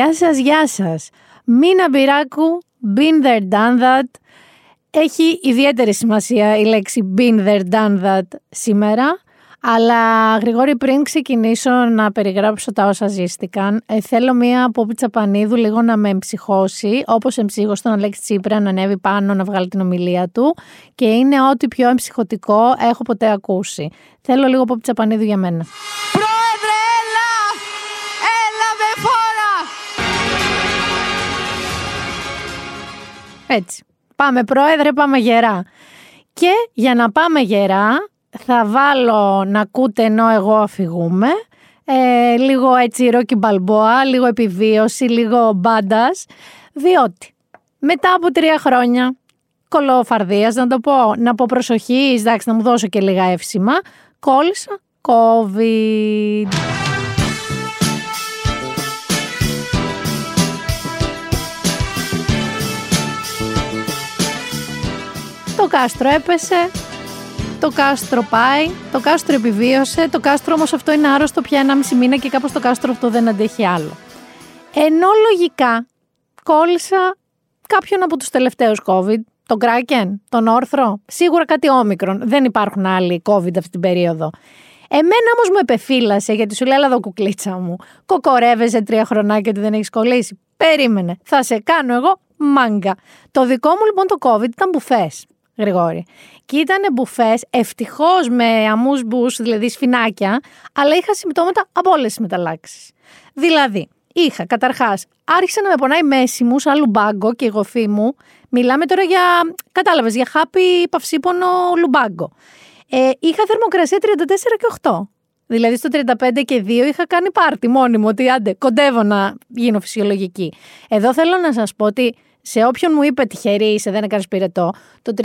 Γεια σας, γεια σας. Μίνα Μπυράκου, been there, done that. Έχει ιδιαίτερη σημασία η λέξη been there, done that σήμερα. Αλλά Γρηγόρη πριν ξεκινήσω να περιγράψω τα όσα ζήστηκαν, ε, θέλω μία Πόπη Τσαπανίδου λίγο να με εμψυχώσει, όπως εμψύχωσε τον Αλέξη Τσίπρα να ανέβει πάνω να βγάλει την ομιλία του και είναι ό,τι πιο εμψυχωτικό έχω ποτέ ακούσει. Θέλω λίγο Πόπη Τσαπανίδου για μένα. Έτσι. Πάμε πρόεδρε, πάμε γερά. Και για να πάμε γερά, θα βάλω να ακούτε ενώ εγώ αφηγούμε. Ε, λίγο έτσι ρόκι μπαλμπόα, λίγο επιβίωση, λίγο μπάντας. Διότι μετά από τρία χρόνια κολοφαρδίας, να το πω, να πω προσοχή, εντάξει, να μου δώσω και λίγα εύσημα, κόλλησα COVID. Το κάστρο έπεσε, το κάστρο πάει, το κάστρο επιβίωσε, το κάστρο όμως αυτό είναι άρρωστο πια 1,5 μήνα και κάπως το κάστρο αυτό δεν αντέχει άλλο. Ενώ λογικά κόλλησα κάποιον από τους τελευταίους COVID, τον Κράκεν, τον Όρθρο, σίγουρα κάτι όμικρον, δεν υπάρχουν άλλοι COVID αυτή την περίοδο. Εμένα όμως μου επεφύλασε γιατί σου λέει εδώ κουκλίτσα μου. Κοκορεύεσαι τρία χρονάκια ότι δεν έχεις κολλήσει. Περίμενε. Θα σε κάνω εγώ μάγκα. Το δικό μου λοιπόν το COVID ήταν μπουφές. Γρηγόρη. Και ήταν μπουφές, ευτυχώς με αμούσμπου, δηλαδή σφινάκια, αλλά είχα συμπτώματα από όλες τις μεταλλάξεις. Δηλαδή, είχα καταρχάς, άρχισε να με πονάει μέση μου, σαν λουμπάγκο και η γοφή μου. Μιλάμε τώρα για, κατάλαβες, για χάπι παυσίπονο λουμπάγκο. Ε, είχα θερμοκρασία 34 και 8. Δηλαδή στο 35 και 2 είχα κάνει πάρτι μόνη μου, ότι άντε, κοντεύω να γίνω φυσιολογική. Εδώ θέλω να σας πω ότι σε όποιον μου είπε τυχερή είσαι, δεν έκανε πυρετό, το 34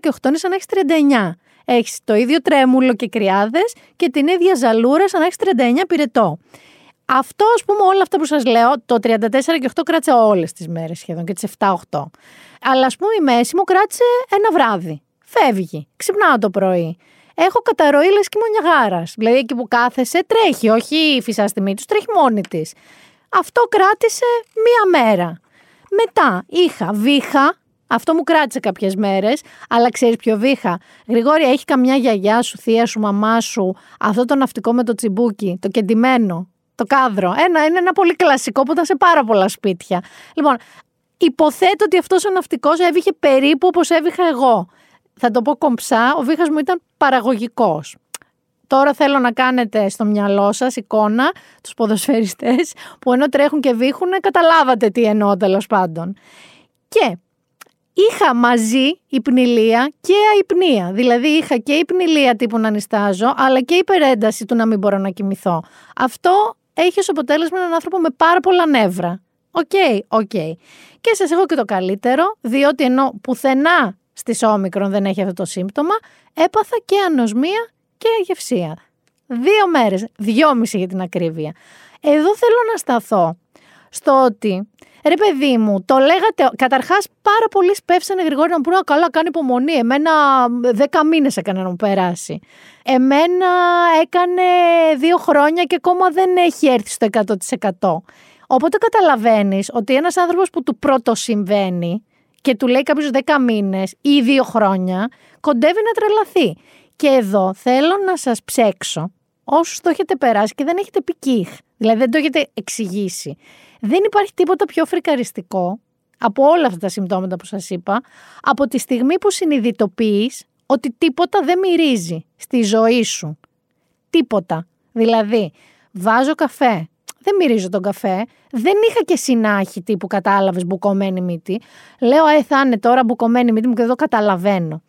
και 8 είναι σαν να έχεις 39. Έχεις το ίδιο τρέμουλο και κρυάδες και την ίδια ζαλούρα σαν να έχεις 39 πυρετό. Αυτό, ας πούμε, όλα αυτά που σας λέω, το 34 και 8 κράτησε όλες τις μέρες σχεδόν και τις 7-8. Αλλά ας πούμε η μέση μου κράτησε ένα βράδυ. Φεύγει. Ξυπνάω το πρωί. Έχω καταρροή λες και μονιαγάρα. Δηλαδή εκεί που κάθεσαι τρέχει, όχι φυσά στη μύτη τρέχει μόνη της. Αυτό κράτησε μία μέρα. Μετά είχα βήχα, αυτό μου κράτησε κάποιες μέρες, αλλά ξέρεις ποιο βήχα; Γρηγόρια, έχει καμιά γιαγιά σου, θεία σου, μαμά σου, αυτό το ναυτικό με το τσιμπούκι, το κεντυμένο, το κάδρο. Ένα, είναι ένα πολύ κλασικό που ήταν σε πάρα πολλά σπίτια. Λοιπόν, υποθέτω ότι αυτός ο ναυτικός έβηχε περίπου όπως έβηχα εγώ. Θα το πω κομψά, ο βήχας μου ήταν παραγωγικός. Τώρα θέλω να κάνετε στο μυαλό σας εικόνα τους ποδοσφαιριστές που ενώ τρέχουν και βήχουν καταλάβατε τι εννοώ τέλος πάντων. Και είχα μαζί υπνηλία και αϋπνία. Δηλαδή είχα και υπνηλία τύπου να νυστάζω αλλά και υπερένταση του να μην μπορώ να κοιμηθώ. Αυτό έχει ως αποτέλεσμα έναν άνθρωπο με πάρα πολλά νεύρα. OK, okay, OK. Okay. Και σας έχω και το καλύτερο, διότι ενώ πουθενά στη όμικρον δεν έχει αυτό το σύμπτωμα, έπαθα και ανοσμία και αγευσία. Δύο μέρες, δυόμιση για την ακρίβεια. Εδώ θέλω να σταθώ στο ότι, ρε παιδί μου, το λέγατε, καταρχάς πάρα πολλοί σπεύσανε γρηγόρη να πούνε καλά κάνει υπομονή, εμένα δέκα μήνες έκανε να μου περάσει. Εμένα έκανε δύο χρόνια και ακόμα δεν έχει έρθει στο 100%. Οπότε καταλαβαίνεις ότι ένας άνθρωπος που του πρώτο συμβαίνει και του λέει κάποιος 10 μήνες ή δύο χρόνια, κοντεύει να τρελαθεί. Και εδώ θέλω να σας ψέξω όσους το έχετε περάσει και δεν έχετε πει κιχ, δηλαδή δεν το έχετε εξηγήσει. Δεν υπάρχει τίποτα πιο φρικαριστικό από όλα αυτά τα συμπτώματα που σας είπα, από τη στιγμή που συνειδητοποιείς ότι τίποτα δεν μυρίζει στη ζωή σου. Τίποτα. Δηλαδή, βάζω καφέ, δεν μυρίζω τον καφέ, δεν είχα και συνάχη τύπου κατάλαβες μπουκωμένη μύτη. Λέω, ε, θα είναι τώρα μπουκωμένη μύτη μου και εδώ καταλαβαίνω.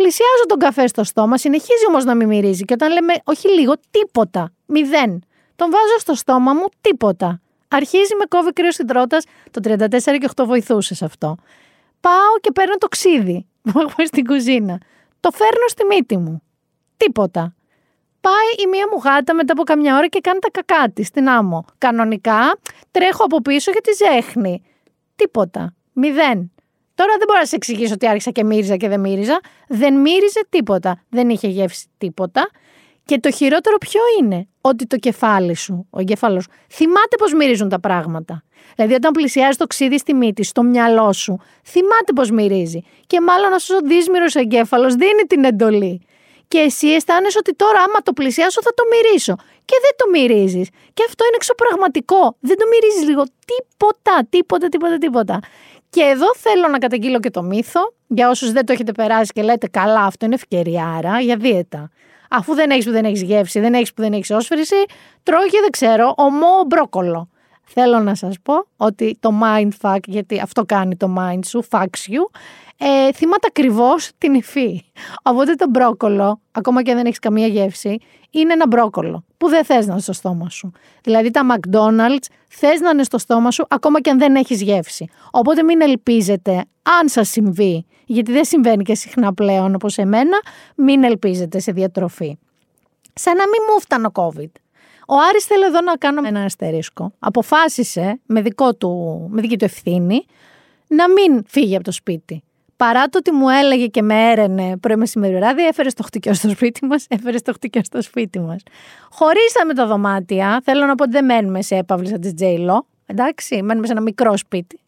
Πλησιάζω τον καφέ στο στόμα, συνεχίζει όμως να μην μυρίζει. Και όταν λέμε όχι λίγο, τίποτα. Μηδέν. Τον βάζω στο στόμα μου, τίποτα. Αρχίζει με κόβει κρύος συντρότα, το 34 και 8 βοηθούσε σε αυτό. Πάω και παίρνω το ξύδι που έχω στην κουζίνα. Το φέρνω στη μύτη μου. Τίποτα. Πάει η μία μου γάτα μετά από καμιά ώρα και κάνει τα κακά της στην άμμο. Κανονικά τρέχω από πίσω για τη ζέχνη. Τίποτα. Μηδέν. Τώρα δεν μπορώ να σε εξηγήσω ότι άρχισα και μύριζα και δεν μύριζα. Δεν μύριζε τίποτα. Δεν είχε γεύση τίποτα. Και το χειρότερο ποιο είναι, ότι το κεφάλι σου, ο εγκέφαλος, θυμάται πώς μυρίζουν τα πράγματα. Δηλαδή, όταν πλησιάζει το ξύδι στη μύτη, στο μυαλό σου, θυμάται πώς μυρίζει. Και μάλλον αυτός ο δύσμηρο εγκέφαλος δίνει την εντολή. Και εσύ αισθάνεσαι ότι τώρα, άμα το πλησιάσω, θα το μυρίσω. Και δεν το μυρίζεις. Και αυτό είναι εξωπραγματικό. Δεν το μυρίζεις λίγο. Τίποτα, τίποτα, τίποτα, τίποτα. Και εδώ θέλω να καταγγείλω και το μύθο. Για όσους δεν το έχετε περάσει και λέτε καλά, αυτό είναι ευκαιριάρα για δίαιτα. Αφού δεν έχεις που δεν έχεις γεύση, δεν έχεις που δεν έχεις όσφρηση, τρώγε, δεν ξέρω, ομό μπρόκολο. Θέλω να σας πω ότι το mindfuck, γιατί αυτό κάνει το mind σου, fucks you, ε, θυμάται ακριβώς την υφή. Οπότε το μπρόκολο, ακόμα και δεν έχεις καμία γεύση, είναι ένα μπρόκολο που δεν θες να είναι στο στόμα σου. Δηλαδή τα McDonald's θες να είναι στο στόμα σου ακόμα και αν δεν έχεις γεύση. Οπότε μην ελπίζετε, αν σας συμβεί, γιατί δεν συμβαίνει και συχνά πλέον όπως εμένα, μην ελπίζετε σε διατροφή. Σαν να μην μου φτάνω COVID. Ο Άρης θέλει εδώ να κάνω ένα αστερίσκο. Αποφάσισε με, δικό του, με δική του ευθύνη να μην φύγει από το σπίτι. Παρά το ότι μου έλεγε και με έρενε πρωί μεσημέρι βράδυ, έφερε το χτυκιό στο σπίτι μας, έφερε το χτυκιό στο σπίτι μας. Χωρίσαμε τα δωμάτια. Θέλω να πω ότι δεν μένουμε σε έπαυλη τη Τζέιλο. Εντάξει, μένουμε σε ένα μικρό σπίτι.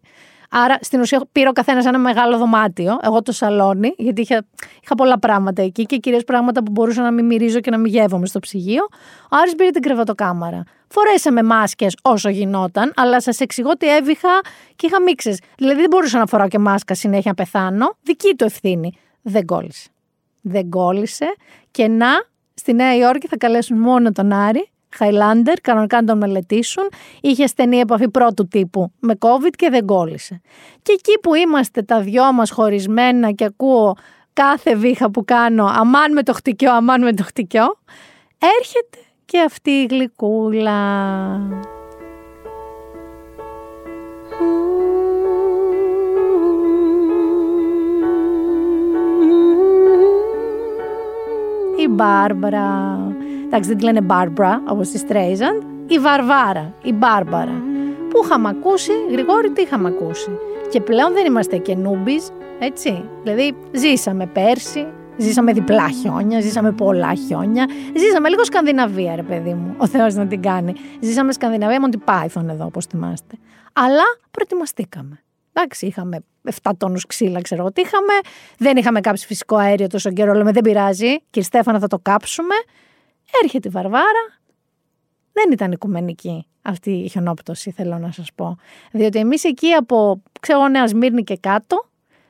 Άρα στην ουσία πήρε ο καθένας ένα μεγάλο δωμάτιο, εγώ το σαλόνι, γιατί είχα, είχα πολλά πράγματα εκεί και κυρίως πράγματα που μπορούσα να μην μυρίζω και να μην γεύομαι στο ψυγείο. Ο Άρης πήρε την κρεβατοκάμαρα. Φορέσαμε μάσκες όσο γινόταν, αλλά σας εξηγώ ότι έβηχα και είχα μίξες. Δηλαδή δεν μπορούσα να φοράω και μάσκα συνέχεια να πεθάνω. Δική του ευθύνη. Δεν κόλλησε. Δεν κόλλησε και να στη Νέα Υόρκη θα καλέσουν μόνο τον Άρη Χάιλάντερ, κανονικά να τον μελετήσουν. Είχε στενή επαφή πρώτου τύπου με COVID και δεν κόλλησε. Και εκεί που είμαστε τα δυο μας χωρισμένα και ακούω κάθε βήχα που κάνω, αμάν με το χτυκιό, αμάν με το χτυκιό, έρχεται και αυτή η γλυκούλα. Η Μπάρμπαρα. Εντάξει, δεν τη λένε Μπάρμπρα, όπως της Στρέιζαντ. Η Βαρβάρα, η Μπάρμπαρα. Που είχαμε ακούσει, Γρηγόρη, τι είχαμε ακούσει. Και πλέον δεν είμαστε και νούμπις, έτσι. Δηλαδή, ζήσαμε πέρσι, ζήσαμε διπλά χιόνια, ζήσαμε πολλά χιόνια. Ζήσαμε λίγο Σκανδιναβία, ρε παιδί μου. Ο Θεός να την κάνει. Ζήσαμε Σκανδιναβία, Μοντι Πάιθον εδώ, όπως θυμάστε. Αλλά προετοιμαστήκαμε. Εντάξει, είχαμε 7 τόνους ξύλα, ξέρω εγώ τι είχαμε. Δεν είχαμε κάψει φυσικό αέριο τόσο καιρό. Λέμε δεν πειράζει. Κύριε Στέφανα, θα το κάψουμε. Έρχεται η Βαρβάρα. Δεν ήταν οικουμενική αυτή η χιονόπτωση, θέλω να σας πω. Διότι εμείς εκεί από, ξέρω, Νέα Σμύρνη και κάτω,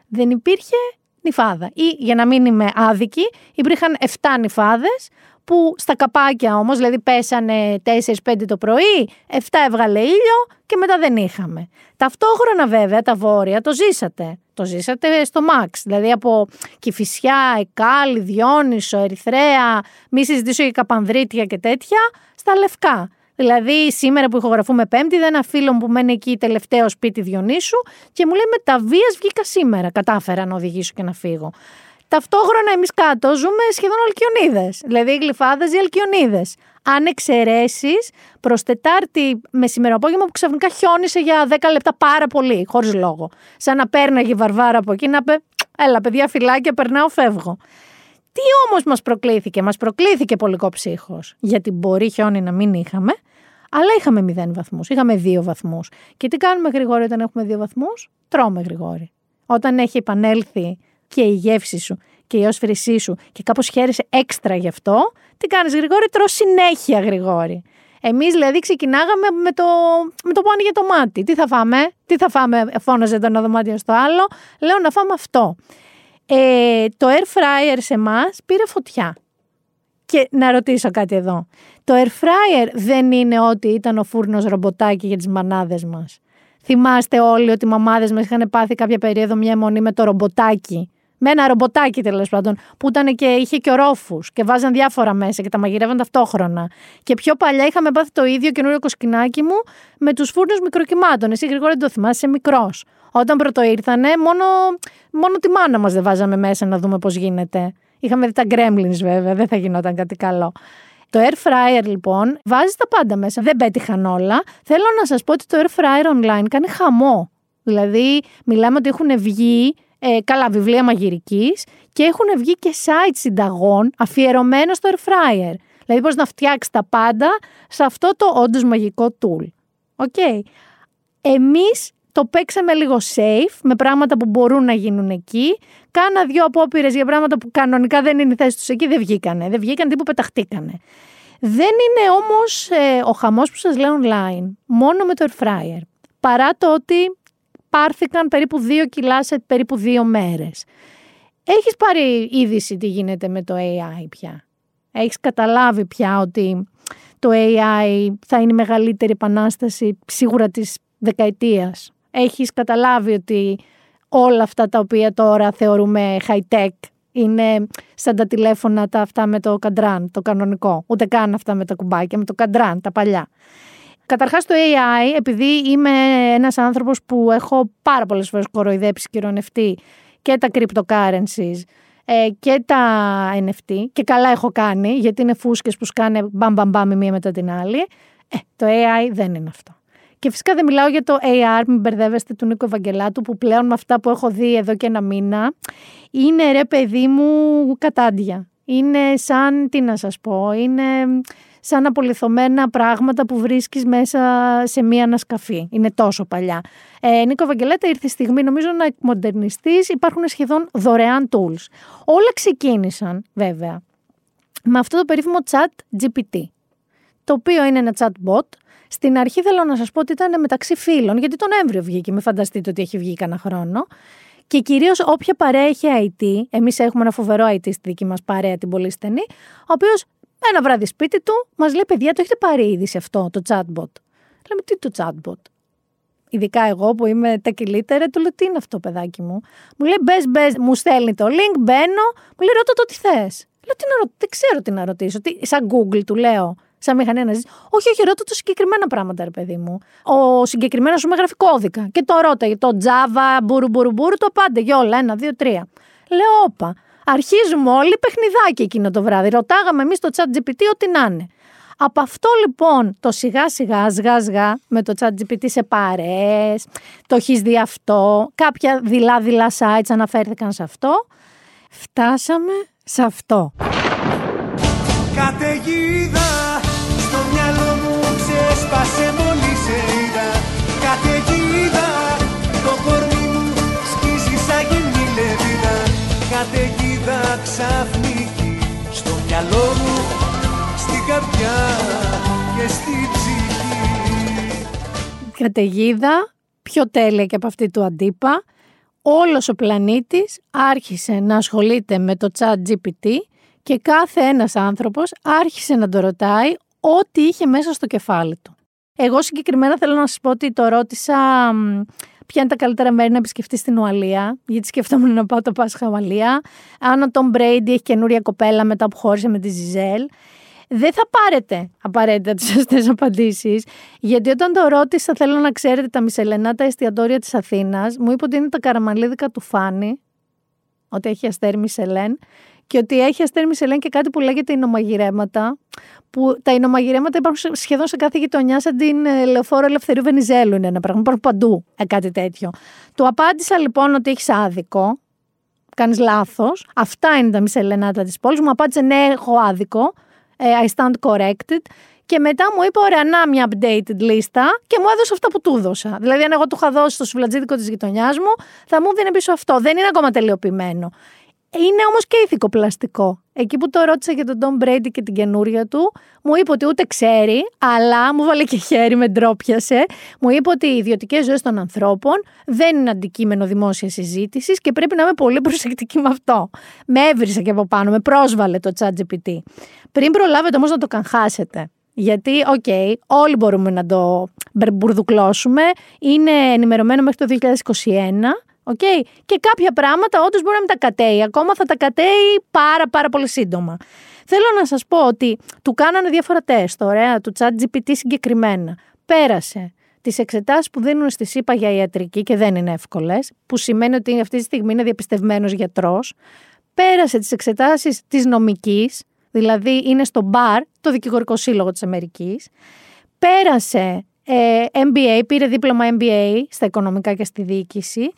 δεν υπήρχε νυφάδα. Ή, για να μην είμαι άδικη, υπήρχαν 7 νυφάδες, που στα καπάκια όμως, δηλαδή πέσανε 4-5 το πρωί, 7 έβγαλε ήλιο και μετά δεν είχαμε. Ταυτόχρονα βέβαια τα βόρεια το ζήσατε. Το ζήσατε στο Max, δηλαδή από Κηφισιά, Εκάλη, Διόνυσο, Ερυθρέα, μη συζητήσω για Καπανδρίτια και τέτοια, στα Λευκά. Δηλαδή, σήμερα που ηχογραφούμε Πέμπτη, είδα ένα φίλο μου που μένει εκεί τελευταίο σπίτι Διονύσου και μου λέει: Με τα βίας βγήκα σήμερα. Κατάφερα να οδηγήσω και να φύγω. Ταυτόχρονα εμείς κάτω ζούμε σχεδόν αλκιονίδες. Δηλαδή, γλυφάδες ή αλκιονίδες. Αν εξαιρέσεις προς Τετάρτη μεσημερό απόγευμα που ξαφνικά χιόνισε για 10 λεπτά πάρα πολύ, χωρίς λόγο. Σαν να πέρναγε η βαρβάρα από εκεί να πει: Έλα, παιδιά, φυλάκια, περνάω, φεύγω. Τι όμως μας προκλήθηκε, μας προκλήθηκε πολικό ψύχος. Γιατί μπορεί χιόνι να μην είχαμε, αλλά είχαμε 0 βαθμούς, είχαμε 2 βαθμούς. Και τι κάνουμε γρηγόρη όταν έχουμε 2 βαθμούς, τρώμε γρηγόρη. Όταν έχει επανέλθει και η γεύση σου και η όσφρησή σου και κάπως χαίρεσαι έξτρα γι' αυτό, τι κάνεις Γρηγόρη, τρως συνέχεια Γρηγόρη. Εμείς δηλαδή ξεκινάγαμε με το, με το που άνοιγε το μάτι. Τι θα φάμε, τι θα φάμε, φώναζε το ένα δωμάτιο στο άλλο. Λέω να φάμε αυτό. Ε, το air fryer σε εμά πήρε φωτιά. Και να ρωτήσω κάτι εδώ. Το air fryer δεν είναι ότι ήταν ο φούρνος ρομποτάκι για τις μανάδες μας. Θυμάστε όλοι ότι οι μαμάδες μας είχαν πάθει κάποια περίοδο μια αιμονή με το ρομποτάκι με ένα ρομποτάκι τέλος πάντων, που ήταν και είχε και ορόφου και βάζαν διάφορα μέσα και τα μαγειρεύαν ταυτόχρονα. Και πιο παλιά είχαμε πάθει το ίδιο καινούριο κοσκινάκι μου με τους φούρνους μικροκυμάτων. Εσύ γρήγορα δεν το θυμάσαι, μικρός. Όταν πρώτο ήρθανε, μόνο, μόνο τη μάνα μας δεν βάζαμε μέσα να δούμε πώς γίνεται. Είχαμε δει τα gremlins βέβαια, δεν θα γινόταν κάτι καλό. Το air fryer λοιπόν βάζει τα πάντα μέσα. Δεν πέτυχαν όλα. Θέλω να σας πω ότι το air fryer online κάνει χαμό. Δηλαδή, μιλάμε ότι έχουν βγει ε, καλά βιβλία μαγειρικής και έχουν βγει και site συνταγών αφιερωμένο στο air fryer. Δηλαδή πώς να φτιάξεις τα πάντα σε αυτό το όντως μαγικό tool. OK. Okay. Εμείς το παίξαμε λίγο safe με πράγματα που μπορούν να γίνουν εκεί. Κάνα δύο απόπειρες για πράγματα που κανονικά δεν είναι η θέση τους εκεί, δεν βγήκανε. Δεν βγήκαν τύπου πεταχτήκανε. Δεν είναι όμως ε, ο χαμός που σας λέω online, μόνο με το air fryer. Παρά το ότι πάρθηκαν περίπου δύο κιλά σε περίπου δύο μέρες. Έχεις πάρει είδηση τι γίνεται με το AI πια; Έχεις καταλάβει πια ότι το AI θα είναι η μεγαλύτερη επανάσταση σίγουρα της δεκαετίας; Έχεις καταλάβει ότι όλα αυτά τα οποία τώρα θεωρούμε high-tech είναι σαν τα τηλέφωνα τα αυτά με το καντράν, το κανονικό. Ούτε καν αυτά με τα κουμπάκια, με το καντράν, τα παλιά. Καταρχάς το AI, επειδή είμαι ένας άνθρωπος που έχω πάρα πολλές φορές κοροϊδέψει και ρονευτεί και τα cryptocurrencies ε, και τα NFT και καλά έχω κάνει γιατί είναι φούσκες που σκάνε μπαμ μπαμ μπαμ η μία μετά την άλλη. Ε, το AI δεν είναι αυτό. Και φυσικά δεν μιλάω για το AR, μην μπερδεύεστε του Νίκο Ευαγγελάτου, που πλέον με αυτά που έχω δει εδώ και ένα μήνα, είναι ρε παιδί μου κατάντια. Είναι σαν, τι να σας πω, είναι σαν απολυθωμένα πράγματα που βρίσκεις μέσα σε μία ανασκαφή. Είναι τόσο παλιά. Ε, Νίκο Ευαγγελάτα ήρθε η στιγμή νομίζω να εκμοντερνιστείς, υπάρχουν σχεδόν δωρεάν tools. Όλα ξεκίνησαν βέβαια με αυτό το περίφημο chat GPT, το οποίο είναι ένα chatbot στην αρχή θέλω να σας πω ότι ήταν μεταξύ φίλων, γιατί τον Νοέμβριο βγήκε. Με φανταστείτε ότι έχει βγει κανένα χρόνο. Και κυρίως όποια παρέα έχει IT, εμείς έχουμε ένα φοβερό IT στη δική μας παρέα, την πολύ στενή, ο οποίος ένα βράδυ σπίτι του μας λέει: Παιδιά, το έχετε πάρει ήδη σε αυτό το chatbot. Λέμε: Τι το chatbot. Ειδικά εγώ που είμαι τεκιλίτερε, του λέω: Τι είναι αυτό, παιδάκι μου; Μου λέει: Μπες, μπες, μου στέλνει το link, μπαίνω, μου λέει: Ρώτα το τι θες. Λέω: τι να Δεν ξέρω τι να ρωτήσω. Τι... Σαν Google του λέω σαν μηχανή αναζήτηση. Όχι, όχι, ρώτα το συγκεκριμένα πράγματα, ρε παιδί μου. Ο συγκεκριμένος σου με γράφει κώδικα. Και το ρώταγε το Java, μπουρου μπουρου μπουρου, το πάντε για όλα. Ένα, δύο, τρία. Λέω, όπα. Αρχίζουμε όλοι παιχνιδάκι εκείνο το βράδυ. Ρωτάγαμε εμείς το chat GPT ό,τι να είναι. Από αυτό λοιπόν το σιγά σιγά σγά σγά με το chat GPT σε παρέες, το έχεις δει αυτό, κάποια δειλά δειλά sites αναφέρθηκαν σε αυτό, φτάσαμε σε αυτό. Καταιγίδα καρδιά και στη ψυχή Καταιγίδα Πιο τέλεια και από αυτή του αντίπα Όλος ο πλανήτης άρχισε να ασχολείται με το chat GPT και κάθε ένας άνθρωπος άρχισε να το ρωτάει ό,τι είχε μέσα στο κεφάλι του. Εγώ συγκεκριμένα θέλω να σας πω ότι το ρώτησα ποια είναι τα καλύτερα μέρη να επισκεφτείς στην Ουαλία, γιατί σκεφτόμουν να πάω το Πάσχα Ουαλία. Αν ο Τόμ Μπρέιντι έχει καινούρια κοπέλα μετά που χώρισε με τη Ζιζέλ. Δεν θα πάρετε απαραίτητα τις σωστές απαντήσεις, γιατί όταν το ρώτησα, θέλω να ξέρετε τα μισελενά τα εστιατόρια της Αθήνας, μου είπε ότι είναι τα καραμαλίδικα του Φάνη, ότι έχει αστέρι Μισελέν, και ότι έχει αστέρι Μισελέν και κάτι που λέγεται Ινομαγειρέματα, που τα Ινομαγειρέματα υπάρχουν σχεδόν σε κάθε γειτονιά, σαν την ε, λεωφόρο Ελευθερίου Βενιζέλου είναι ένα πράγμα. Υπάρχουν παντού ε, κάτι τέτοιο. Του απάντησα λοιπόν ότι έχεις άδικο. Κάνεις λάθος. Αυτά είναι τα μισελενάτα της πόλης. Μου απάντησε ναι, έχω άδικο. Ε, I stand corrected. Και μετά μου είπε: Ωραία, να μια updated λίστα και μου έδωσε αυτά που του έδωσα. Δηλαδή, αν εγώ του είχα δώσει το σουβλατζίδικο της γειτονιάς μου, θα μου δίνει πίσω αυτό. Δεν είναι ακόμα τελειοποιημένο. Είναι όμως και ηθικό πλαστικό. Εκεί που το ρώτησα για τον Ντόμ Μπρέιντι και την καινούρια του, μου είπε ότι ούτε ξέρει, αλλά μου βάλε και χέρι, με ντρόπιασε. Μου είπε ότι οι ιδιωτικές ζωές των ανθρώπων δεν είναι αντικείμενο δημόσιας συζήτησης και πρέπει να είμαι πολύ προσεκτική με αυτό. Με έβρισε και από πάνω, με πρόσβαλε το ChatGPT. Πριν προλάβετε όμως να το καγχάσετε. Γιατί, OK, okay, όλοι μπορούμε να το μπουρδουκλώσουμε. Είναι ενημερωμένο μέχρι το 2021 Okay. Και κάποια πράγματα όντως μπορεί να μην τα κατέει. Ακόμα θα τα κατέει πάρα πάρα πολύ σύντομα. Θέλω να σας πω ότι του κάνανε διάφορα τεστ, ωραία, του ChatGPT συγκεκριμένα. Πέρασε τις εξετάσεις που δίνουν στη ΣΥΠΑ για ιατρική και δεν είναι εύκολες, που σημαίνει ότι αυτή τη στιγμή είναι διαπιστευμένος γιατρός. Πέρασε τις εξετάσεις της νομικής, δηλαδή είναι στο μπαρ, το δικηγορικό σύλλογο της Αμερικής. Πέρασε ε, MBA, πήρε δίπλωμα MBA στα οικονομικά και στη διοίκηση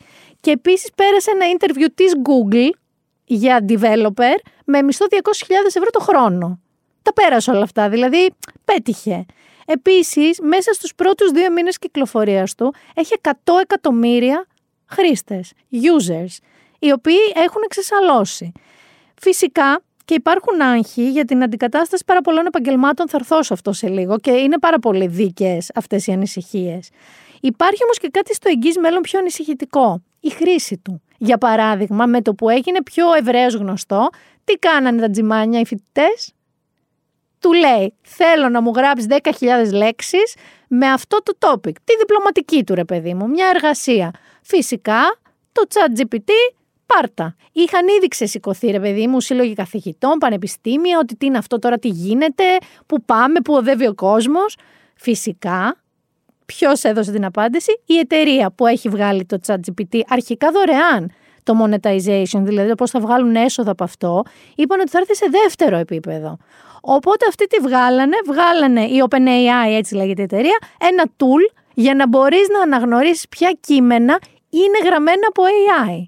και επίσης πέρασε ένα interview της Google για developer με μισθό 200.000 ευρώ το χρόνο. τα πέρασε όλα αυτά, δηλαδή πέτυχε. Επίσης, μέσα στους πρώτους δύο μήνες κυκλοφορίας του, έχει 100 εκατομμύρια χρήστες, users, οι οποίοι έχουν εξεσαλώσει. Φυσικά, και υπάρχουν άγχοι για την αντικατάσταση πάρα πολλών επαγγελμάτων, θα έρθω σε αυτό σε λίγο και είναι πάρα πολύ δίκαιες αυτές οι ανησυχίες. Υπάρχει όμως και κάτι στο εγγύς μέλλον πιο ανησυχητικό. Η χρήση του. Για παράδειγμα, με το που έγινε πιο ευρέως γνωστό, τι κάνανε τα τζιμάνια οι φοιτητές; Του λέει, θέλω να μου γράψεις 10.000 λέξεις με αυτό το topic. Τη διπλωματική του ρε παιδί μου, μια εργασία. Φυσικά, το chat GPT πάρτα. Είχαν ήδη ξεσηκωθεί, ρε παιδί μου, σύλλογοι καθηγητών, πανεπιστήμια, ότι τι είναι αυτό τώρα, τι γίνεται, πού πάμε, πού οδεύει ο κόσμος. Φυσικά, ποιος έδωσε την απάντηση, η εταιρεία που έχει βγάλει το ChatGPT αρχικά δωρεάν το monetization, δηλαδή το πώς θα βγάλουν έσοδα από αυτό, είπαν ότι θα έρθει σε δεύτερο επίπεδο. Οπότε αυτοί τη βγάλανε, βγάλανε η OpenAI, έτσι λέγεται η εταιρεία, ένα tool για να μπορείς να αναγνωρίσεις ποια κείμενα είναι γραμμένα από AI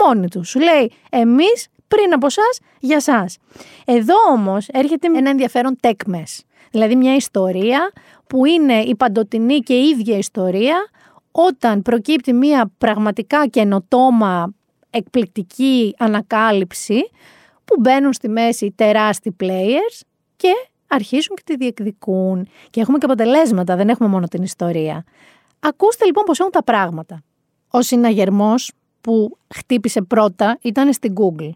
μόνοι τους. Σου λέει εμείς πριν από εσά για εσά. Εδώ όμως έρχεται ένα ενδιαφέρον τέκμες. Δηλαδή μια ιστορία που είναι η παντοτινή και ίδια ιστορία όταν προκύπτει μια πραγματικά καινοτόμα εκπληκτική ανακάλυψη που μπαίνουν στη μέση τεράστιοι players και αρχίζουν και τη διεκδικούν. Και έχουμε και αποτελέσματα, δεν έχουμε μόνο την ιστορία. Ακούστε λοιπόν πώς έχουν τα πράγματα. Ο συναγερμός που χτύπησε πρώτα ήταν στην Google.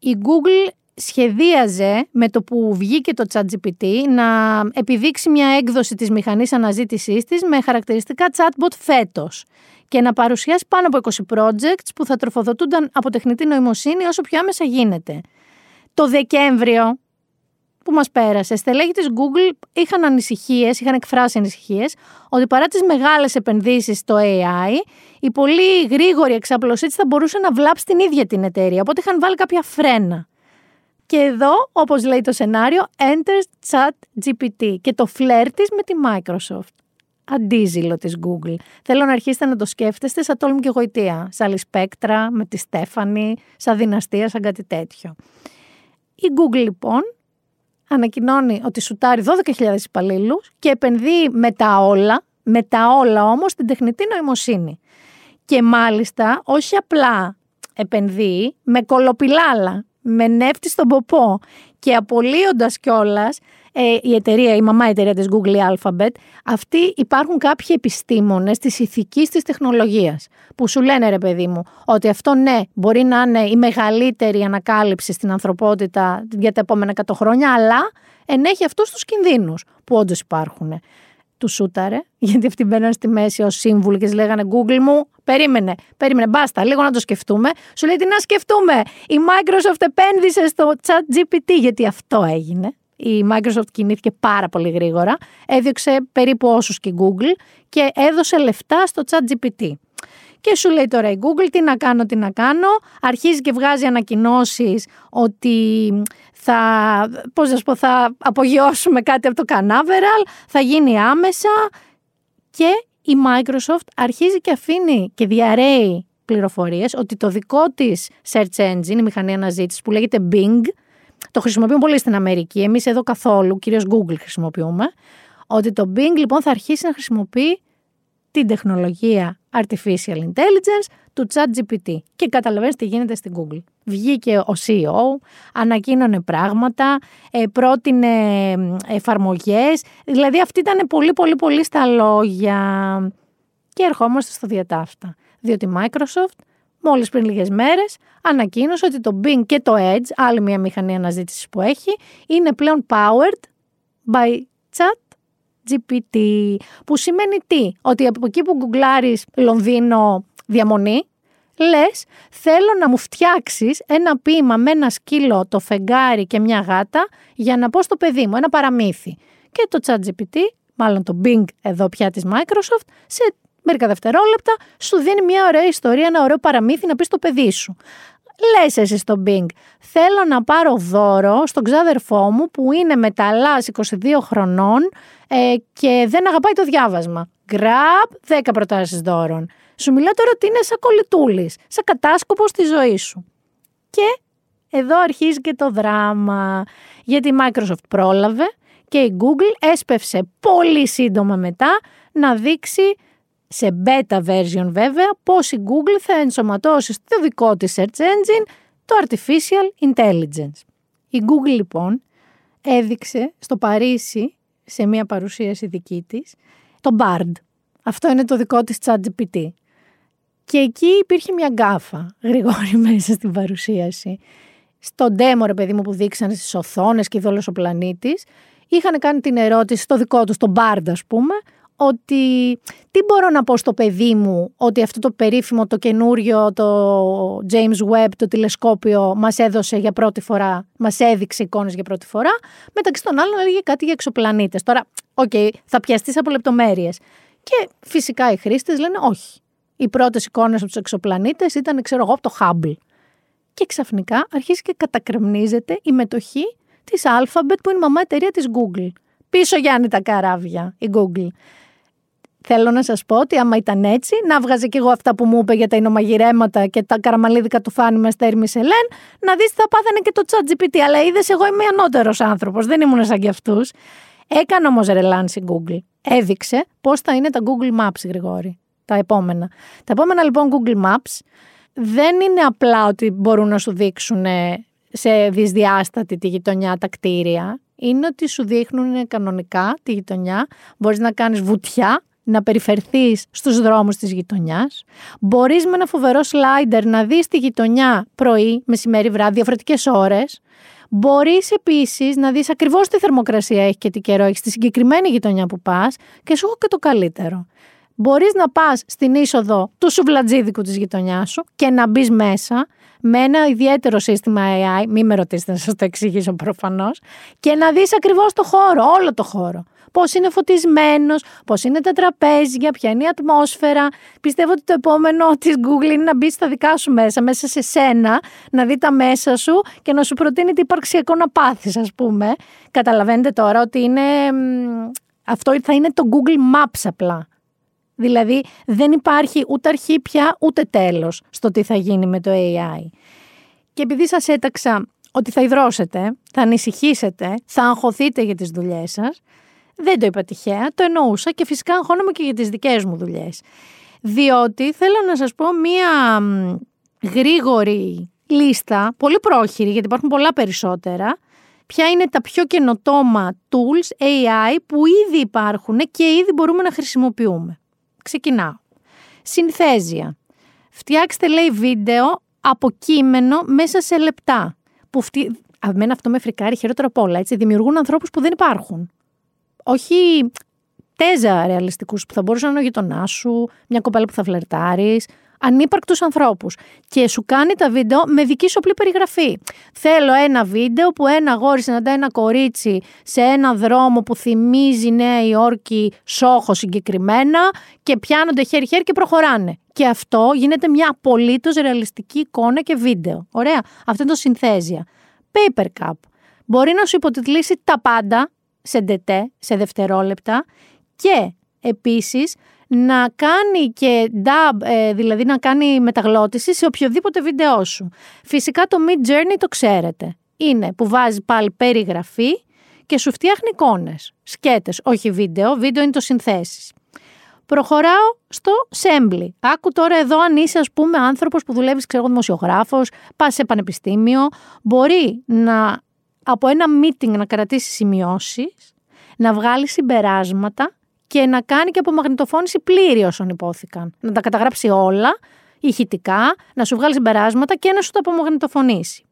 Η Google σχεδίαζε με το που βγήκε το ChatGPT να επιδείξει μια έκδοση της μηχανής αναζήτησής της με χαρακτηριστικά chatbot φέτος και να παρουσιάσει πάνω από 20 projects που θα τροφοδοτούνταν από τεχνητή νοημοσύνη όσο πιο άμεσα γίνεται. Το Δεκέμβριο που μας πέρασε, στελέχη της Google είχαν ανησυχίες, είχαν εκφράσει ανησυχίες ότι παρά τις μεγάλες επενδύσεις στο AI, η πολύ γρήγορη εξαπλωσή της θα μπορούσε να βλάψει την ίδια την εταιρεία, οπότε είχαν βάλει κάποια φρένα. Και εδώ, όπως λέει το σενάριο, enters chat GPT και το φλερ της με τη Microsoft. Αντίζηλο της Google. Θέλω να αρχίσετε να το σκέφτεστε σαν τόλμη και γοητεία. Σαν άλλη σπέκτρα, με τη Στέφανη, σαν δυναστεία, σαν κάτι τέτοιο. Η Google λοιπόν ανακοινώνει ότι σουτάρει 12.000 υπαλλήλους και επενδύει με τα όλα, με τα όλα όμως την τεχνητή νοημοσύνη. Και μάλιστα όχι απλά επενδύει με κολοπιλάλα, με νεύτη στον ποπό και απολύοντας κιόλας ε, η εταιρεία, η μαμά εταιρεία της Google Alphabet, αυτοί υπάρχουν κάποιοι επιστήμονες της ηθικής της τεχνολογίας που σου λένε ρε παιδί μου ότι αυτό ναι μπορεί να είναι η μεγαλύτερη ανακάλυψη στην ανθρωπότητα για τα επόμενα 100 χρόνια αλλά ενέχει αυτούς τους κινδύνους που όντως υπάρχουν. Του σούταρε, γιατί αυτοί μπαίναν στη μέση ως σύμβουλοι και λέγανε Google μου, περίμενε, περίμενε, μπάστα, λίγο να το σκεφτούμε. Σου λέει τι να σκεφτούμε. Η Microsoft επένδυσε στο chat GPT, γιατί αυτό έγινε η Microsoft κινήθηκε πάρα πολύ γρήγορα, έδιωξε περίπου όσους και η Google και έδωσε λεφτά στο chat GPT. Και σου λέει τώρα η Google τι να κάνω, τι να κάνω. Αρχίζει και βγάζει ανακοινώσεις ότι θα, πώς να πω, θα απογειώσουμε κάτι από το Canaveral, θα γίνει άμεσα και η Microsoft αρχίζει και αφήνει και διαρρέει πληροφορίες ότι το δικό της search engine, η μηχανή αναζήτησης που λέγεται Bing, το χρησιμοποιούν πολύ στην Αμερική. Εμείς εδώ καθόλου, κυρίως Google χρησιμοποιούμε. Ότι το Bing λοιπόν θα αρχίσει να χρησιμοποιεί την τεχνολογία Artificial Intelligence του ChatGPT. Και καταλαβαίνεις τι γίνεται στην Google. Βγήκε ο CEO, ανακοίνωνε πράγματα, ε, πρότεινε εφαρμογές. Δηλαδή αυτή ήταν πολύ πολύ πολύ στα λόγια. Και ερχόμαστε στο διατάφτα. Διότι Microsoft Μόλις πριν λίγες μέρες ανακοίνωσε ότι το Bing και το Edge, άλλη μια μηχανή αναζήτησης που έχει, είναι πλέον powered by chat GPT. Που σημαίνει τι, ότι από εκεί που γκουγκλάρεις Λονδίνο διαμονή, λες, θέλω να μου φτιάξεις ένα ποίημα με ένα σκύλο, το φεγγάρι και μια γάτα για να πω στο παιδί μου, ένα παραμύθι. Και το ChatGPT, μάλλον το Bing εδώ πια της Microsoft, σε μερικά δευτερόλεπτα, σου δίνει μια ωραία ιστορία, ένα ωραίο παραμύθι να πεις στο παιδί σου. Λες εσύ στο Bing, θέλω να πάρω δώρο στον ξάδερφό μου που είναι μεταλλάς 22 χρονών ε, και δεν αγαπάει το διάβασμα. Γκραπ 10 προτάσεις δώρων. Σου μιλάω τώρα ότι είναι σαν κολλητούλης, σαν κατάσκοπος στη ζωή σου. Και εδώ αρχίζει και το δράμα. Γιατί η Microsoft πρόλαβε και η Google έσπευσε πολύ σύντομα μετά να δείξει σε beta version βέβαια πώς η Google θα ενσωματώσει στο δικό της search engine το artificial intelligence. Η Google λοιπόν έδειξε στο Παρίσι σε μια παρουσίαση δική της το BARD. Αυτό είναι το δικό της ChatGPT. Και εκεί υπήρχε μια γκάφα γρήγορη μέσα στην παρουσίαση. Στο demo ρε παιδί μου που δείξανε στις οθόνες και είδε ο πλανήτης, είχαν κάνει την ερώτηση στο δικό τους, στο BARD ας πούμε, ότι τι μπορώ να πω στο παιδί μου ότι αυτό το περίφημο, το καινούριο, το James Webb, το τηλεσκόπιο μας έδωσε για πρώτη φορά, μας έδειξε εικόνες για πρώτη φορά, μεταξύ των άλλων έλεγε κάτι για εξωπλανήτες. Τώρα, OK, okay, θα πιαστείς από λεπτομέρειες. Και φυσικά οι χρήστες λένε όχι. Οι πρώτες εικόνες από τους εξωπλανήτες ήταν, ξέρω εγώ, από το Hubble. Και ξαφνικά αρχίζει και κατακρεμνίζεται η μετοχή της Alphabet που είναι η μαμά εταιρεία της Google. Πίσω Γιάννη τα καράβια, η Google. Θέλω να σας πω ότι άμα ήταν έτσι, να βγάζε κι εγώ αυτά που μου είπε για τα εινομαγειρέματα και τα καραμαλίδικα του Φάνη μες στέρμη Σελέν, να δεις θα πάθανε και το chat GPT. Αλλά είδες, εγώ είμαι ανώτερος άνθρωπος, δεν ήμουν σαν κι αυτούς. Έκανε όμως ρελάνση Google. Έδειξε πώς θα είναι τα Google Maps, Γρηγόρη. Τα επόμενα. Τα επόμενα λοιπόν Google Maps δεν είναι απλά ότι μπορούν να σου δείξουν σε δυσδιάστατη τη γειτονιά τα κτίρια. Είναι ότι σου δείχνουν κανονικά τη γειτονιά. Μπορείς να κάνεις βουτιά να περιφερθείς στους δρόμους της γειτονιάς. Μπορείς με ένα φοβερό σλάιντερ να δεις τη γειτονιά πρωί, μεσημέρι, βράδυ, διαφορετικές ώρες. Μπορείς επίσης να δεις ακριβώς τι θερμοκρασία έχει και τι καιρό έχει στη συγκεκριμένη γειτονιά που πας και σου έχω και το καλύτερο. Μπορείς να πας στην είσοδο του σουβλατζίδικου της γειτονιάς σου και να μπεις μέσα με ένα ιδιαίτερο σύστημα AI, μην με ρωτήσετε να σας το εξηγήσω προφανώς, και να δεις ακριβώς το χώρο, όλο το χώρο πώς είναι φωτισμένος, πώς είναι τα τραπέζια, ποια είναι η ατμόσφαιρα. Πιστεύω ότι το επόμενο της Google είναι να μπει στα δικά σου μέσα, μέσα σε σένα, να δει τα μέσα σου και να σου προτείνει τι υπαρξιακό να πάθεις, ας πούμε. Καταλαβαίνετε τώρα ότι είναι. Αυτό θα είναι το Google Maps απλά. Δηλαδή δεν υπάρχει ούτε αρχή πια ούτε τέλος στο τι θα γίνει με το AI. Και επειδή σας έταξα ότι θα υδρώσετε, θα ανησυχήσετε, θα αγχωθείτε για τις δουλειές σας, δεν το είπα τυχαία, το εννοούσα και φυσικά αγχώνομαι και για τις δικές μου δουλειές. Διότι θέλω να σας πω μία γρήγορη λίστα, πολύ πρόχειρη γιατί υπάρχουν πολλά περισσότερα, ποια είναι τα πιο καινοτόμα tools AI που ήδη υπάρχουν και ήδη μπορούμε να χρησιμοποιούμε. Ξεκινάω. Συνθέζια. Φτιάξτε λέει βίντεο από κείμενο μέσα σε λεπτά. Που φτι... Αμένα αυτό με φρικάρει χειρότερο από όλα. Έτσι. Δημιουργούν ανθρώπους που δεν υπάρχουν όχι τέζα ρεαλιστικούς που θα μπορούσαν να είναι ο γειτονάς σου, μια κοπέλα που θα φλερτάρεις, ανύπαρκτους ανθρώπους. Και σου κάνει τα βίντεο με δική σου απλή περιγραφή. Θέλω ένα βίντεο που ένα αγόρι συναντά ένα κορίτσι σε ένα δρόμο που θυμίζει Νέα Υόρκη, Σόχο συγκεκριμένα, και πιάνονται χέρι-χέρι και προχωράνε. Και αυτό γίνεται μια απολύτως ρεαλιστική εικόνα και βίντεο. Ωραία. Αυτό είναι το Synthesia. Paper Cup. Μπορεί να σου υποτιτλήσει τα πάντα, σε ντετέ, σε δευτερόλεπτα και επίσης να κάνει και dub, ε, δηλαδή να κάνει μεταγλώτηση σε οποιοδήποτε βίντεό σου. Φυσικά το Mid Journey το ξέρετε. Είναι που βάζει πάλι περιγραφή και σου φτιάχνει εικόνες, σκέτες, όχι βίντεο, βίντεο είναι το συνθέσεις. Προχωράω στο Sembly. Άκου τώρα εδώ αν είσαι ας πούμε άνθρωπος που δουλεύεις ξέρω δημοσιογράφος, πας σε πανεπιστήμιο, μπορεί να από ένα meeting να κρατήσει σημειώσεις, να βγάλει συμπεράσματα και να κάνει και απομαγνητοφώνηση πλήρη όσων υπόθηκαν. Να τα καταγράψει όλα, ηχητικά, να σου βγάλει συμπεράσματα και να σου τα απομαγνητοφωνήσει.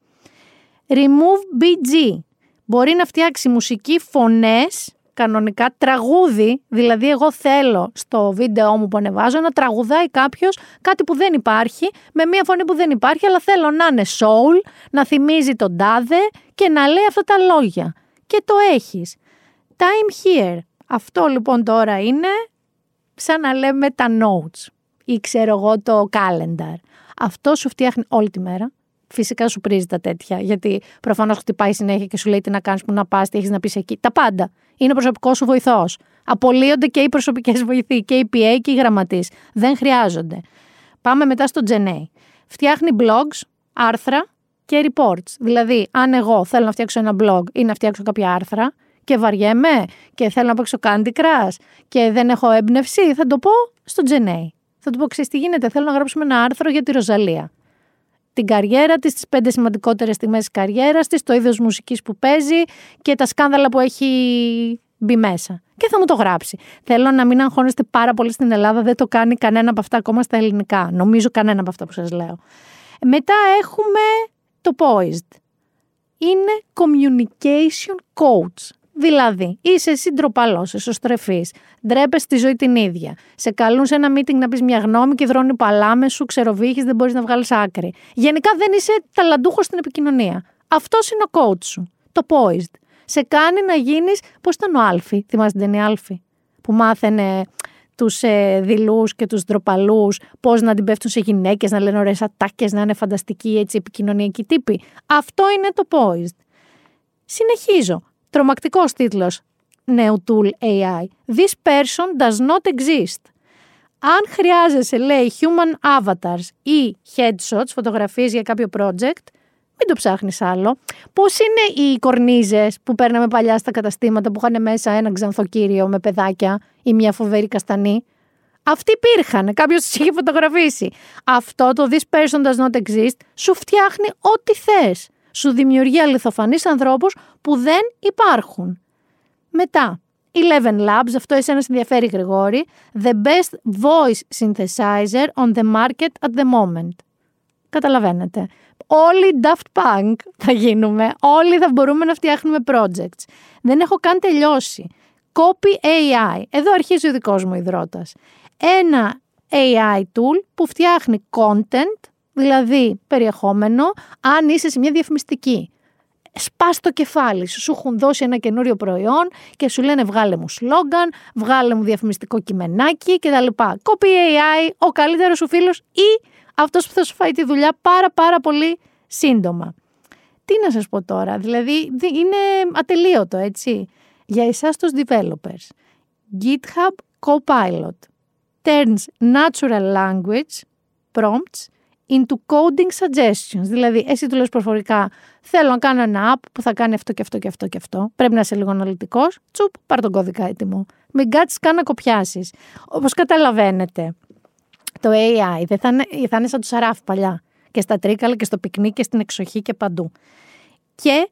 Remove BG. Μπορεί να φτιάξει μουσική, φωνές, κανονικά τραγούδι, δηλαδή εγώ θέλω στο βίντεο μου που ανεβάζω να τραγουδάει κάποιος κάτι που δεν υπάρχει, με μια φωνή που δεν υπάρχει, αλλά θέλω να είναι soul, να θυμίζει τον τάδε και να λέει αυτά τα λόγια. Και το έχεις. Time here. Αυτό λοιπόν τώρα είναι σαν να λέμε τα notes ή ξέρω εγώ το calendar. Αυτό σου φτιάχνει όλη τη μέρα. Φυσικά σου πρίζει τα τέτοια, γιατί προφανώς χτυπάει συνέχεια και σου λέει τι να κάνεις, που να πας, τι έχεις να πεις εκεί. Τα πάντα. Είναι προσωπικός σου βοηθός. Απολύονται και οι προσωπικές βοηθοί, και οι PA και οι γραμματείς. Δεν χρειάζονται. Πάμε μετά στο Genei. Φτιάχνει blogs, άρθρα, και reports. Δηλαδή, αν εγώ θέλω να φτιάξω ένα blog ή να φτιάξω κάποια άρθρα και βαριέμαι και θέλω να παίξω Candy Crush και δεν έχω έμπνευση, θα το πω στο Τζενέι. Θα του πω, ξέρεις τι γίνεται, θέλω να γράψουμε ένα άρθρο για τη Ροζαλία. Την καριέρα της, τις πέντε σημαντικότερες στιγμές της καριέρας της, το είδος μουσικής που παίζει και τα σκάνδαλα που έχει μπει μέσα. Και θα μου το γράψει. Θέλω να μην αγχώνεστε πάρα πολύ στην Ελλάδα, δεν το κάνει κανένα από αυτά ακόμα στα ελληνικά. Νομίζω κανένα από αυτά που σας λέω. Μετά έχουμε το Poised. Είναι communication coach. Δηλαδή, είσαι εσύ ντροπαλός, εσωστρεφή, ντρέπε τη ζωή την ίδια. Σε καλούν σε ένα meeting να πεις μια γνώμη και δρώνει παλάμε σου, ξεροβύχει, δεν μπορείς να βγάλεις άκρη. Γενικά δεν είσαι ταλαντούχος στην επικοινωνία. Αυτός είναι ο coach σου. Το poised. Σε κάνει να γίνεις. Πώς ήταν ο Άλφη, θυμάστε την ταινία Άλφη, που μάθαινε τους ε, δειλούς και τους ντροπαλούς, πώς να την πέφτουν σε γυναίκες, να λένε ωραίες ατάκες, να είναι φανταστικοί έτσι επικοινωνιακοί τύποι. Αυτό είναι το poised. Συνεχίζω. Τρομακτικός τίτλος νέου tool AI. This person does not exist. Αν χρειάζεσαι, λέει, human avatars ή headshots, φωτογραφίες για κάποιο project, μην το ψάχνεις άλλο. Πώς είναι οι κορνίζες που παίρναμε παλιά στα καταστήματα που είχαν μέσα ένα ξανθοκύριο με παιδάκια ή μια φοβερή καστανή; Αυτοί υπήρχαν. Κάποιος τους είχε φωτογραφίσει. Αυτό το This person does not exist σου φτιάχνει ό,τι θες. Σου δημιουργεί αληθοφανείς ανθρώπους που δεν υπάρχουν. Μετά, Eleven Labs, αυτό εσένα ενδιαφέρει Γρηγόρη, the best voice synthesizer on the market at the moment. Καταλαβαίνετε. Όλοι Daft Punk θα γίνουμε, όλοι θα μπορούμε να φτιάχνουμε projects. Δεν έχω καν τελειώσει. Copy AI. Εδώ αρχίζει ο δικός μου υδρότας. Ένα AI tool που φτιάχνει content, δηλαδή περιεχόμενο, αν είσαι σε μια διαφημιστική σπας το κεφάλι σου. Σου έχουν δώσει ένα καινούριο προϊόν και σου λένε βγάλε μου σλόγκαν, βγάλε μου διαφημιστικό κειμενάκι κτλ. Copy AI, ο καλύτερος σου φίλος ή αυτός που θα σου φάει τη δουλειά πάρα πάρα πολύ σύντομα. Τι να σας πω τώρα, δηλαδή είναι ατελείωτο έτσι. Για εσάς τους developers, GitHub Copilot turns natural language prompts into coding suggestions. Δηλαδή, εσύ του λες προφορικά, θέλω να κάνω ένα app που θα κάνει αυτό και αυτό και αυτό και αυτό. Πρέπει να είσαι λίγο αναλυτικός. Τσουπ, πάρ τον κώδικα έτοιμο. Μην κάτσεις καν να κοπιάσεις. Όπως καταλαβαίνετε, το AI δεν θα είναι, θα είναι σαν το σαράφ παλιά. Και στα τρίκαλα και στο πικνί και στην εξοχή και παντού. Και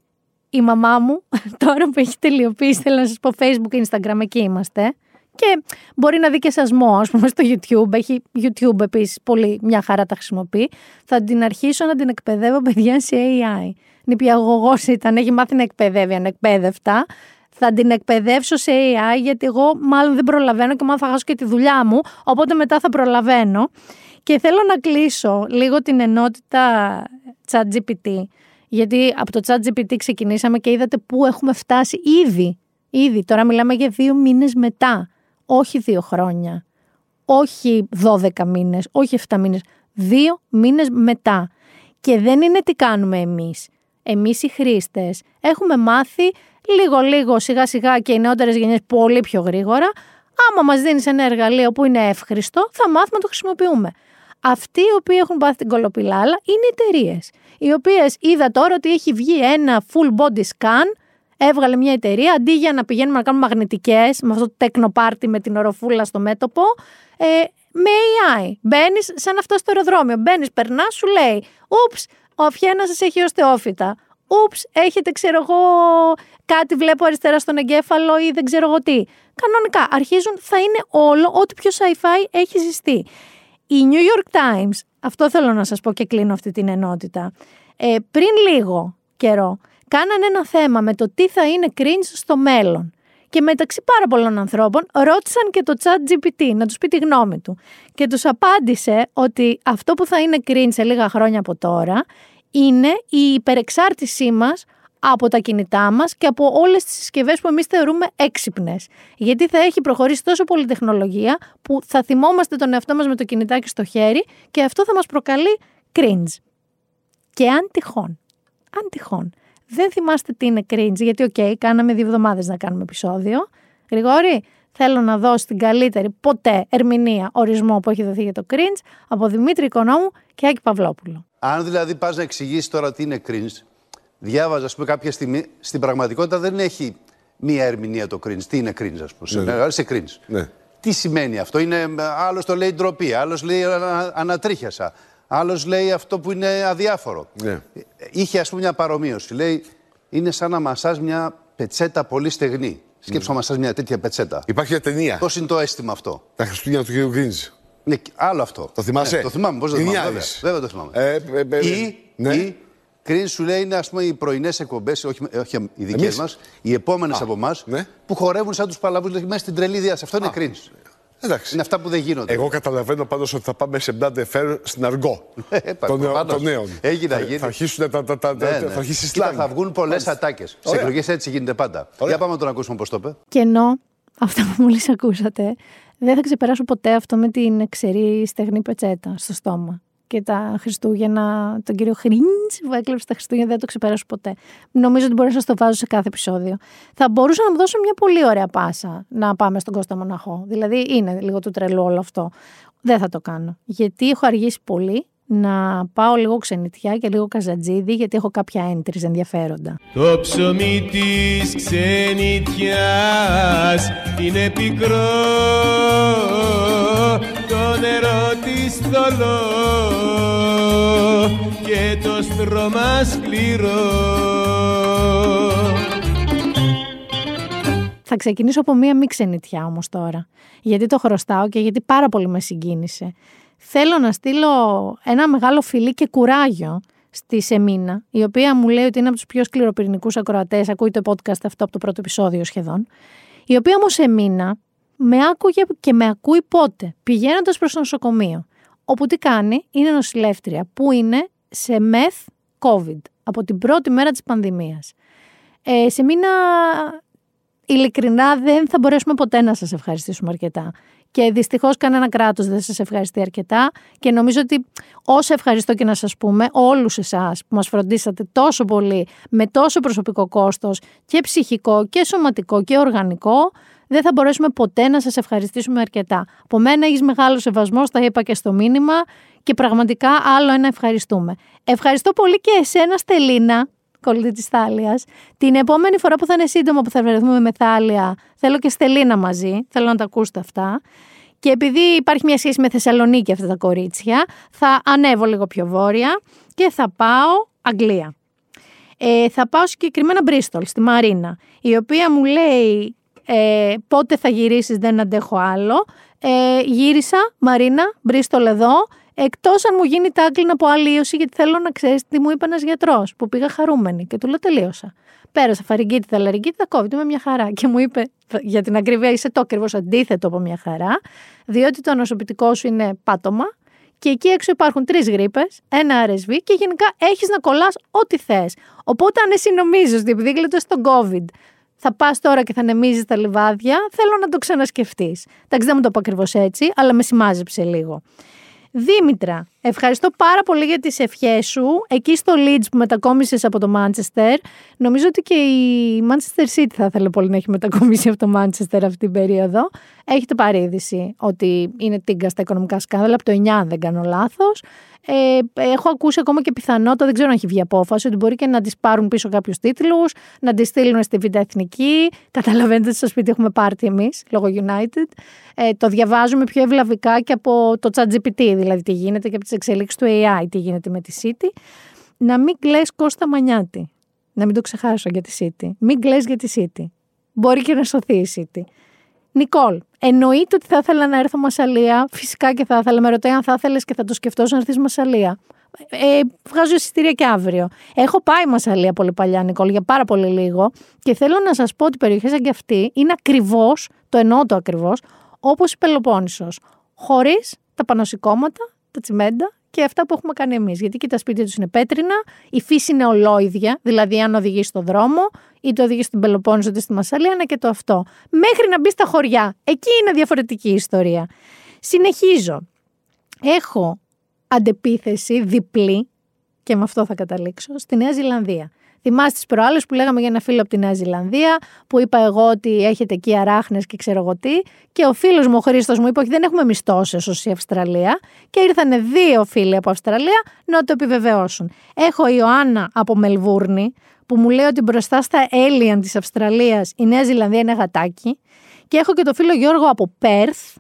η μαμά μου, τώρα που έχει τελειοποιήσει, θέλω να σας πω Facebook, Instagram, εκεί είμαστε και μπορεί να δει και σασμό, ας πούμε, στο YouTube. Έχει YouTube επίσης πολύ μια χαρά τα χρησιμοποιεί. Θα την αρχίσω να την εκπαιδεύω παιδιά σε AI. Νηπιαγωγός ήταν, έχει μάθει να εκπαιδεύει ανεκπαίδευτα. Θα την εκπαιδεύσω σε AI, γιατί εγώ μάλλον δεν προλαβαίνω και μάλλον θα χάσω και τη δουλειά μου. Οπότε μετά θα προλαβαίνω. Και θέλω να κλείσω λίγο την ενότητα ChatGPT. Γιατί από το ChatGPT ξεκινήσαμε και είδατε πού έχουμε φτάσει ήδη. Ήδη. Τώρα μιλάμε για δύο μήνες μετά όχι δύο χρόνια, όχι δώδεκα μήνες, όχι εφτά μήνες, δύο μήνες μετά. Και δεν είναι τι κάνουμε εμείς. Εμείς οι χρήστες έχουμε μάθει λίγο λίγο σιγά σιγά και οι νεότερες γενιές πολύ πιο γρήγορα. Άμα μας δίνεις ένα εργαλείο που είναι εύχριστο, θα μάθουμε να το χρησιμοποιούμε. Αυτοί οι οποίοι έχουν πάθει την κολοπηλάλα είναι οι εταιρείες. Οι οποίες είδα τώρα ότι έχει βγει ένα full body scan έβγαλε μια εταιρεία αντί για να πηγαίνουμε να κάνουμε μαγνητικές με αυτό το τεκνοπάρτι με την οροφούλα στο μέτωπο. Ε, με AI. Μπαίνεις σαν αυτό στο αεροδρόμιο. Μπαίνεις, περνάς, σου λέει, Ούψ, ο αφιένας σας έχει οστεόφυτα. Ούψ, έχετε, ξέρω εγώ, κάτι βλέπω αριστερά στον εγκέφαλο ή δεν ξέρω εγώ τι. Κανονικά, αρχίζουν, θα είναι όλο ό,τι πιο sci-fi έχει ζηστεί. Η New York Times, αυτό θέλω να σας πω και κλείνω αυτή την ενότητα, ε, πριν λίγο καιρό, κάνανε ένα θέμα με το τι θα είναι cringe στο μέλλον. Και μεταξύ πάρα πολλών ανθρώπων ρώτησαν και το chat GPT να τους πει τη γνώμη του. Και τους απάντησε ότι αυτό που θα είναι cringe σε λίγα χρόνια από τώρα είναι η υπερεξάρτησή μας από τα κινητά μας και από όλες τις συσκευές που εμείς θεωρούμε έξυπνες. Γιατί θα έχει προχωρήσει τόσο πολύ τεχνολογία που θα θυμόμαστε τον εαυτό μας με το κινητάκι στο χέρι και αυτό θα μας προκαλεί cringe. Και αν τυχόν, αν τυχόν, δεν θυμάστε τι είναι cringe, γιατί οκ, κάναμε δύο εβδομάδες να κάνουμε επεισόδιο. Γρηγόρη, Θέλω να δώσει την καλύτερη ποτέ ερμηνεία, ορισμό που έχει δοθεί για το cringe από Δημήτρη Οικονόμου και Άκη Παυλόπουλο. Αν δηλαδή πας να εξηγήσεις τώρα τι είναι cringe, διάβαζα, ας πούμε, κάποια στιγμή. Στην πραγματικότητα δεν έχει μία ερμηνεία το cringe. Τι είναι cringe, ας πούμε. Ναι, ναι. Σε cringe. Ναι. Τι σημαίνει αυτό, είναι, άλλος το λέει ντροπή, άλλος λέει ανα, ανατρίχιασα, άλλος λέει αυτό που είναι αδιάφορο. Ναι. Είχε, ας πούμε, μια παρομοίωση. Λέει, είναι σαν να μασά μια πετσέτα πολύ στεγνή. Σκέψου να μασά μια τέτοια πετσέτα. Υπάρχει μια ταινία. Πώς είναι το αίσθημα αυτό; Τα Χριστούγεννα του κ. Γκριντζ. Ναι, άλλο αυτό. Το θυμάσαι; Ναι, το θυμάμαι. Πώς δεν το Είναι θυμάμαι. άλλες. Βέβαια, βέβαια το θυμάμαι. Ε, ε, ε, ή, ναι. ή Cringe σου λέει είναι ας πούμε οι πρωινές εκπομπές, όχι, όχι οι δικές Εμείς; μας, οι επόμενες από εμάς, ναι. που χορεύουν σαν τους παλαβούς μέσα στην τρελή διάσταση. Αυτό είναι cringe. Εντάξει. Είναι αυτά που δεν γίνονται. Εγώ καταλαβαίνω πάντως ότι θα πάμε σε μπλάντε φέρ στην αργό. Ε, των, νέων- προφανώς. των νέων. Έγινε να θα, γίνει. θα αρχίσουν τα, τα, τα, Ναι, τα- ναι. θα αρχίσει Κοίτα, σλάνγκ. θα βγουν πολλές ατάκες. Σε Ωραία. εκλογές έτσι γίνεται πάντα. Ωραία. Για πάμε να τον ακούσουμε πώς το είπε. Και ενώ αυτά που μόλις ακούσατε, δεν θα ξεπεράσω ποτέ αυτό με την ξερή στεγνή πετσέτα στο στόμα. Και τα Χριστούγεννα, τον κύριο Χρήντ που έκλεψε τα Χριστούγεννα, δεν το ξεπεράσω ποτέ. Νομίζω ότι μπορεί να σας το βάζω σε κάθε επεισόδιο. Θα μπορούσα να μου δώσω μια πολύ ωραία πάσα να πάμε στον Κώστα Μοναχό. Δηλαδή είναι λίγο του τρελού όλο αυτό. Δεν θα το κάνω. Γιατί έχω αργήσει πολύ να πάω λίγο ξενιτιά και λίγο καζατζίδι, γιατί έχω κάποια entries ενδιαφέροντα. Το ψωμί της ξενιτιάς είναι πικρό Το νερό της θολό και το στρώμα σκληρό Θα ξεκινήσω από μία μη ξενιτιά όμως τώρα. Γιατί το χρωστάω και γιατί πάρα πολύ με συγκίνησε. Θέλω να στείλω ένα μεγάλο φιλί και κουράγιο στη Σεμίνα, η οποία μου λέει ότι είναι από τους πιο σκληροπυρηνικούς ακροατές. Ακούει το podcast αυτό από το πρώτο επεισόδιο σχεδόν. Η οποία όμως Σεμίνα με άκουγε και με ακούει πότε, πηγαίνοντας προς το νοσοκομείο. Όπου τι κάνει, είναι νοσηλεύτρια που είναι σε μεθ COVID από την πρώτη μέρα της πανδημίας. Ε, σε μήνα ειλικρινά δεν θα μπορέσουμε ποτέ να σας ευχαριστήσουμε αρκετά. Και δυστυχώς κανένα κράτος δεν σας ευχαριστεί αρκετά και νομίζω ότι όσο ευχαριστώ και να σας πούμε όλους εσάς που μας φροντίσατε τόσο πολύ με τόσο προσωπικό κόστος και ψυχικό και σωματικό και οργανικό δεν θα μπορέσουμε ποτέ να σας ευχαριστήσουμε αρκετά. Από μένα έχεις μεγάλο σεβασμό, τα είπα και στο μήνυμα και πραγματικά άλλο ένα ευχαριστούμε. Ευχαριστώ πολύ και εσένα Στελίνα κολλητή της Θάλιας. Την επόμενη φορά που θα είναι σύντομα που θα βρεθούμε με Θάλια, θέλω και Στελίνα μαζί. Θέλω να τα ακούσετε αυτά. Και επειδή υπάρχει μια σχέση με Θεσσαλονίκη αυτά τα κορίτσια, θα ανέβω λίγο πιο βόρεια και θα πάω Αγγλία. Ε, θα πάω συγκεκριμένα Μπρίστολ, στη Μαρίνα, η οποία μου λέει ε, πότε θα γυρίσεις δεν αντέχω άλλο. Ε, γύρισα, Μαρίνα, Μπρίστολ εδώ, Εκτός αν μου γίνει τάκλιν από αλλίωση, γιατί θέλω να ξέρεις τι μου είπε ένας γιατρός που πήγα χαρούμενη και του λέω τελείωσα. Πέρασα φαρικίτιδα, λαριγκίτιδα, κόβεται με μια χαρά. Και μου είπε, για την ακρίβεια, είσαι το ακριβώς αντίθετο από μια χαρά, διότι το νοσοποιητικό σου είναι πάτωμα και εκεί έξω υπάρχουν τρεις γρήπες, ένα RSV και γενικά έχεις να κολλάς ό,τι θες. Οπότε, αν εσύ νομίζεις ότι επειδή γλίτωσε τον COVID, θα πας τώρα και θα ανεμίζει τα λιβάδια, θέλω να το ξανασκεφτείς. Εντάξει, δεν μου το είπα ακριβώς έτσι, αλλά με σημάζεψε λίγο. Δήμητρα, ευχαριστώ πάρα πολύ για τις ευχές σου. Εκεί στο Leeds που μετακόμισες από το Manchester, νομίζω ότι και η Manchester City θα ήθελε πολύ να έχει μετακομίσει από το Manchester αυτή την περίοδο. Έχετε πάρει είδηση ότι είναι τίγκα στα οικονομικά σκάνδαλα από το 9, αν δεν κάνω λάθος. Ε, έχω ακούσει ακόμα και πιθανότητα, δεν ξέρω αν έχει βγει απόφαση, ότι μπορεί και να τη πάρουν πίσω κάποιους τίτλους, να τη στείλουν στη Β' Εθνική. Καταλαβαίνετε ότι στο σπίτι έχουμε πάρτι εμείς, λόγω United. Ε, το διαβάζουμε πιο ευλαβικά και από το ChatGPT, δηλαδή τι γίνεται και από τις εξελίξεις του AI, τι γίνεται με τη City. Να μην κλε Κώστα Μανιάτη. Να μην το ξεχάσω για τη City. Μην κλε για τη City. Μπορεί και να σωθεί η City. Νικόλ, εννοείται ότι θα ήθελα να έρθω Μασαλία. Φυσικά και θα ήθελα. Με ρωτάει αν θα ήθελες και θα το σκεφτώ να έρθεις Μασαλία. Ε, βγάζω εισιτήρια και αύριο. Έχω πάει Μασαλία πολύ παλιά, Νικόλ, για πάρα πολύ λίγο. Και θέλω να σας πω ότι περιοχές σαν και αυτή είναι ακριβώς, το εννοώ το ακριβώς, όπως η Πελοπόννησος. Χωρίς τα πανωσικώματα, τα τσιμέντα και αυτά που έχουμε κάνει εμείς. Γιατί και τα σπίτια τους είναι πέτρινα, η φύση είναι ολόιδια, δηλαδή αν οδηγείς στον δρόμο, είτε οδηγείς στην Πελοπόννησο είτε στη Μασαλία, είναι και το αυτό. Μέχρι να μπεις στα χωριά. Εκεί είναι διαφορετική η ιστορία. Συνεχίζω. Έχω αντεπίθεση διπλή και με αυτό θα καταλήξω, στη Νέα Ζηλανδία. Θυμάστε τις προάλλες που λέγαμε για ένα φίλο από τη Νέα Ζηλανδία, που είπα εγώ ότι έχετε εκεί αράχνες και ξέρω εγώ τι. Και ο φίλος μου, ο Χρήστος, μου είπε: Όχι, δεν έχουμε μισθώσεις ως η Αυστραλία. Και ήρθαν δύο φίλοι από Αυστραλία να το επιβεβαιώσουν. Έχω η Ιωάννα από Μελβούρνη, που μου λέει ότι μπροστά στα Alien της Αυστραλίας η Νέα Ζηλανδία είναι γατάκι. Και έχω και το φίλο Γιώργο από Πέρθ,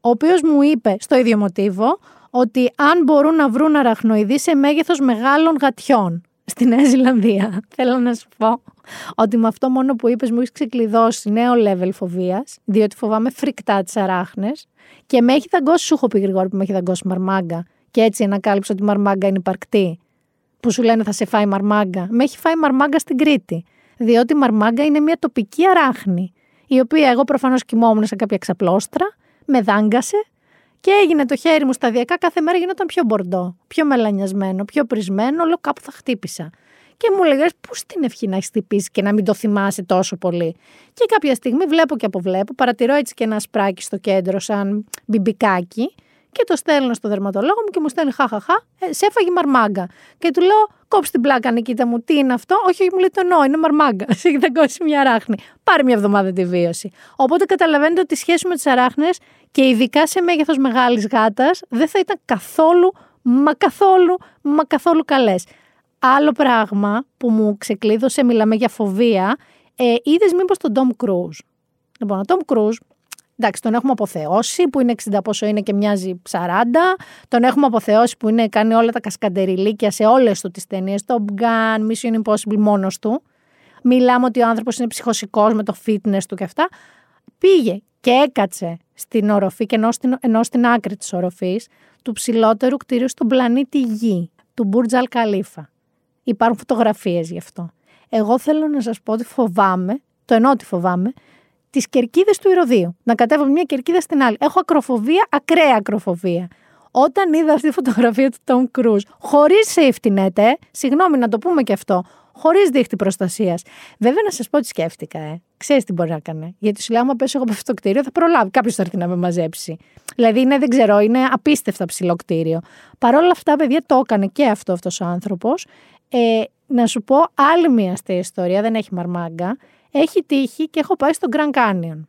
ο οποίος μου είπε στο ίδιο μοτίβο ότι αν μπορούν να βρουν αραχνοειδή σε μέγεθος μεγάλων γατιών στη Νέα Ζηλανδία. Θέλω να σου πω ότι με αυτό μόνο που είπες μου έχεις ξεκλειδώσει νέο level φοβίας, διότι φοβάμαι φρικτά τις αράχνες και με έχει δαγκώσει, σου έχω πει γρήγορα που με έχει δαγκώσει μαρμάγκα και έτσι ανακάλυψα ότι η μαρμάγκα είναι υπαρκτή που σου λένε θα σε φάει μαρμάγκα. Με έχει φάει μαρμάγκα στην Κρήτη, διότι η μαρμάγκα είναι μια τοπική αράχνη, η οποία εγώ προφανώς κοιμόμουν σε κάποια ξαπλώστρα, με δάγκασε και έγινε το χέρι μου σταδιακά, κάθε μέρα γινόταν πιο μπορντό, πιο μελανιασμένο, πιο πρισμένο, όλο κάπου θα χτύπησα. Και μου λέγε, Πού στην ευχή να έχεις χτυπήσει και να μην το θυμάσαι τόσο πολύ. Και κάποια στιγμή βλέπω και αποβλέπω, παρατηρώ έτσι και ένα σπυράκι στο κέντρο, σαν μπιμπικάκι, και το στέλνω στο δερματολόγο μου και μου στέλνει χαχαχά, ε, σε έφαγε μαρμάγκα. Και του λέω, κόψε την πλάκα, Νικήτα μου, τι είναι αυτό. Όχι, μου λέει το εννοώ, είναι μαρμάγκα. Σε έχει δαγκώσει μια αράχνη. Πάρε μια εβδομάδα αντιβίωση. Οπότε καταλαβαίνετε ότι η σχέση με τις αράχνες και ειδικά σε μέγεθος μεγάλης γάτας δεν θα ήταν καθόλου, μα καθόλου, μα καθόλου καλές. Άλλο πράγμα που μου ξεκλείδωσε, μιλάμε για φοβία, ε, είδες μήπως τον Tom Cruise. Λοιπόν, ο Tom Cruise Εντάξει, τον έχουμε αποθεώσει που είναι 60 πόσο είναι και μοιάζει 40. Τον έχουμε αποθεώσει που είναι, κάνει όλα τα κασκαντεριλίκια σε όλες του τις ταινίες. Το Gun, Mission Impossible μόνος του. Μιλάμε ότι ο άνθρωπος είναι ψυχοσικός με το fitness του και αυτά. Πήγε και έκατσε στην οροφή και ενώ στην, ενώ στην άκρη της οροφής του ψηλότερου κτίριου στον πλανήτη Γη, του Burj Al Khalifa. Υπάρχουν φωτογραφίες γι' αυτό. Εγώ θέλω να σας πω ότι φοβάμαι, το εννοώ ότι φοβάμαι, τις κερκίδες του ηρωδίου. Να κατέβω μια κερκίδα στην άλλη. Έχω ακροφοβία, ακραία ακροφοβία. Όταν είδα αυτή τη φωτογραφία του Tom Cruise, χωρίς safety net, ε, συγγνώμη να το πούμε και αυτό, χωρίς δίχτυ προστασίας. Βέβαια, να σας πω τι σκέφτηκα, ε. Ξέρεις τι μπορεί να κάνει. Γιατί σου λέω, άμα πέσω εγώ από αυτό το κτίριο, θα προλάβει. Κάποιος θα έρθει να με μαζέψει. Δηλαδή, είναι, δεν ξέρω, είναι απίστευτα ψηλό κτίριο. Παρ' όλα αυτά, παιδιά, το έκανε και αυτό αυτός ο άνθρωπος. Ε, να σου πω άλλη μια αστεία ιστορία, δεν έχει μαρμάγκα έχει τύχει και έχω πάει στο Grand Canyon.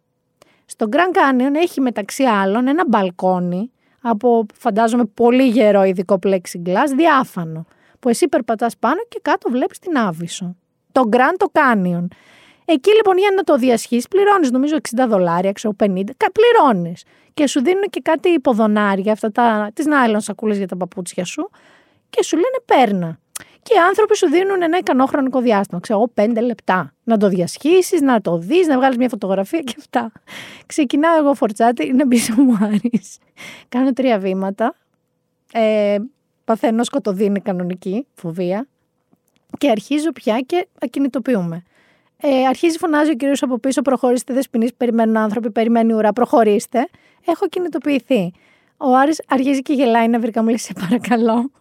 Στο Grand Canyon έχει μεταξύ άλλων ένα μπαλκόνι από φαντάζομαι πολύ γερό ειδικό plexiglass, διάφανο, που εσύ περπατάς πάνω και κάτω βλέπεις την Άβυσσο. Το Grand Canyon. Εκεί λοιπόν για να το διασχίσεις, πληρώνεις νομίζω 60 δολάρια, ξέρω 50, πληρώνεις. Και σου δίνουν και κάτι υποδονάρια, αυτά τα, τις νάιλον σακούλες για τα παπούτσια σου και σου λένε παίρνα. Και οι άνθρωποι σου δίνουν ένα ικανό χρονικό διάστημα. Ξέρω εγώ, πέντε λεπτά. Να το διασχίσεις, να το δεις, να βγάλεις μια φωτογραφία και αυτά. Ξεκινάω εγώ φορτσάτη, είναι πίσω μου Άρη. Κάνω τρία βήματα. Ε, παθαίνω σκοτωδίνη κανονική, φοβία. Και αρχίζω πια και ακινητοποιούμε. Ε, αρχίζει φωνάζει ο κύριος από πίσω, προχωρήστε, δεσποινείς, περιμένουν άνθρωποι, περιμένει ουρά, προχωρήστε. Έχω κινητοποιηθεί. Ο Άρης αρχίζει και γελάει να βρήκα μου λέει σε παρακαλώ.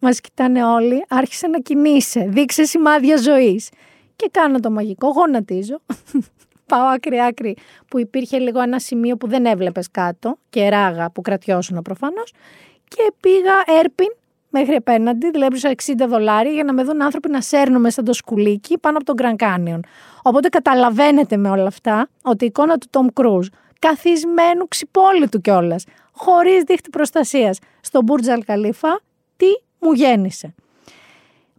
Μας κοιτάνε όλοι, άρχισε να κινείσαι, δείξε σημάδια ζωής. Και κάνω το μαγικό, γονατίζω. Πάω άκρη-άκρη που υπήρχε λίγο ένα σημείο που δεν έβλεπες κάτω και ράγα που κρατιώσουν προφανώς. Και πήγα έρπιν μέχρι απέναντι, δηλαδή 60 δολάρια για να με δουν άνθρωποι να σέρνουν μέσα το σκουλίκι πάνω από τον Grand Canyon. Οπότε καταλαβαίνετε με όλα αυτά ότι η εικόνα του Tom Cruise καθισμένου ξυπόλυτου κιόλας, χωρίς δίχτυ προστασίας, στον Burj Al Khalifa τι μου γέννησε.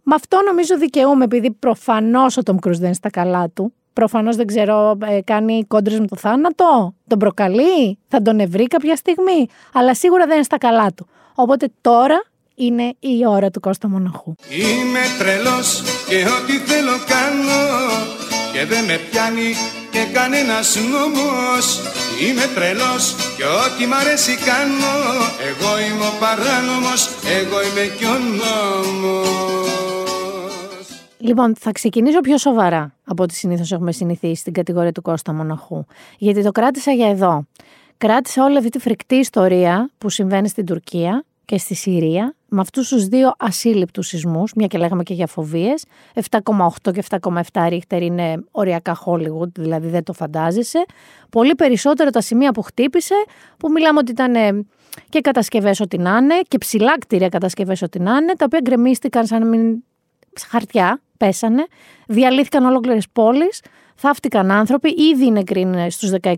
Με αυτό νομίζω δικαιούμαι, επειδή προφανώς ο Τόμ Κρούζ δεν είναι στα καλά του. Προφανώς δεν ξέρω, ε, κάνει κόντρες με το θάνατο, τον προκαλεί, θα τον ευρεί κάποια στιγμή. Αλλά σίγουρα δεν είναι στα καλά του. Οπότε τώρα είναι η ώρα του Κώστα Μοναχού. Είμαι τρελός και ό,τι θέλω κάνω και δεν με πιάνει και κανένας νόμος Είμαι τρελός και ό,τι μ' αρέσει κάνω Εγώ είμαι ο παράνομος, εγώ είμαι κι ο νόμος Λοιπόν, θα ξεκινήσω πιο σοβαρά από ό,τι συνήθως έχουμε συνηθίσει στην κατηγορία του Κώστα Μοναχού. Γιατί το κράτησα για εδώ. Κράτησα όλη αυτή τη φρικτή ιστορία που συμβαίνει στην Τουρκία και στη Συρία με αυτούς τους δύο ασύλληπτους σεισμούς, μια και λέγαμε και για φοβίες, 7,8 και 7,7 ρίχτερ είναι οριακά Hollywood, δηλαδή δεν το φαντάζεσαι. Πολύ περισσότερο τα σημεία που χτύπησε, που μιλάμε ότι ήταν ε, και κατασκευές ό,τι να είναι, και ψηλά κτίρια κατασκευές ό,τι να είναι, τα οποία γκρεμίστηκαν σαν να μην χαρτιά, πέσανε, διαλύθηκαν ολόκληρες πόλεις, θαύτηκαν άνθρωποι, ήδη είναι κρίν στους 16.000,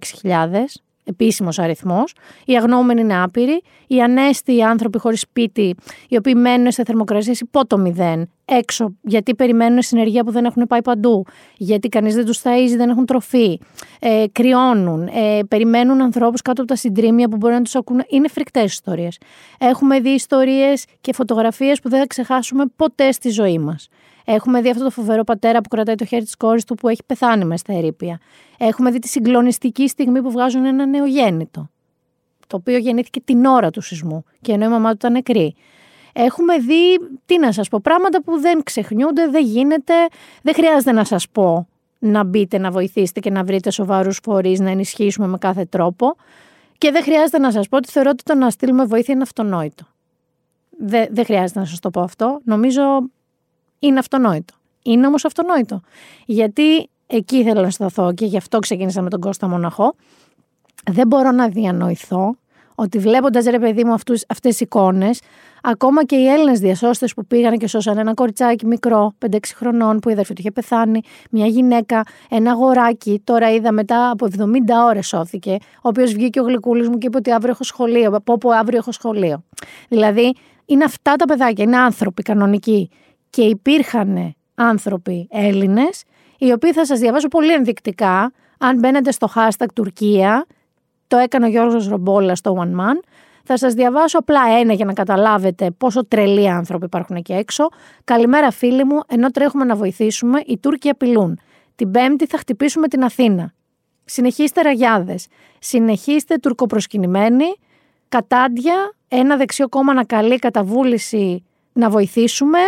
επίσημος αριθμός. Οι αγνοούμενοι είναι άπειροι. Οι ανέστιοι άνθρωποι χωρίς σπίτι, οι οποίοι μένουν σε θερμοκρασίες υπό το μηδέν, έξω, γιατί περιμένουν συνεργεία που δεν έχουν πάει παντού, γιατί κανείς δεν τους ταΐζει, δεν έχουν τροφή, ε, κρυώνουν, ε, περιμένουν ανθρώπους κάτω από τα συντρίμια που μπορεί να τους ακούνε. Είναι φρικτές ιστορίες. Έχουμε δει ιστορίες και φωτογραφίες που δεν θα ξεχάσουμε ποτέ στη ζωή μας. Έχουμε δει αυτό το φοβερό πατέρα που κρατάει το χέρι της κόρης του που έχει πεθάνει μες στα ερήπια. Έχουμε δει τη συγκλονιστική στιγμή που βγάζουν ένα νεογέννητο. Το οποίο γεννήθηκε την ώρα του σεισμού και ενώ η μαμά του ήταν νεκρή. Έχουμε δει, τι να σας πω, πράγματα που δεν ξεχνιούνται, δεν γίνεται, δεν χρειάζεται να σας πω να μπείτε, να βοηθήσετε και να βρείτε σοβαρούς φορείς, να ενισχύσουμε με κάθε τρόπο. Και δεν χρειάζεται να σας πω ότι θεωρώ ότι το να στείλουμε βοήθεια είναι αυτονόητο. Δεν, δεν χρειάζεται να σας το πω αυτό. Νομίζω είναι αυτονόητο. Είναι όμως αυτονόητο. Γιατί εκεί θέλω να σταθώ και γι' αυτό ξεκίνησα με τον Κώστα Μοναχό. Δεν μπορώ να διανοηθώ ότι βλέποντας ρε παιδί μου αυτές τις εικόνες, ακόμα και οι Έλληνες διασώστες που πήγαν και σώσαν ένα κοριτσάκι μικρό, 5-6 χρονών, που η αδερφή του είχε πεθάνει, μια γυναίκα, ένα αγοράκι, τώρα είδα μετά από 70 ώρες σώθηκε, ο οποίος βγήκε ο γλυκούλης μου και είπε ότι αύριο έχω σχολείο. Από όπου αύριο έχω σχολείο. Δηλαδή, είναι αυτά τα παιδάκια, είναι άνθρωποι κανονικοί και υπήρχαν άνθρωποι Έλληνες, οι οποίοι θα σας διαβάσω πολύ ενδεικτικά, αν μπαίνετε στο hashtag Τουρκία, το έκανε ο Γιώργος Ρομπόλα στο One Man, θα σας διαβάσω απλά ένα για να καταλάβετε πόσο τρελοί άνθρωποι υπάρχουν εκεί έξω. Καλημέρα φίλοι μου, ενώ τρέχουμε να βοηθήσουμε, οι Τούρκοι απειλούν. Την Πέμπτη θα χτυπήσουμε την Αθήνα. Συνεχίστε ραγιάδες. Συνεχίστε τουρκοπροσκυνημένοι. Κατάντια, ένα δεξιό κόμμα να καλεί καταβούληση να βοηθήσουμε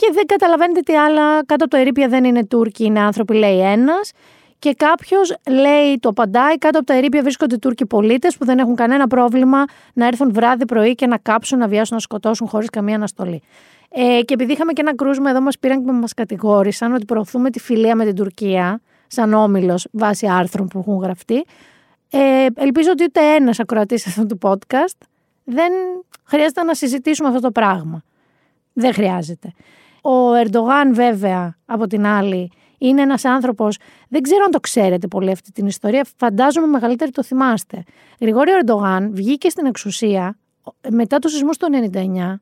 και δεν καταλαβαίνετε τι άλλα. Κάτω από το ερήπια δεν είναι Τούρκοι, είναι άνθρωποι, λέει ένας. Και κάποιος λέει, το απαντάει, κάτω από τα ερήπια βρίσκονται Τούρκοι πολίτες που δεν έχουν κανένα πρόβλημα να έρθουν βράδυ πρωί και να κάψουν, να βιάσουν, να σκοτώσουν χωρίς καμία αναστολή. Ε, και επειδή είχαμε και ένα κρούσμα εδώ, μας πήραν και μας κατηγόρησαν ότι προωθούμε τη φιλία με την Τουρκία, σαν όμιλος βάσει άρθρων που έχουν γραφτεί. Ε, ελπίζω ότι ούτε ένας ακροατής αυτού του podcast δεν χρειάζεται να συζητήσουμε αυτό το πράγμα. Δεν χρειάζεται. Ο Ερντογάν βέβαια από την άλλη είναι ένας άνθρωπος, δεν ξέρω αν το ξέρετε πολύ αυτή την ιστορία, φαντάζομαι μεγαλύτερη το θυμάστε. Γρηγόριο Ερντογάν βγήκε στην εξουσία μετά το σεισμό του 99,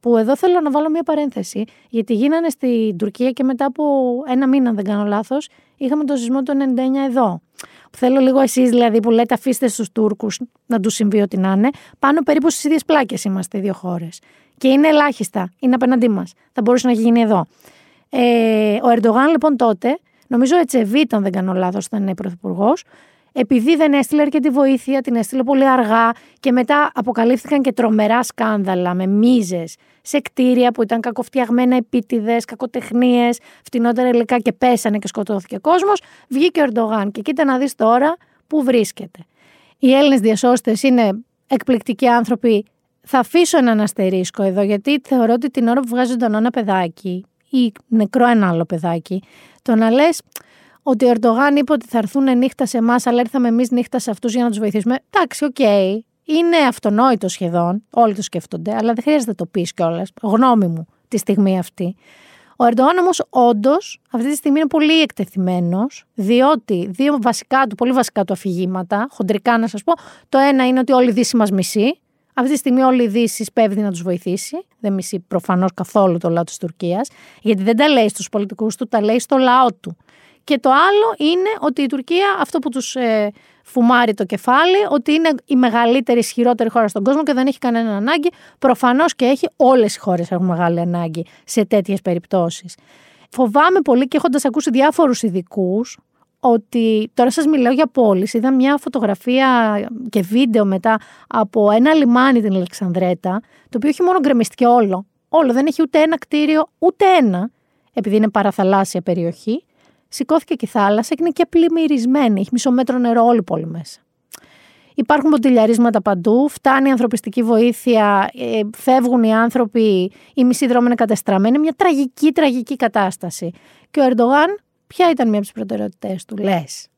που εδώ θέλω να βάλω μια παρένθεση, γιατί γίνανε στην Τουρκία και μετά από ένα μήνα, αν δεν κάνω λάθος, είχαμε το σεισμό του 99 εδώ. Θέλω λίγο εσείς δηλαδή που λέτε αφήστε στους Τούρκους να τους συμβεί ό,τι να είναι. Πάνω περίπου στις ίδιες πλάκες είμαστε οι δύο χώρες. Και είναι ελάχιστα. Είναι απέναντί μας. Θα μπορούσε να έχει γίνει εδώ. Ε, ο Ερντογάν λοιπόν τότε, νομίζω ο Ετσεβίτ, αν δεν κάνω λάθος, ήταν πρωθυπουργός, επειδή δεν έστειλε αρκετή βοήθεια, την έστειλε πολύ αργά και μετά αποκαλύφθηκαν και τρομερά σκάνδαλα με μίζες σε κτίρια που ήταν κακοφτιαγμένα επίτηδες, κακοτεχνίες, φτηνότερα υλικά και πέσανε και σκοτώθηκε κόσμος. Βγήκε ο Ερντογάν και κοίτα να δεις τώρα που βρίσκεται. Οι Έλληνες διασώστες είναι εκπληκτικοί άνθρωποι. Θα αφήσω έναν αστερίσκο εδώ, γιατί θεωρώ ότι την ώρα που βγάζει τον ένα παιδάκι ή νεκρό ένα άλλο παιδάκι, το να λες ότι ο Ερντογάν είπε ότι θα έρθουν νύχτα σε εμάς, αλλά ήρθαμε εμείς νύχτα σε αυτούς για να τους βοηθήσουμε. Εντάξει, ok. Okay. Είναι αυτονόητο σχεδόν. Όλοι το σκέφτονται, αλλά δεν χρειάζεται να το πεις κιόλας. Γνώμη μου τη στιγμή αυτή. Ο Ερντογάν όμως όντως αυτή τη στιγμή είναι πολύ εκτεθειμένος, διότι δύο βασικά του, πολύ βασικά του αφηγήματα, χοντρικά να σας πω, το ένα είναι ότι όλη η Δύση μας μισεί. Αυτή τη στιγμή όλη η Δύση σπέβδει να τους βοηθήσει. Δεν μισεί προφανώς καθόλου το λαό της Τουρκίας, γιατί δεν τα λέει στους πολιτικούς του, τα λέει στο λαό του. Και το άλλο είναι ότι η Τουρκία, αυτό που τους ε, φουμάρει το κεφάλι, ότι είναι η μεγαλύτερη, ισχυρότερη χώρα στον κόσμο και δεν έχει κανένα ανάγκη. Προφανώς και έχει, όλες οι χώρες έχουν μεγάλη ανάγκη σε τέτοιες περιπτώσεις. Φοβάμαι πολύ και έχοντας ακούσει διάφορους ειδικούς, ότι τώρα σας μιλάω για πόλεις, είδα μια φωτογραφία και βίντεο μετά από ένα λιμάνι την Αλεξανδρέτα, το οποίο έχει μόνο γκρεμιστεί όλο. Όλο, δεν έχει ούτε ένα κτίριο, ούτε ένα, επειδή είναι παραθαλάσσια περιοχή σηκώθηκε και η θάλασσα και είναι και πλημμυρισμένη. Έχει μισό μέτρο νερό όλη η πόλη μέσα. Υπάρχουν ποτηλιαρίσματα παντού, φτάνει η ανθρωπιστική βοήθεια, ε, φεύγουν οι άνθρωποι, οι μισοί δρόμοι είναι κατεστραμμένοι. Μια τραγική, τραγική κατάσταση. Και ο Ερντογάν, ποια ήταν μια από τις προτεραιότητές του, λες;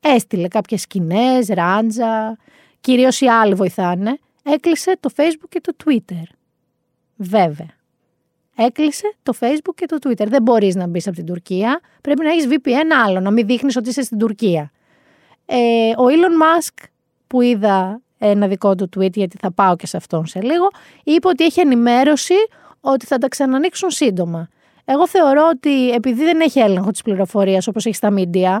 Έστειλε κάποιες σκηνές, ράντζα, κυρίως οι άλλοι βοηθάνε. Έκλεισε το Facebook και το Twitter. Βέβαια. Έκλεισε το Facebook και το Twitter. Δεν μπορείς να μπεις από την Τουρκία. Πρέπει να έχεις VPN άλλο, να μην δείχνεις ότι είσαι στην Τουρκία. Ε, ο Elon Musk που είδα ένα δικό του tweet, γιατί θα πάω και σε αυτόν σε λίγο, είπε ότι έχει ενημέρωση ότι θα τα ξανανοίξουν σύντομα. Εγώ θεωρώ ότι επειδή δεν έχει έλεγχο της πληροφορίας όπως έχει στα media,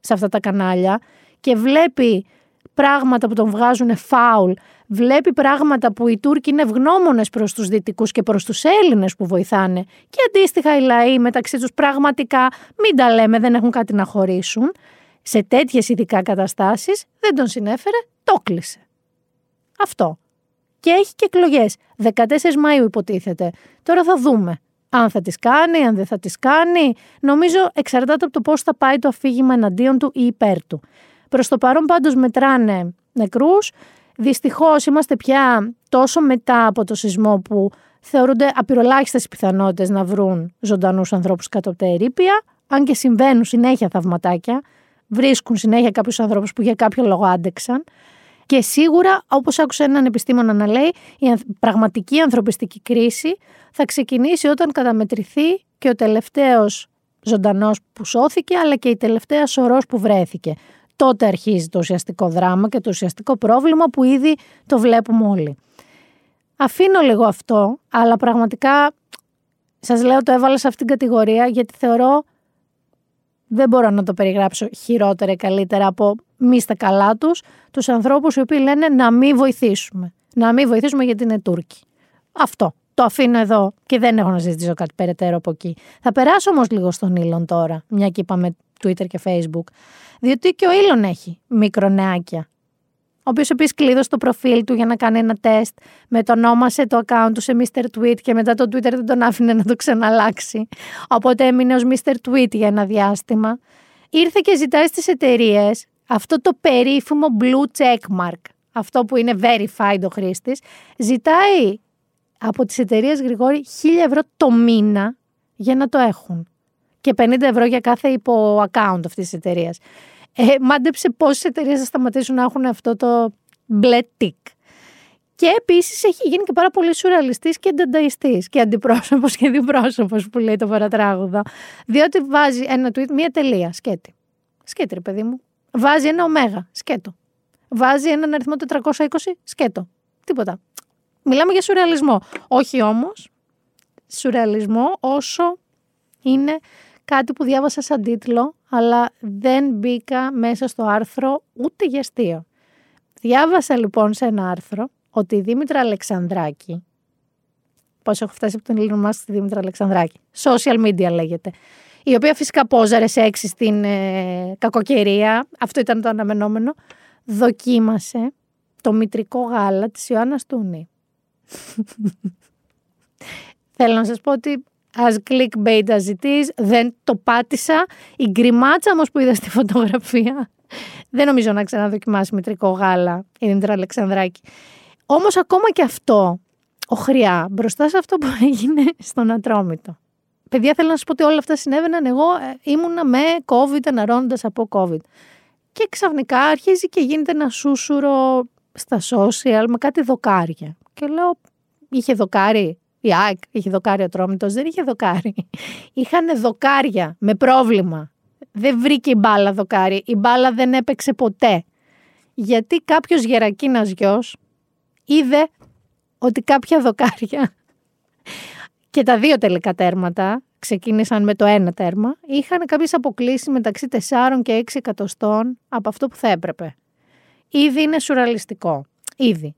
σε αυτά τα κανάλια, και βλέπει πράγματα που τον βγάζουν φάουλ, βλέπει πράγματα που οι Τούρκοι είναι ευγνώμονες προς τους Δυτικούς και προς τους Έλληνες που βοηθάνε, και αντίστοιχα οι λαοί μεταξύ τους πραγματικά, μην τα λέμε, δεν έχουν κάτι να χωρίσουν. Σε τέτοιες ειδικά καταστάσεις δεν τον συνέφερε, το κλείσε. Αυτό. Και έχει και εκλογές. 14 Μαΐου υποτίθεται. Τώρα θα δούμε αν θα τις κάνει, αν δεν θα τις κάνει. Νομίζω εξαρτάται από το πώς θα πάει το αφήγημα εναντίον του ή υπέρ του. Προς το παρόν πάντως μετράνε νεκρούς. Δυστυχώς είμαστε πια τόσο μετά από το σεισμό που θεωρούνται απειρολάχιστες οι πιθανότητες να βρουν ζωντανούς ανθρώπους κάτω από τα ερήπια, αν και συμβαίνουν συνέχεια θαυματάκια, βρίσκουν συνέχεια κάποιους ανθρώπους που για κάποιο λόγο άντεξαν. Και σίγουρα, όπως άκουσα έναν επιστήμονα να λέει, η πραγματική ανθρωπιστική κρίση θα ξεκινήσει όταν καταμετρηθεί και ο τελευταίος ζωντανός που σώθηκε, αλλά και η τελευταία σωρός που βρέθηκε. Τότε αρχίζει το ουσιαστικό δράμα και το ουσιαστικό πρόβλημα που ήδη το βλέπουμε όλοι. Αφήνω λίγο αυτό, αλλά πραγματικά σας λέω το έβαλα σε αυτήν την κατηγορία γιατί θεωρώ δεν μπορώ να το περιγράψω χειρότερα ή καλύτερα από μη στα καλά τους, τους ανθρώπους οι οποίοι λένε να μην βοηθήσουμε. Να μην βοηθήσουμε γιατί είναι Τούρκοι. Αυτό. Το αφήνω εδώ και δεν έχω να συζητήσω κάτι περαιτέρω από εκεί. Θα περάσω όμως λίγο στον Ήλον τώρα, μια και είπαμε Twitter και Facebook. Διότι και ο Ήλον έχει μικρονεάκια. Ο οποίος επίσης κλείδωσε το προφίλ του για να κάνει ένα τεστ. Με το ονόμασε το account του σε Mr. Tweet και μετά το Twitter δεν τον άφηνε να το ξαναλλάξει. Οπότε έμεινε ως Mr. Tweet για ένα διάστημα. Ήρθε και ζητάει στις εταιρείες αυτό το περίφημο blue checkmark. Αυτό που είναι verified ο χρήστης. Ζητάει από τις εταιρείες Γρηγόρη 1000 ευρώ το μήνα για να το έχουν. Και 50 ευρώ για κάθε υπό account αυτής της εταιρείας. Ε, μάντεψε πόσες εταιρείες θα σταματήσουν να έχουν αυτό το μπλε τικ. Και επίσης έχει γίνει και πάρα πολύ σουρεαλιστής και εντανταϊστή και αντιπρόσωπος και αντιπρόσωπο που λέει το παρατράγουδο. Διότι βάζει ένα tweet, μία τελεία, σκέτη. Σκέτη, ρε παιδί μου. Βάζει ένα ωμέγα, σκέτο. Βάζει έναν αριθμό 420, σκέτο. Τίποτα. Μιλάμε για σουρεαλισμό. Όχι όμως σουρεαλισμό όσο είναι κάτι που διάβασα σαν τίτλο, αλλά δεν μπήκα μέσα στο άρθρο ούτε για αστείο. Διάβασα λοιπόν σε ένα άρθρο ότι η Δήμητρα Αλεξανδράκη, πώς έχω φτάσει από τον Elon Musk στη Δήμητρα Αλεξανδράκη, social media λέγεται, η οποία φυσικά πόζαρε έξι στην ε, κακοκαιρία, αυτό ήταν το αναμενόμενο, δοκίμασε το μητρικό γάλα της Ιωάννας Τούνη. Θέλω να σας πω ότι as clickbait as it is, δεν το πάτησα. Η γκριμάτσα όμως που είδα στη φωτογραφία, δεν νομίζω να ξαναδοκιμάσει μητρικό γάλα η Δήμητρα Αλεξανδράκη. Όμως ακόμα και αυτό, ο Χρειά, μπροστά σε αυτό που έγινε στον Ατρόμητο. Παιδιά, θέλω να σας πω ότι όλα αυτά συνέβαιναν. Εγώ ε, ήμουνα με COVID, αναρώνοντα από COVID. Και ξαφνικά αρχίζει και γίνεται ένα σούσουρο στα social με κάτι δοκάρια. Και λέω, είχε δοκάρι; Η ΑΕΚ είχε δοκάρι ο Τρόμητος, δεν είχε δοκάρι. Είχαν δοκάρια με πρόβλημα. Δεν βρήκε η μπάλα δοκάρι. Η μπάλα δεν έπαιξε ποτέ. Γιατί κάποιος γερακίνας γιος είδε ότι κάποια δοκάρια και τα δύο τελικά τέρματα ξεκίνησαν με το ένα τέρμα, είχαν κάποιες αποκλήσεις μεταξύ 4 και 6 εκατοστών από αυτό που θα έπρεπε. Ήδη είναι σουραλιστικό. Ήδη.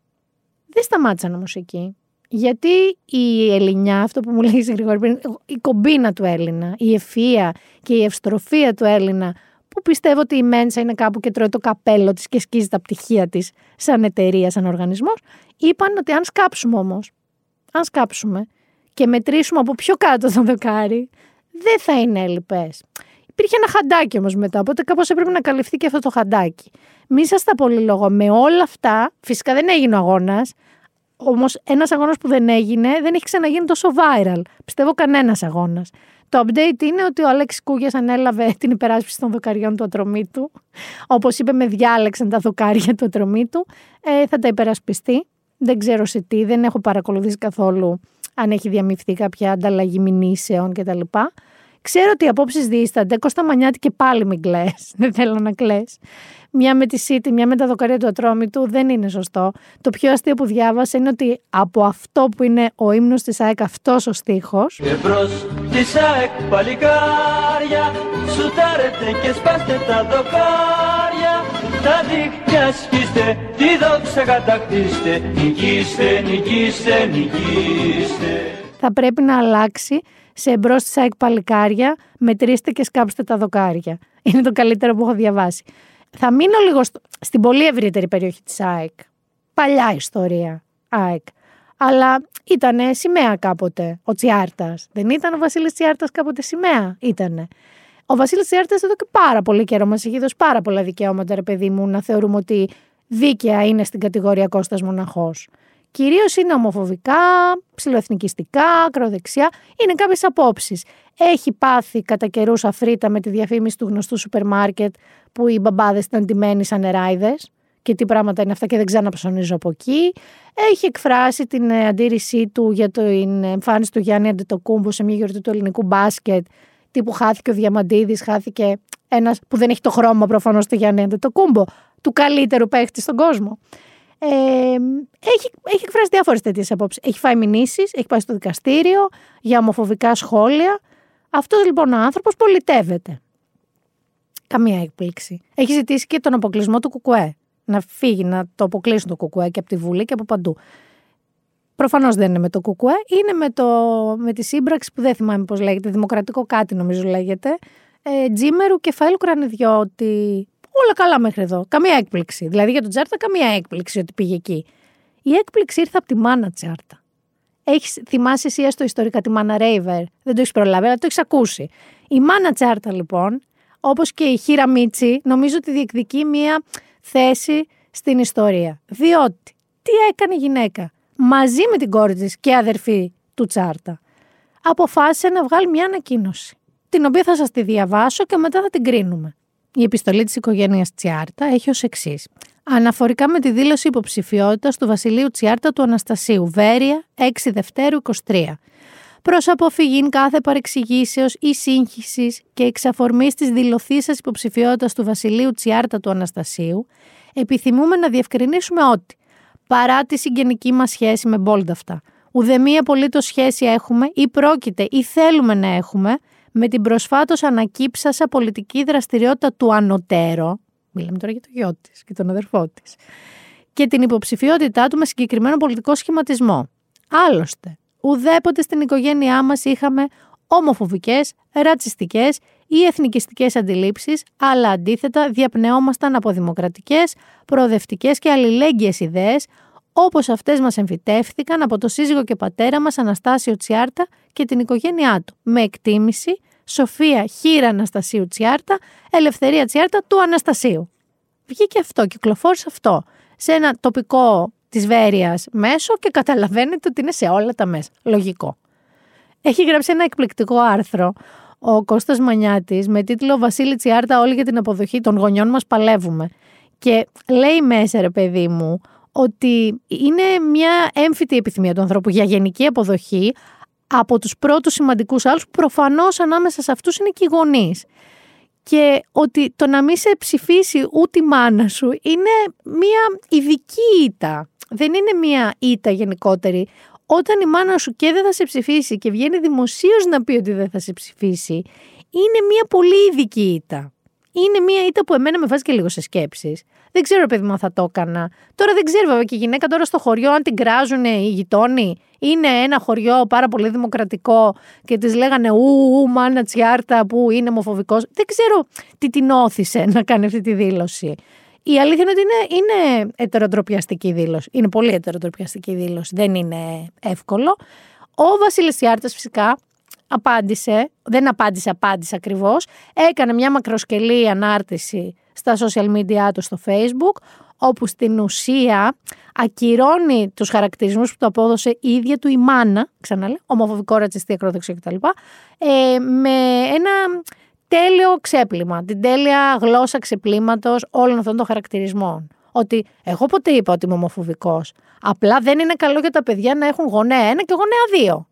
Δεν σταμάτησαν όμως εκεί. Γιατί η Ελληνιά, αυτό που μου λέει γρήγορα πριν, η κομπίνα του Έλληνα, η ευφυΐα και η ευστροφία του Έλληνα, που πιστεύω ότι η Μένσα είναι κάπου και τρώει το καπέλο της και σκίζει τα πτυχία της σαν εταιρεία, σαν οργανισμός, είπαν ότι αν σκάψουμε όμως, αν σκάψουμε και μετρήσουμε από πιο κάτω το δοκάρι, δεν θα είναι ελλειπές. Υπήρχε ένα χαντάκι όμως μετά, οπότε κάπως έπρεπε να καλυφθεί και αυτό το χαντάκι. Μη σας τα πολύ λόγο. Με όλα αυτά, φυσικά δεν έγινε ο αγώνας. Όμως, ένας αγώνας που δεν έγινε δεν έχει ξαναγίνει τόσο viral. Πιστεύω κανένας αγώνας. Το update είναι ότι ο Άλεξ Κούγιας ανέλαβε την υπεράσπιση των δοκαριών του ατρωμίτου. Όπως είπε, με διάλεξαν τα δοκάρια του ατρωμίτου. Ε, θα τα υπερασπιστεί. Δεν ξέρω σε τι, δεν έχω παρακολουθήσει καθόλου αν έχει διαμειφθεί κάποια ανταλλαγή μηνύσεων κτλ. Ξέρω ότι οι απόψεις δίστανται. Κώστα Μανιάτη και πάλι μην κλε. Δεν θέλω να κλε. Μια με τη Σίτη, μια με τα δοκαρία του ατρόμητου. Δεν είναι σωστό. Το πιο αστείο που διάβασα είναι ότι από αυτό που είναι ο ύμνος της ΑΕΚ, αυτός ο στίχος. Εμπρός της ΑΕΚ παλικάρια Σουτάρετε και σπάστε τα δοκάρια Τα δίχτυα σκίστε, τη δόξα κατακτήστε Νικήστε, νικήστε, νικήστε θα πρέπει να αλλάξει σε εμπρό της ΑΕΚ παλικάρια, μετρήστε και σκάψτε τα δοκάρια. Είναι το καλύτερο που έχω διαβάσει. Θα μείνω λίγο στο- στην πολύ ευρύτερη περιοχή της ΑΕΚ. Παλιά ιστορία ΑΕΚ. Αλλά ήταν σημαία κάποτε ο Τσιάρτας. Δεν ήταν ο Βασίλης Τσιάρτας κάποτε σημαία. Ήτανε. Ο Βασίλης Τσιάρτας εδώ και πάρα πολύ καιρό μας έχει δώσει πάρα πολλά δικαιώματα, ρε παιδί μου, να θεωρούμε ότι δίκαια είναι στην κατηγορία Κώστας Μοναχός. Κυρίως είναι ομοφοβικά, ψηλοεθνικιστικά, ακροδεξιά. Είναι κάποιες απόψεις. Έχει πάθει κατά καιρούς αφρίτα με τη διαφήμιση του γνωστού σούπερ μάρκετ που οι μπαμπάδες ήταν τιμένοι σαν νεράιδες και τι πράγματα είναι αυτά και δεν ξαναψωνίζω από εκεί. Έχει εκφράσει την ε, αντίρρησή του για την εμφάνιση του Γιάννη Αντετοκούμπο σε μια γιορτή του ελληνικού μπάσκετ. Τύπου χάθηκε ο Διαμαντίδης, χάθηκε ένας που δεν έχει το χρώμα προφανώς του Γιάννη Αντετοκούμπο, του καλύτερου παίχτη στον κόσμο. Ε, έχει, έχει εκφράσει διάφορες τέτοιες απόψεις. Έχει φάει μηνύσεις, έχει πάει στο δικαστήριο για ομοφοβικά σχόλια. Αυτός λοιπόν ο άνθρωπος πολιτεύεται. Καμία έκπληξη. Έχει ζητήσει και τον αποκλεισμό του Κουκουέ. Να φύγει, να το αποκλείσουν το Κουκουέ και από τη Βουλή και από παντού. Προφανώς δεν είναι με το Κουκουέ, είναι με, το, με τη σύμπραξη που δεν θυμάμαι πώς λέγεται, Δημοκρατικό κάτι νομίζω λέγεται. Ε, Τζίμερου Κεφάλου Κρανιδιώτη. Όλα καλά μέχρι εδώ. Καμία έκπληξη. Δηλαδή για τον Τσάρτα, καμία έκπληξη ότι πήγε εκεί. Η έκπληξη ήρθε από τη μάνα Τσάρτα. Έχεις, θυμάσαι εσύ έστω ιστορικά τη μάνα Ρέιβερ; Δεν το έχεις προλάβει, αλλά το έχεις ακούσει. Η μάνα Τσάρτα, λοιπόν, όπως και η Χίρα Μίτσι, νομίζω ότι διεκδικεί μία θέση στην ιστορία. Διότι τι έκανε η γυναίκα; Μαζί με την κόρη της και αδερφή του Τσάρτα. Αποφάσισε να βγάλει μια ανακοίνωση, την οποία θα σας τη διαβάσω και μετά θα την κρίνουμε. Η επιστολή της οικογένειας Τσιάρτα έχει ως εξής. Αναφορικά με τη δήλωση υποψηφιότητας του Βασιλείου Τσιάρτα του Αναστασίου, Βέρεια, 6 Δευτέρου 23. Προς αποφυγή κάθε παρεξηγήσεως ή σύγχυσης και εξαφορμής της δηλωθήσας υποψηφιότητας του Βασιλείου Τσιάρτα του Αναστασίου, επιθυμούμε να διευκρινίσουμε ότι, παρά τη συγγενική μας σχέση με Μπόλνταφτα, ουδέμια απολύτως σχέση έχουμε ή πρόκειται ή θέλουμε να έχουμε με την προσφάτως ανακύψασα πολιτική δραστηριότητα του ανωτέρω, μιλάμε τώρα για το γιο της και τον αδερφό της, και την υποψηφιότητά του με συγκεκριμένο πολιτικό σχηματισμό. Άλλωστε, ουδέποτε στην οικογένειά μας είχαμε ομοφοβικές, ρατσιστικές ή εθνικιστικές αντιλήψεις, αλλά αντίθετα διαπνεόμασταν από δημοκρατικές, προοδευτικές και αλληλέγγυες ιδέες, όπως αυτές μας εμφυτεύθηκαν από το σύζυγο και πατέρα μας Αναστάσιο Τσιάρτα και την οικογένειά του, με εκτίμηση Σοφία Χίρα Αναστασίου Τσιάρτα, Ελευθερία Τσιάρτα του Αναστασίου. Βγήκε αυτό, κυκλοφόρησε αυτό σε ένα τοπικό της Βέρειας μέσο και καταλαβαίνετε ότι είναι σε όλα τα μέσα. Λογικό. Έχει γράψει ένα εκπληκτικό άρθρο ο Κώστας Μανιάτης με τίτλο «Βασίλη Τσιάρτα όλοι για την αποδοχή των γονιών μας παλεύουμε». Και λέει μέσα ρε παιδί μου ότι είναι μια έμφυτη επιθυμία του ανθρώπου για γενική αποδοχή από τους πρώτους σημαντικούς άλλους που προφανώς ανάμεσα σε αυτούς είναι και οι γονείς. Και ότι το να μην σε ψηφίσει ούτε η μάνα σου είναι μια ειδική ήττα. Δεν είναι μια ήττα γενικότερη. Όταν η μάνα σου και δεν θα σε ψηφίσει και βγαίνει δημοσίως να πει ότι δεν θα σε ψηφίσει, είναι μια πολύ ειδική ήττα. Είναι μια ήττα που εμένα με βάζει και λίγο σε σκέψεις. Δεν ξέρω, παιδί μου, αν θα το έκανα. Τώρα δεν ξέρω, βέβαια, και η γυναίκα τώρα στο χωριό, αν την κράζουν οι γειτόνοι. Είναι ένα χωριό πάρα πολύ δημοκρατικό και της λέγανε Ου, ου, μάνα τσιάρτα που είναι ομοφοβικός. Δεν ξέρω τι την όθησε να κάνει αυτή τη δήλωση. Η αλήθεια είναι ότι είναι, είναι ετεροτροπιαστική δήλωση. Είναι πολύ ετεροτροπιαστική δήλωση. Δεν είναι εύκολο. Ο Βασίλης Τσιάρτας, φυσικά, απάντησε, δεν απάντησε, απάντησε ακριβώς, έκανε μια μακροσκελή ανάρτηση στα social media του στο facebook, όπου στην ουσία ακυρώνει τους χαρακτηρισμούς που του απόδωσε η ίδια του η μάνα, ξαναλέω, ομοφοβικό, ρατσιστή, ακροδεξιό κτλ. Ε, με ένα τέλειο ξέπλυμα, την τέλεια γλώσσα ξεπλήματος όλων αυτών των χαρακτηρισμών. Ότι εγώ ποτέ είπα ότι είμαι ομοφοβικός. Απλά δεν είναι καλό για τα παιδιά να έχουν γονέα ένα και γονέα δύο.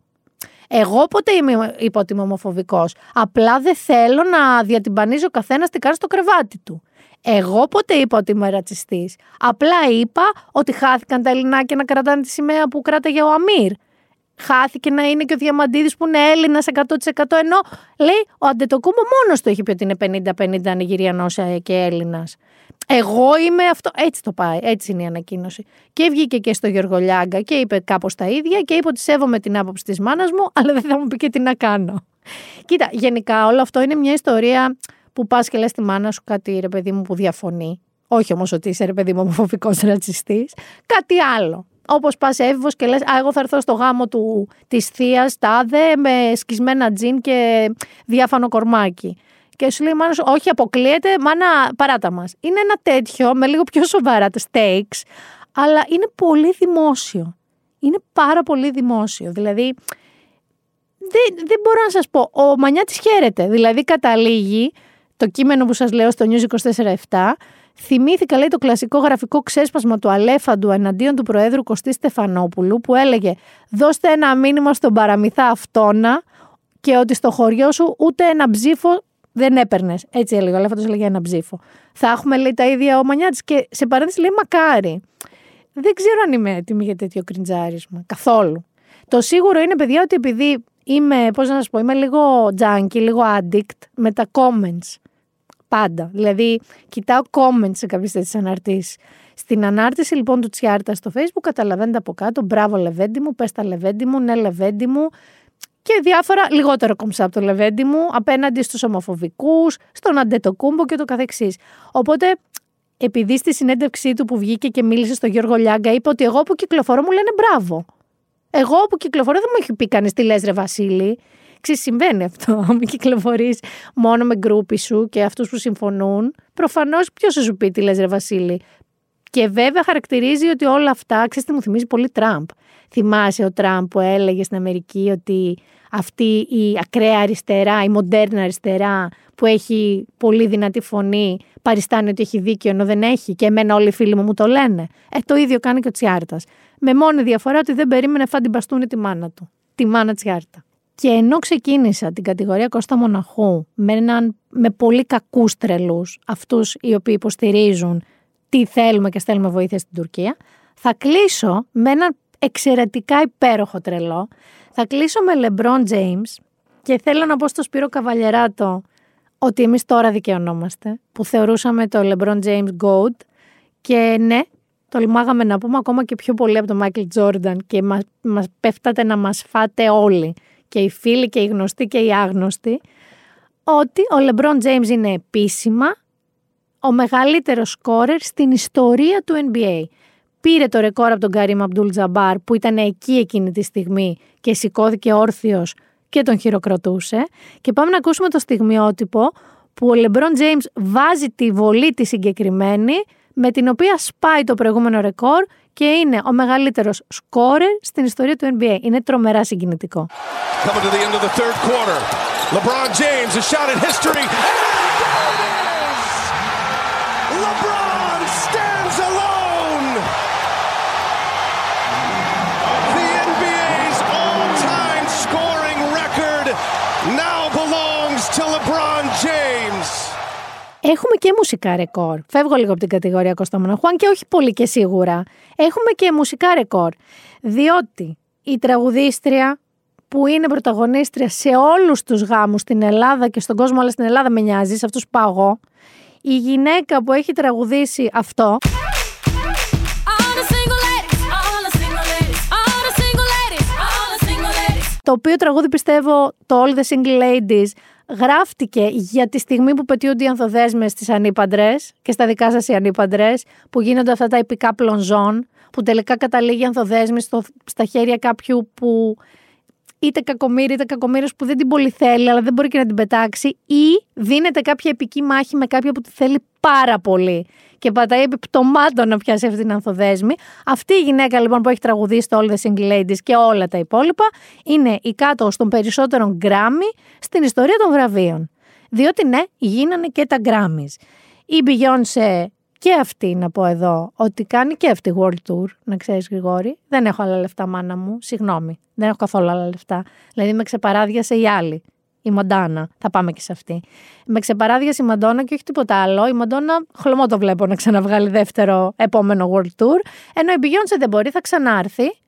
Εγώ ποτέ είμαι, είπα ότι είμαι ομοφοβικός. Απλά δεν θέλω να διατυμπανίζω καθένας τι κάνει στο κρεβάτι του. Εγώ ποτέ είπα ότι είμαι ρατσιστής. Απλά είπα ότι χάθηκαν τα Ελληνάκια να κρατάνε τη σημαία που κράταγε ο Αμύρ. Χάθηκε να είναι και ο Διαμαντίδης που είναι Έλληνας 100% ενώ λέει ο Αντετοκούμπο μόνος του έχει πει ότι είναι 50-50 Νιγηριανό και Έλληνας. Εγώ είμαι αυτό. Έτσι το πάει. Έτσι είναι η ανακοίνωση. Και βγήκε και στο Γιώργο Λιάγκα και είπε κάπως τα ίδια και είπε ότι σέβομαι την άποψη της μάνας μου, αλλά δεν θα μου πει και τι να κάνω. Κοίτα, γενικά όλο αυτό είναι μια ιστορία που πας και λες τη μάνα σου κάτι ρε παιδί μου που διαφωνεί. Όχι όμως ότι είσαι ρε παιδί μου ομοφοβικός ρατσιστής. Κάτι άλλο. Όπως πας έφηβο και λες, Α, εγώ θα έρθω στο γάμο του της θείας τάδε με σκισμένα τζιν και διάφανο κορμάκι. Και σου λέει μάνα σου, Όχι, αποκλείεται, μάνα, παράτα μας. Είναι ένα τέτοιο με λίγο πιο σοβαρά τα stakes, αλλά είναι πολύ δημόσιο. Είναι πάρα πολύ δημόσιο. Δηλαδή, δεν, δεν μπορώ να σας πω. Ο Μανιάτης χαίρεται. Δηλαδή, καταλήγει το κείμενο που σας λέω στο News 24-7 Θυμήθηκα, λέει, το κλασικό γραφικό ξέσπασμα του Αλέφαντου εναντίον του Προέδρου Κωστή Στεφανόπουλου που έλεγε «Δώστε ένα μήνυμα στον παραμυθά αυτόνα και ότι στο χωριό σου ούτε ένα ψήφο δεν έπαιρνες. Έτσι έλεγε. Ο Αλέφαντος έλεγε ένα ψήφο. Θα έχουμε, λέει, τα ίδια ο Μανιάτη και σε παρένθεση λέει μακάρι. Δεν ξέρω αν είμαι έτοιμη για τέτοιο κριντζάρισμα. Καθόλου. Το σίγουρο είναι, παιδιά, ότι επειδή είμαι, πώς να σας πω, είμαι λίγο junkie, λίγο addict με τα comments. Πάντα. Δηλαδή, κοιτάω comments σε κάποιες τέτοιες αναρτήσεις. Στην ανάρτηση λοιπόν του Τσιάρτα στο Facebook καταλαβαίνετε από κάτω, μπράβο Λεβέντι μου, πες τα Λεβέντι μου, ναι Λεβέντι μου, και διάφορα λιγότερο κομψά από το Λεβέντι μου απέναντι στους ομοφοβικούς, στον Αντετοκούμπο και το καθεξής. Οπότε επειδή στη συνέντευξή του που βγήκε και μίλησε στο Γιώργο Λιάγκα είπε ότι εγώ που κυκλοφορώ μου λένε μπράβο. Εγώ που κυκλοφορώ δεν μου έχει πει κανείς τι λες ρε Βασίλη. Ξέρεις, συμβαίνει αυτό. Μην κυκλοφορείς μόνο με γκρούπι σου και αυτούς που συμφωνούν. Προφανώς ποιος σου πει τι λες, Ρε Βασίλη. Και βέβαια χαρακτηρίζει ότι όλα αυτά, ξέρετε, τι μου θυμίζει πολύ Τραμπ. Θυμάσαι ο Τραμπ που έλεγε στην Αμερική ότι αυτή η ακραία αριστερά, η μοντέρνα αριστερά που έχει πολύ δυνατή φωνή παριστάνει ότι έχει δίκιο ενώ δεν έχει και εμένα όλοι οι φίλοι μου μου το λένε. Ε, το ίδιο κάνει και ο Τσιάρτας. Με μόνη διαφορά ότι δεν περίμενε φαν την τη μάνα του. Τη μάνα Τσιάρτα. Και ενώ ξεκίνησα την κατηγορία Κώστα Μοναχού με, έναν, με πολύ κακούς τρελούς, αυτούς οι οποίοι υποστηρίζουν τι θέλουμε και στέλνουμε βοήθεια στην Τουρκία, θα κλείσω με έναν εξαιρετικά υπέροχο τρελό. Θα κλείσω με LeBron James και θέλω να πω στο Σπύρο Καβαλιεράτο ότι εμείς τώρα δικαιωνόμαστε, που θεωρούσαμε το LeBron James GOAT και ναι, τολμάγαμε να πούμε ακόμα και πιο πολύ από τον Michael Jordan και μας, μας πέφτατε να μας φάτε όλοι και οι φίλοι και οι γνωστοί και οι άγνωστοι ότι ο LeBron James είναι επίσημα ο μεγαλύτερος σκόρερ στην ιστορία του NBA. Πήρε το ρεκόρ από τον Καρύμ Αμπτούλ Τζαμπάρ που ήταν εκεί εκείνη τη στιγμή και σηκώθηκε όρθιος και τον χειροκροτούσε. Και πάμε να ακούσουμε το στιγμιότυπο που ο LeBron James βάζει τη βολή τη συγκεκριμένη με την οποία σπάει το προηγούμενο ρεκόρ και είναι ο μεγαλύτερος σκόρερ στην ιστορία του NBA. Είναι τρομερά συγκινητικό. Coming to the end of the third quarter. LeBron James, a shot in history. Έχουμε και μουσικά ρεκόρ. Φεύγω λίγο από την κατηγορία Κώστα Μοναχουάν και όχι πολύ και σίγουρα. Έχουμε και μουσικά ρεκόρ. Διότι η τραγουδίστρια που είναι πρωταγωνίστρια σε όλους τους γάμους στην Ελλάδα και στον κόσμο, αλλά στην Ελλάδα με νοιάζει, σε αυτούς πάω εγώ, η γυναίκα που έχει τραγουδήσει αυτό. Το οποίο τραγούδι πιστεύω το All the Single Ladies γράφτηκε για τη στιγμή που πετιούνται οι ανθοδέσμες στις ανήπαντρες και στα δικά σας οι ανήπαντρες που γίνονται αυτά τα επικά πλονζόν που τελικά καταλήγει η ανθοδέσμη στο, στα χέρια κάποιου που είτε κακομίρι είτε κακομίρι που δεν την πολύ θέλει, αλλά δεν μπορεί και να την πετάξει, ή δίνεται κάποια επική μάχη με κάποια που τη θέλει πάρα πολύ και πατάει επί πτωμάτων να πιάσει αυτή την ανθοδέσμη. Αυτή η γυναίκα λοιπόν που έχει τραγουδίσει το All the Single Ladies και όλα τα υπόλοιπα είναι η κάτω των περισσότερων γκράμμι στην ιστορία των βραβείων. Διότι ναι, γίνανε και τα Grammys. Η Beyoncé και αυτή να πω εδώ ότι κάνει και αυτή World Tour, να ξέρεις Γρηγόρη. Δεν έχω άλλα λεφτά μάνα μου, συγγνώμη. Δεν έχω καθόλου άλλα λεφτά. Δηλαδή με ξεπαράδιασε η άλλη. Η Μοντάνα, θα πάμε και σε αυτή. Με ξεπαράδιασε η Μαντόνα και όχι τίποτα άλλο. Η Μαντόνα, χλωμό το βλέπω να ξαναβγάλει δεύτερο επόμενο World Tour. Ενώ η Beyoncé δεν μπορεί, θα ξανάρθει.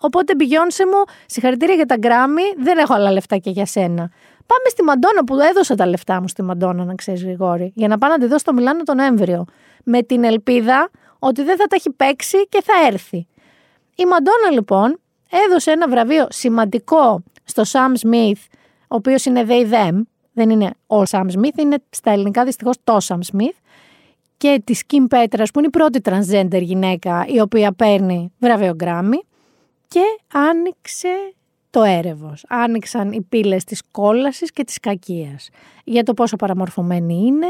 Οπότε Beyoncé μου, συγχαρητήρια για τα Grammy, δεν έχω άλλα λεφτά και για σένα. Πάμε στη Μαντόνα που έδωσα τα λεφτά μου στη Μαντόνα, να ξέρεις Γρηγόρη, για να πάω να τη δω στο Μιλάνο τον Νοέμβριο. Με την ελπίδα ότι δεν θα τα έχει παίξει και θα έρθει. Η Μαντόνα λοιπόν έδωσε ένα βραβείο σημαντικό στο Sam Smith, ο οποίος είναι they them, δεν είναι ο Sam Smith, είναι στα ελληνικά δυστυχώς το Sam Smith, και της Kim Petras που είναι η πρώτη transgender γυναίκα η οποία παίρνει βραβείο Grammy και άνοιξε το έρευος. Άνοιξαν οι πύλες της κόλασης και της κακίας. Για το πόσο παραμορφωμένη είναι,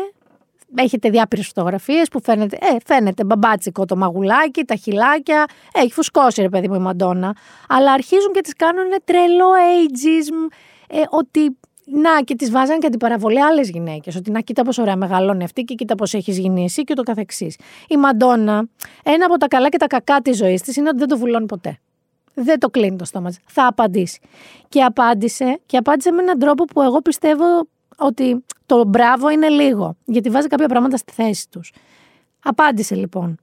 έχετε διάπειρες φωτογραφίες που φαίνεται, ε, φαίνεται μπαμπάτσικο το μαγουλάκι, τα χυλάκια. Έχει φουσκώσει ρε παιδί μου η Μαντόνα. Αλλά αρχίζουν και τις κάνουν τρελό ageism. Ε, ότι να και τις βάζανε και αντιπαραβολή άλλες γυναίκες. Ότι να κοίτα πόσο ωραία μεγαλώνει αυτή και κοίτα πώς έχεις γίνει εσύ και το καθεξής. Η Μαντόνα, ένα από τα καλά και τα κακά της ζωής της είναι ότι δεν το βουλώνει ποτέ δεν το κλείνει το στόμα της. Θα απαντήσει. Και απάντησε, και απάντησε με έναν τρόπο που εγώ πιστεύω ότι το μπράβο είναι λίγο, γιατί βάζει κάποια πράγματα στη θέση τους. Απάντησε λοιπόν.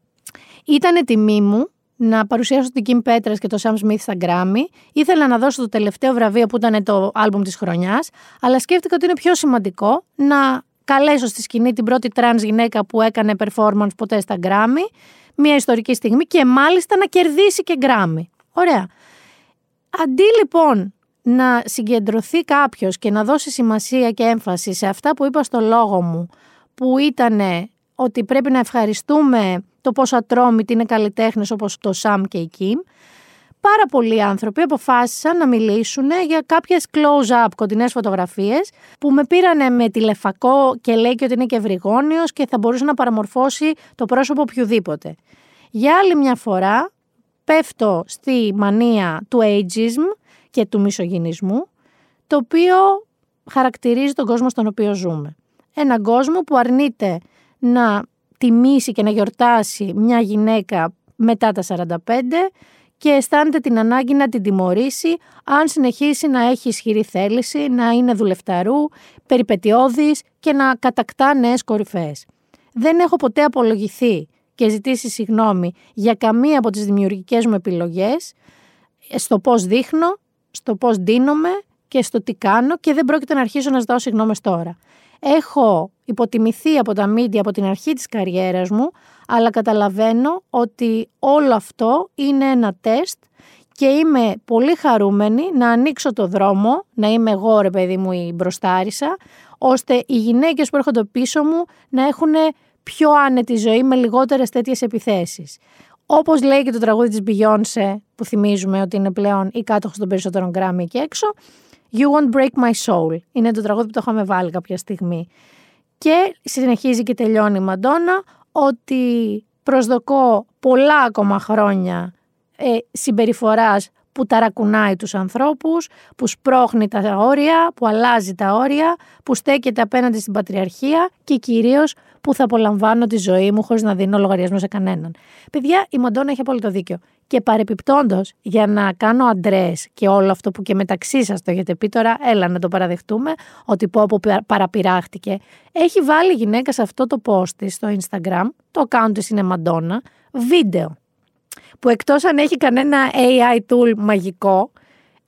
Ήταν τιμή μου να παρουσιάσω την Kim Petras και το Sam Smith στα Grammy. Ήθελα να δώσω το τελευταίο βραβείο που ήταν το άλμπουμ της χρονιάς, αλλά σκέφτηκα ότι είναι πιο σημαντικό να καλέσω στη σκηνή την πρώτη τρανς γυναίκα που έκανε performance ποτέ στα Grammy, μια ιστορική στιγμή και μάλιστα να κερδίσει και Grammy. Ωραία. Αντί λοιπόν να συγκεντρωθεί κάποιος και να δώσει σημασία και έμφαση σε αυτά που είπα στο λόγο μου, που ήταν ότι πρέπει να ευχαριστούμε το πόσο ατρόμητοι είναι καλλιτέχνες όπως το Σαμ και η Κιμ, πάρα πολλοί άνθρωποι αποφάσισαν να μιλήσουν για κάποιες close-up κοντινές φωτογραφίες που με πήρανε με τηλεφακό και λέει και ότι είναι και ευρυγόνιος και θα μπορούσε να παραμορφώσει το πρόσωπο οποιοδήποτε. Για άλλη μια φορά πέφτω στη μανία του ageism και του μισογυνισμού, το οποίο χαρακτηρίζει τον κόσμο στον οποίο ζούμε. Έναν κόσμο που αρνείται να τιμήσει και να γιορτάσει μια γυναίκα μετά τα 45 και αισθάνεται την ανάγκη να την τιμωρήσει αν συνεχίσει να έχει ισχυρή θέληση, να είναι δουλευταρού, περιπετειώδης και να κατακτά νέες κορυφές. Δεν έχω ποτέ απολογηθεί και ζητήσει συγγνώμη για καμία από τις δημιουργικές μου επιλογές, στο πώς δείχνω, στο πώς δίνομαι και στο τι κάνω και δεν πρόκειται να αρχίσω να ζητάω συγγνώμες τώρα. Έχω υποτιμηθεί από τα μίντια από την αρχή της καριέρας μου, αλλά καταλαβαίνω ότι όλο αυτό είναι ένα τεστ και είμαι πολύ χαρούμενη να ανοίξω το δρόμο, να είμαι εγώ ρε παιδί μου η μπροστάρισα, ώστε οι γυναίκες που έρχονται πίσω μου να έχουν πιο άνετη ζωή με λιγότερες τέτοιες επιθέσεις. Όπως λέει και το τραγούδι της Beyoncé που θυμίζουμε ότι είναι πλέον η κάτοχος των περισσότερων Grammy εκεί έξω You won't break my soul. Είναι το τραγούδι που το είχαμε βάλει κάποια στιγμή. Και συνεχίζει και τελειώνει η Μαντόνα ότι προσδοκώ πολλά ακόμα χρόνια ε, συμπεριφοράς που ταρακουνάει τους ανθρώπους, που σπρώχνει τα όρια, που αλλάζει τα όρια, που στέκεται απέναντι στην πατριαρχία και κυρίως που θα απολαμβάνω τη ζωή μου χωρίς να δίνω λογαριασμό σε κανέναν. Παιδιά, η Μαντόνα έχει απόλυτο δίκιο. Και παρεπιπτόντως, για να κάνω αντρές και όλο αυτό που και μεταξύ σας το έχετε πει τώρα, έλα να το παραδεχτούμε, ότι πω που παραπειράχτηκε. Έχει βάλει η γυναίκα σε αυτό το post της στο Instagram, το account της είναι Μαντόνα, βίντεο που εκτός αν έχει κανένα AI tool μαγικό,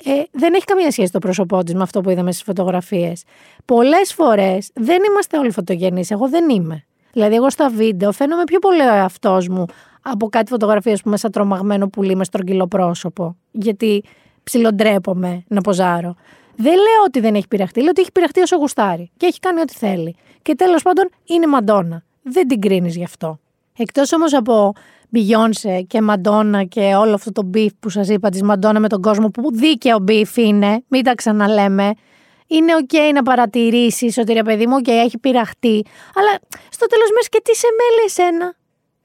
ε, δεν έχει καμία σχέση το πρόσωπό της με αυτό που είδαμε στις φωτογραφίες. Πολλές φορές δεν είμαστε όλοι φωτογενείς. Εγώ δεν είμαι. Δηλαδή, εγώ στα βίντεο φαίνομαι πιο πολύ ο εαυτός μου από κάτι φωτογραφίε που είμαι σαν τρομαγμένο πουλί με στρογγυλό πρόσωπο. Γιατί ψιλοντρέπομαι να ποζάρω. Δεν λέω ότι δεν έχει πειραχτεί, λέω ότι έχει πειραχτεί όσο γουστάρει και έχει κάνει ό,τι θέλει. Και τέλος πάντων είναι μαντόνα. Δεν την κρίνεις γι' αυτό. Εκτός όμως από Beyoncé και Μαντόνα και όλο αυτό το beef που σας είπα της Μαντόνα με τον κόσμο που δίκαιο beef είναι, μην τα ξαναλέμε. Είναι οκ να παρατηρήσεις ότι ρε παιδί μου, οκ, έχει πειραχτεί, αλλά στο τέλος της μέρας και τι σε μέλει εσένα;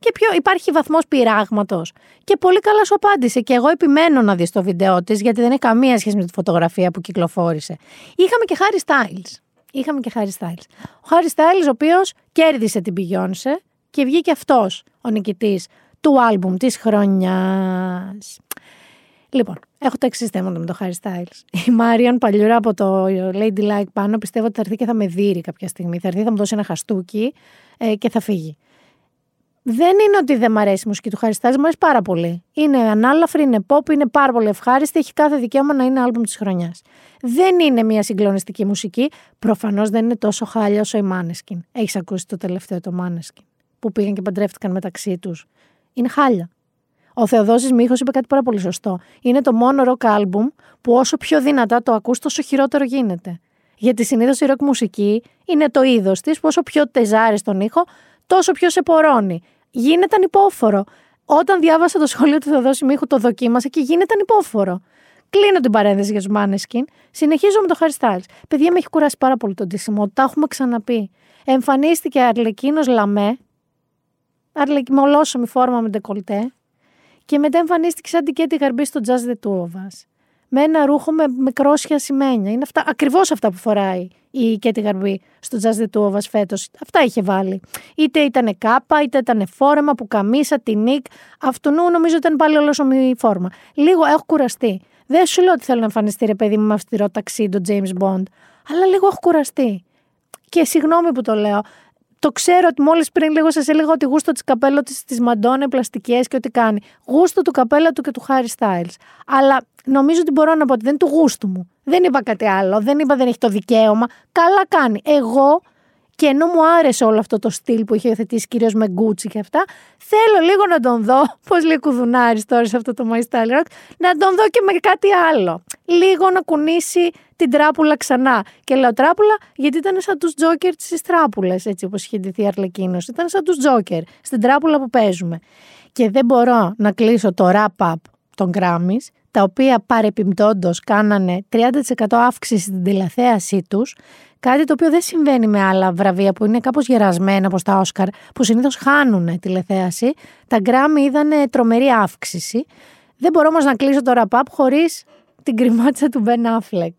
Και ποιο, υπάρχει βαθμός πειράγματος. Και πολύ καλά σου απάντησε. Και εγώ επιμένω να δεις το βίντεο της, γιατί δεν έχει καμία σχέση με τη φωτογραφία που κυκλοφόρησε. Είχαμε και Harry Styles. Είχαμε και Harry Styles. Ο Harry Styles, ο οποίος κέρδισε την Beyoncé και βγήκε αυτός ο νικητής του άλμπουμ της χρονιάς. Λοιπόν, έχω τα εξής θέματα με το Harry Styles. Η Μάριον παλιούρα από το Lady Like πάνω πιστεύω ότι θα έρθει και θα με δει κάποια στιγμή. Θα έρθει, θα μου δώσει ένα χαστούκι ε, και θα φύγει. Δεν είναι ότι δεν μ' αρέσει η μουσική του Harry Styles, μου αρέσει πάρα πολύ. Είναι ανάλαφρη, είναι pop, είναι πάρα πολύ ευχάριστη, έχει κάθε δικαίωμα να είναι άλμπουμ της χρονιάς. Δεν είναι μια συγκλονιστική μουσική. Προφανώς δεν είναι τόσο χάλια όσο η Maneskin. Έχεις ακούσει το τελευταίο το Maneskin. Που πήγαν και παντρεύτηκαν μεταξύ τους. Είναι χάλια. Ο Θεοδόσης Μίχο είπε κάτι πάρα πολύ σωστό. Είναι το μόνο rock album που όσο πιο δυνατά το ακούς, τόσο χειρότερο γίνεται. Γιατί συνήθως η rock μουσική είναι το είδος της, που όσο πιο τεζάρεις τον ήχο, τόσο πιο σε πορώνει. Γίνεται ανυπόφορο. Όταν διάβασα το σχολείο του Θεοδόση Μίχου, το δοκίμασα και γίνεται ανυπόφορο. Κλείνω την παρένθεση για τους Måneskin. Συνεχίζω με το Harry Styles. Παιδιά, με έχει κουράσει πάρα πολύ το ντύσιμο. Τα έχουμε ξαναπεί. Εμφανίστηκε Αρλεκίνος Λαμέ, με ολόσωμη φόρμα με ντεκολτέ, και μετά εμφανίστηκε σαν την Κέτι Γαρμπή στο Just the Two of Us. Με ένα ρούχο με κρόσσια ασημένια. Είναι αυτά, ακριβώς αυτά που φοράει η Κέτι Γαρμπή στο Just the Two of Us φέτος. Αυτά είχε βάλει. Είτε ήταν κάπα, είτε ήταν φόρεμα που καμίσα, την νικ. Αυτού νομίζω ήταν πάλι ολόσωμη φόρμα. Λίγο έχω κουραστεί. Δεν σου λέω ότι θέλω να εμφανιστεί ρε παιδί μου με αυστηρό ταξίδι, το James Bond. Αλλά λίγο έχω κουραστεί. Και συγγνώμη που το λέω. Το ξέρω ότι μόλις πριν λίγο σας έλεγα ότι γούστο τη καπέλα της τη Μαντώνε πλαστικές και ό,τι κάνει. Γούστο του καπέλα του και του Χάρι Styles. Αλλά νομίζω ότι μπορώ να πω ότι δεν είναι του γούστου μου. Δεν είπα κάτι άλλο. Δεν είπα δεν έχει το δικαίωμα. Καλά κάνει. Εγώ και ενώ μου άρεσε όλο αυτό το στυλ που είχε υιοθετήσει κυρίως με γκούτσι και αυτά, θέλω λίγο να τον δω, πώς λέει κουδουνάρι τώρα σε αυτό το My Style Rock, να τον δω και με κάτι άλλο. Λίγο να κουνήσει την τράπουλα ξανά. Και λέω τράπουλα γιατί ήταν σαν τους Τζόκερ της τράπουλε, έτσι όπως είχε ντυθεί Αρλεκίνο. Ήταν σαν τους Τζόκερ, στην τράπουλα που παίζουμε. Και δεν μπορώ να κλείσω το wrap-up των Grammys, τα οποία παρεπιπτόντως κάνανε 30% αύξηση στην τηλεθέασή τους, κάτι το οποίο δεν συμβαίνει με άλλα βραβεία που είναι κάπως γερασμένα όπως τα Όσκαρ, που συνήθως χάνουν τηλεθέαση. Τα Grammy είδανε τρομερή αύξηση. Δεν μπορώ όμως να κλείσω το wrap-up χωρίς την κρυμάτσα του Ben Affleck.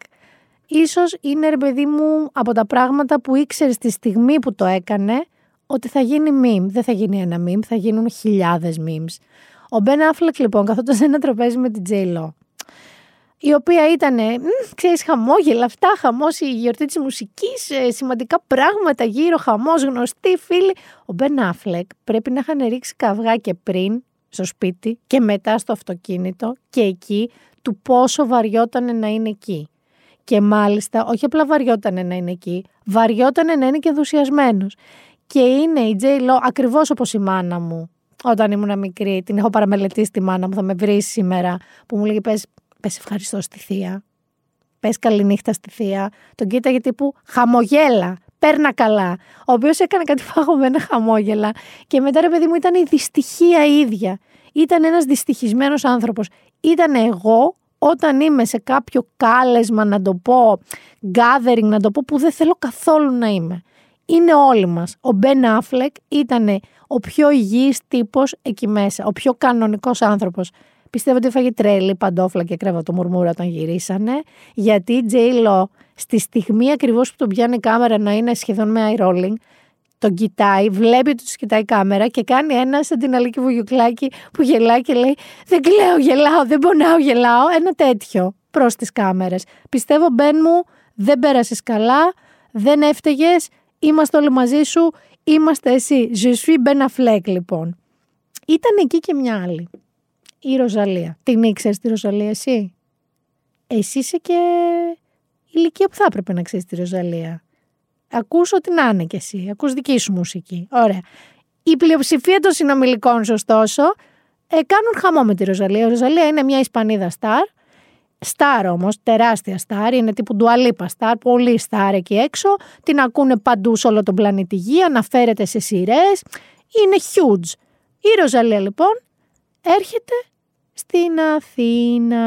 Ίσως είναι ρε παιδί μου από τα πράγματα που ήξερες στη στιγμή που το έκανε ότι θα γίνει meme. Δεν θα γίνει ένα meme, θα γίνουν χιλιάδες memes. Ο Μπεν Αφλεκ λοιπόν καθόταν σε ένα τραπέζι με την J-Lo, η οποία ήταν, ξέρεις, χαμόγελα αυτά, χαμός η γιορτή της μουσικής, ε, σημαντικά πράγματα γύρω, χαμός, γνωστοί φίλοι. Ο Μπεν Αφλεκ πρέπει να είχαν ρίξει καυγά και πριν στο σπίτι και μετά στο αυτοκίνητο και εκεί του πόσο βαριότανε να είναι εκεί. Και μάλιστα, όχι απλά βαριότανε να είναι εκεί, βαριότανε να είναι και ενθουσιασμένος. Και είναι η J. Lo ακριβώς όπως η μάνα μου όταν ήμουν μικρή, την έχω παραμελετήσει τη μάνα μου, θα με βρει σήμερα, που μου λέγει πες, πες ευχαριστώ στη θεία, πες καληνύχτα στη θεία. Τον κοίταγε τύπου χαμογέλα, παίρνα καλά. Ο οποίος έκανε κάτι φαγωμένα χαμόγελα και μετά ρε παιδί μου ήταν η δυστυχία ίδια. Ήταν ένας δυστυχισμένος άνθρωπος. Ήταν εγώ όταν είμαι σε κάποιο κάλεσμα να το πω, gathering να το πω που δεν θέλω καθόλου να είμαι. Είναι όλοι μας. Ο Μπεν Αφλεκ ήταν ο πιο υγιής τύπος εκεί μέσα, ο πιο κανονικός άνθρωπος. Πιστεύω ότι έφαγε τρέλη, παντόφλα και κρέβα το μουρμούρα όταν γυρίσανε, γιατί η J. Lo στη στιγμή ακριβώς που τον πιάνει η κάμερα να είναι σχεδόν με eye rolling, τον κοιτάει, βλέπει ότι τους κοιτάει η κάμερα και κάνει ένα σαν την Αλίκη Βουγιουκλάκη που γελάει και λέει Δεν κλαίω, γελάω, δεν πονάω, γελάω. Ένα τέτοιο προς τις κάμερες. Πιστεύω, Μπεν μου, δεν πέρασες καλά, δεν έφταιγες, είμαστε όλοι μαζί σου, Είμαστε εσύ. Je suis Ben Affleck, λοιπόν. Ήταν εκεί και μια άλλη. Η Ροζαλία. Την ήξερες τη Ροζαλία, εσύ; Εσύ είσαι και ηλικία που θα έπρεπε να ξέρεις τη Ροζαλία. Ακούς ότι να είναι κι εσύ. Ακούς δική σου μουσική. Ωραία. Η πλειοψηφία των συνομιλικών, ωστόσο, ε, κάνουν χαμό με τη Ροζαλία. Η Ροζαλία είναι μια Ισπανίδα στάρ Στάρ όμως, τεράστια στάρ, είναι τύπου ντουαλίπα στάρ, πολύ στάρ εκεί έξω. Την ακούνε παντού σε όλο τον πλανήτη Γη, αναφέρεται σε σειρές. Είναι huge. Η Ροζαλία λοιπόν έρχεται στην Αθήνα.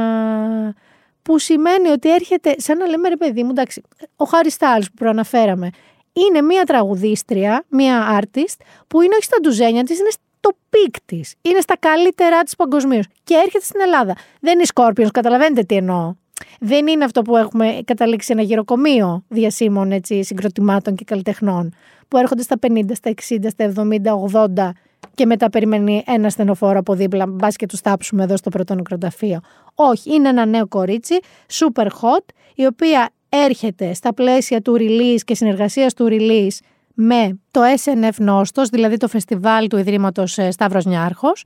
Που σημαίνει ότι έρχεται, σαν να λέμε ρε παιδί μου, εντάξει, ο Harry Styles που προαναφέραμε, είναι μία τραγουδίστρια, μία artist, που είναι όχι στα ντουζένια της, είναι στο peak της. Είναι στα καλύτερά της παγκοσμίως. Και έρχεται στην Ελλάδα. Δεν είναι Scorpions, καταλαβαίνετε τι εννοώ. Δεν είναι αυτό που έχουμε καταλήξει ένα γηροκομείο διασήμων έτσι, συγκροτημάτων και καλλιτεχνών που έρχονται στα 50, στα 60, στα 70, 80 και μετά περιμένει ένα στενοφόρο από δίπλα, μπας και τους τάψουμε εδώ στο πρώτο νεκροταφείο. Όχι, είναι ένα νέο κορίτσι, super hot, η οποία έρχεται στα πλαίσια του release και συνεργασίας του release με το SNF Νόστος, δηλαδή το φεστιβάλ του Ιδρύματος ε, Σταύρος Νιάρχος.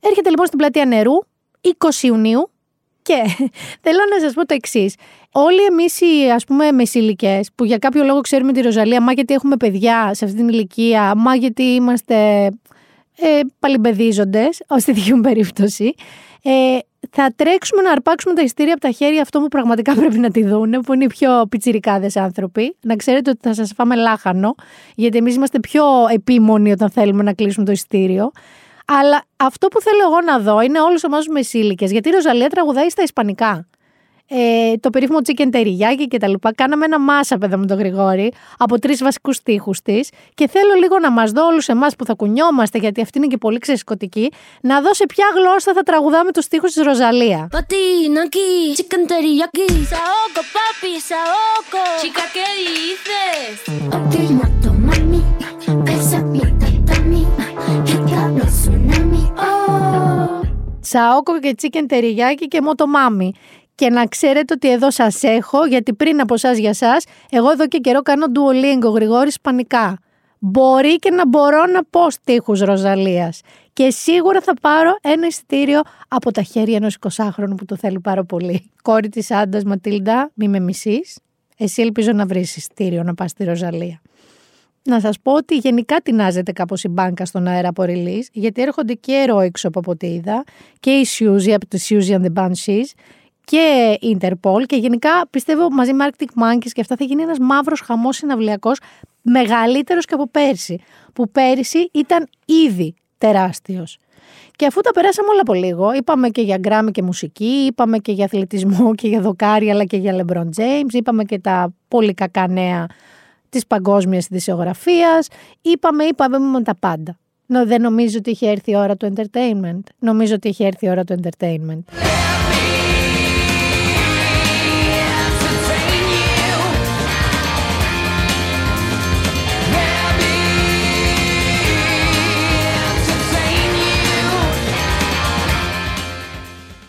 Έρχεται λοιπόν στην πλατεία νερού 20 Ιουνίου και θέλω να σας πω το εξής. Όλοι εμείς οι ας πούμε μεσήλικες που για κάποιο λόγο ξέρουμε τη Ροζαλία, μα γιατί έχουμε παιδιά σε αυτή την ηλικία, μα γιατί είμαστε ε, παλιμπεδίζοντες, ως τη δική μου περίπτωση, ε, θα τρέξουμε να αρπάξουμε τα ειστήρια από τα χέρια αυτό που πραγματικά πρέπει να τη δούνε, που είναι οι πιο πιτσιρικάδες άνθρωποι. Να ξέρετε ότι θα σας φάμε λάχανο, γιατί εμείς είμαστε πιο επίμονοι όταν θέλουμε να κλείσουμε το ειστήριο. Αλλά αυτό που θέλω εγώ να δω είναι όλους εμάς του μεσήλικες, γιατί η Ροζαλία τραγουδάει στα Ισπανικά ε, το περίφημο chicken τεριγιάκι και τα λοιπά. Κάναμε ένα μάσα παιδά με τον Γρηγόρη από τρεις βασικούς τείχου της και θέλω λίγο να μας δω όλους εμάς που θα κουνιόμαστε, γιατί αυτή είναι και πολύ ξεσκοτική, να δω σε ποια γλώσσα θα τραγουδάμε τους τείχου της Ροζαλία. chicken teriyaki. Saoko, papi, saoko. Chica, ¿qué dices? Okay, moto, mami. Pesa mi tatami. El tsunami. Oh. Σαόκο και chicken τεριγιάκι και μότο μάμι. Και να ξέρετε ότι εδώ σας έχω, γιατί πριν από εσά για εσά, εγώ εδώ και καιρό κάνω Duolingo Γρηγόρη Ισπανικά. Μπορεί και να μπορώ να πω στίχους Ροζαλίας. Και σίγουρα θα πάρω ένα εισιτήριο από τα χέρια ενός 20χρονου που το θέλει πάρα πολύ. Κόρη της Άντας Ματίλντα, μη με μισείς. Εσύ ελπίζω να βρεις εισιτήριο να πας στη Ροζαλία. Να σας πω ότι γενικά τεινάζεται κάπως η μπάνκα στον αέρα από release, γιατί έρχονται και έξω από ό,τι είδα, και η Suzy από τη Suzy and the Banshees, και Interpol και γενικά πιστεύω μαζί με Arctic Monkeys και αυτά θα γίνει ένας μαύρος χαμός συναυλιακός μεγαλύτερος και από πέρσι που πέρσι ήταν ήδη τεράστιος. Και αφού τα περάσαμε όλα από λίγο, είπαμε και για γκράμι και μουσική, είπαμε και για αθλητισμό και για δοκάρι, αλλά και για LeBron James, είπαμε και τα πολύ κακά νέα της παγκόσμιας ειδησιογραφίας, είπαμε, είπαμε με τα πάντα. Νο, δεν νομίζω ότι είχε έρθει η ώρα του entertainment. Νομίζω ότι είχε έρθει η ώρα του entertainment.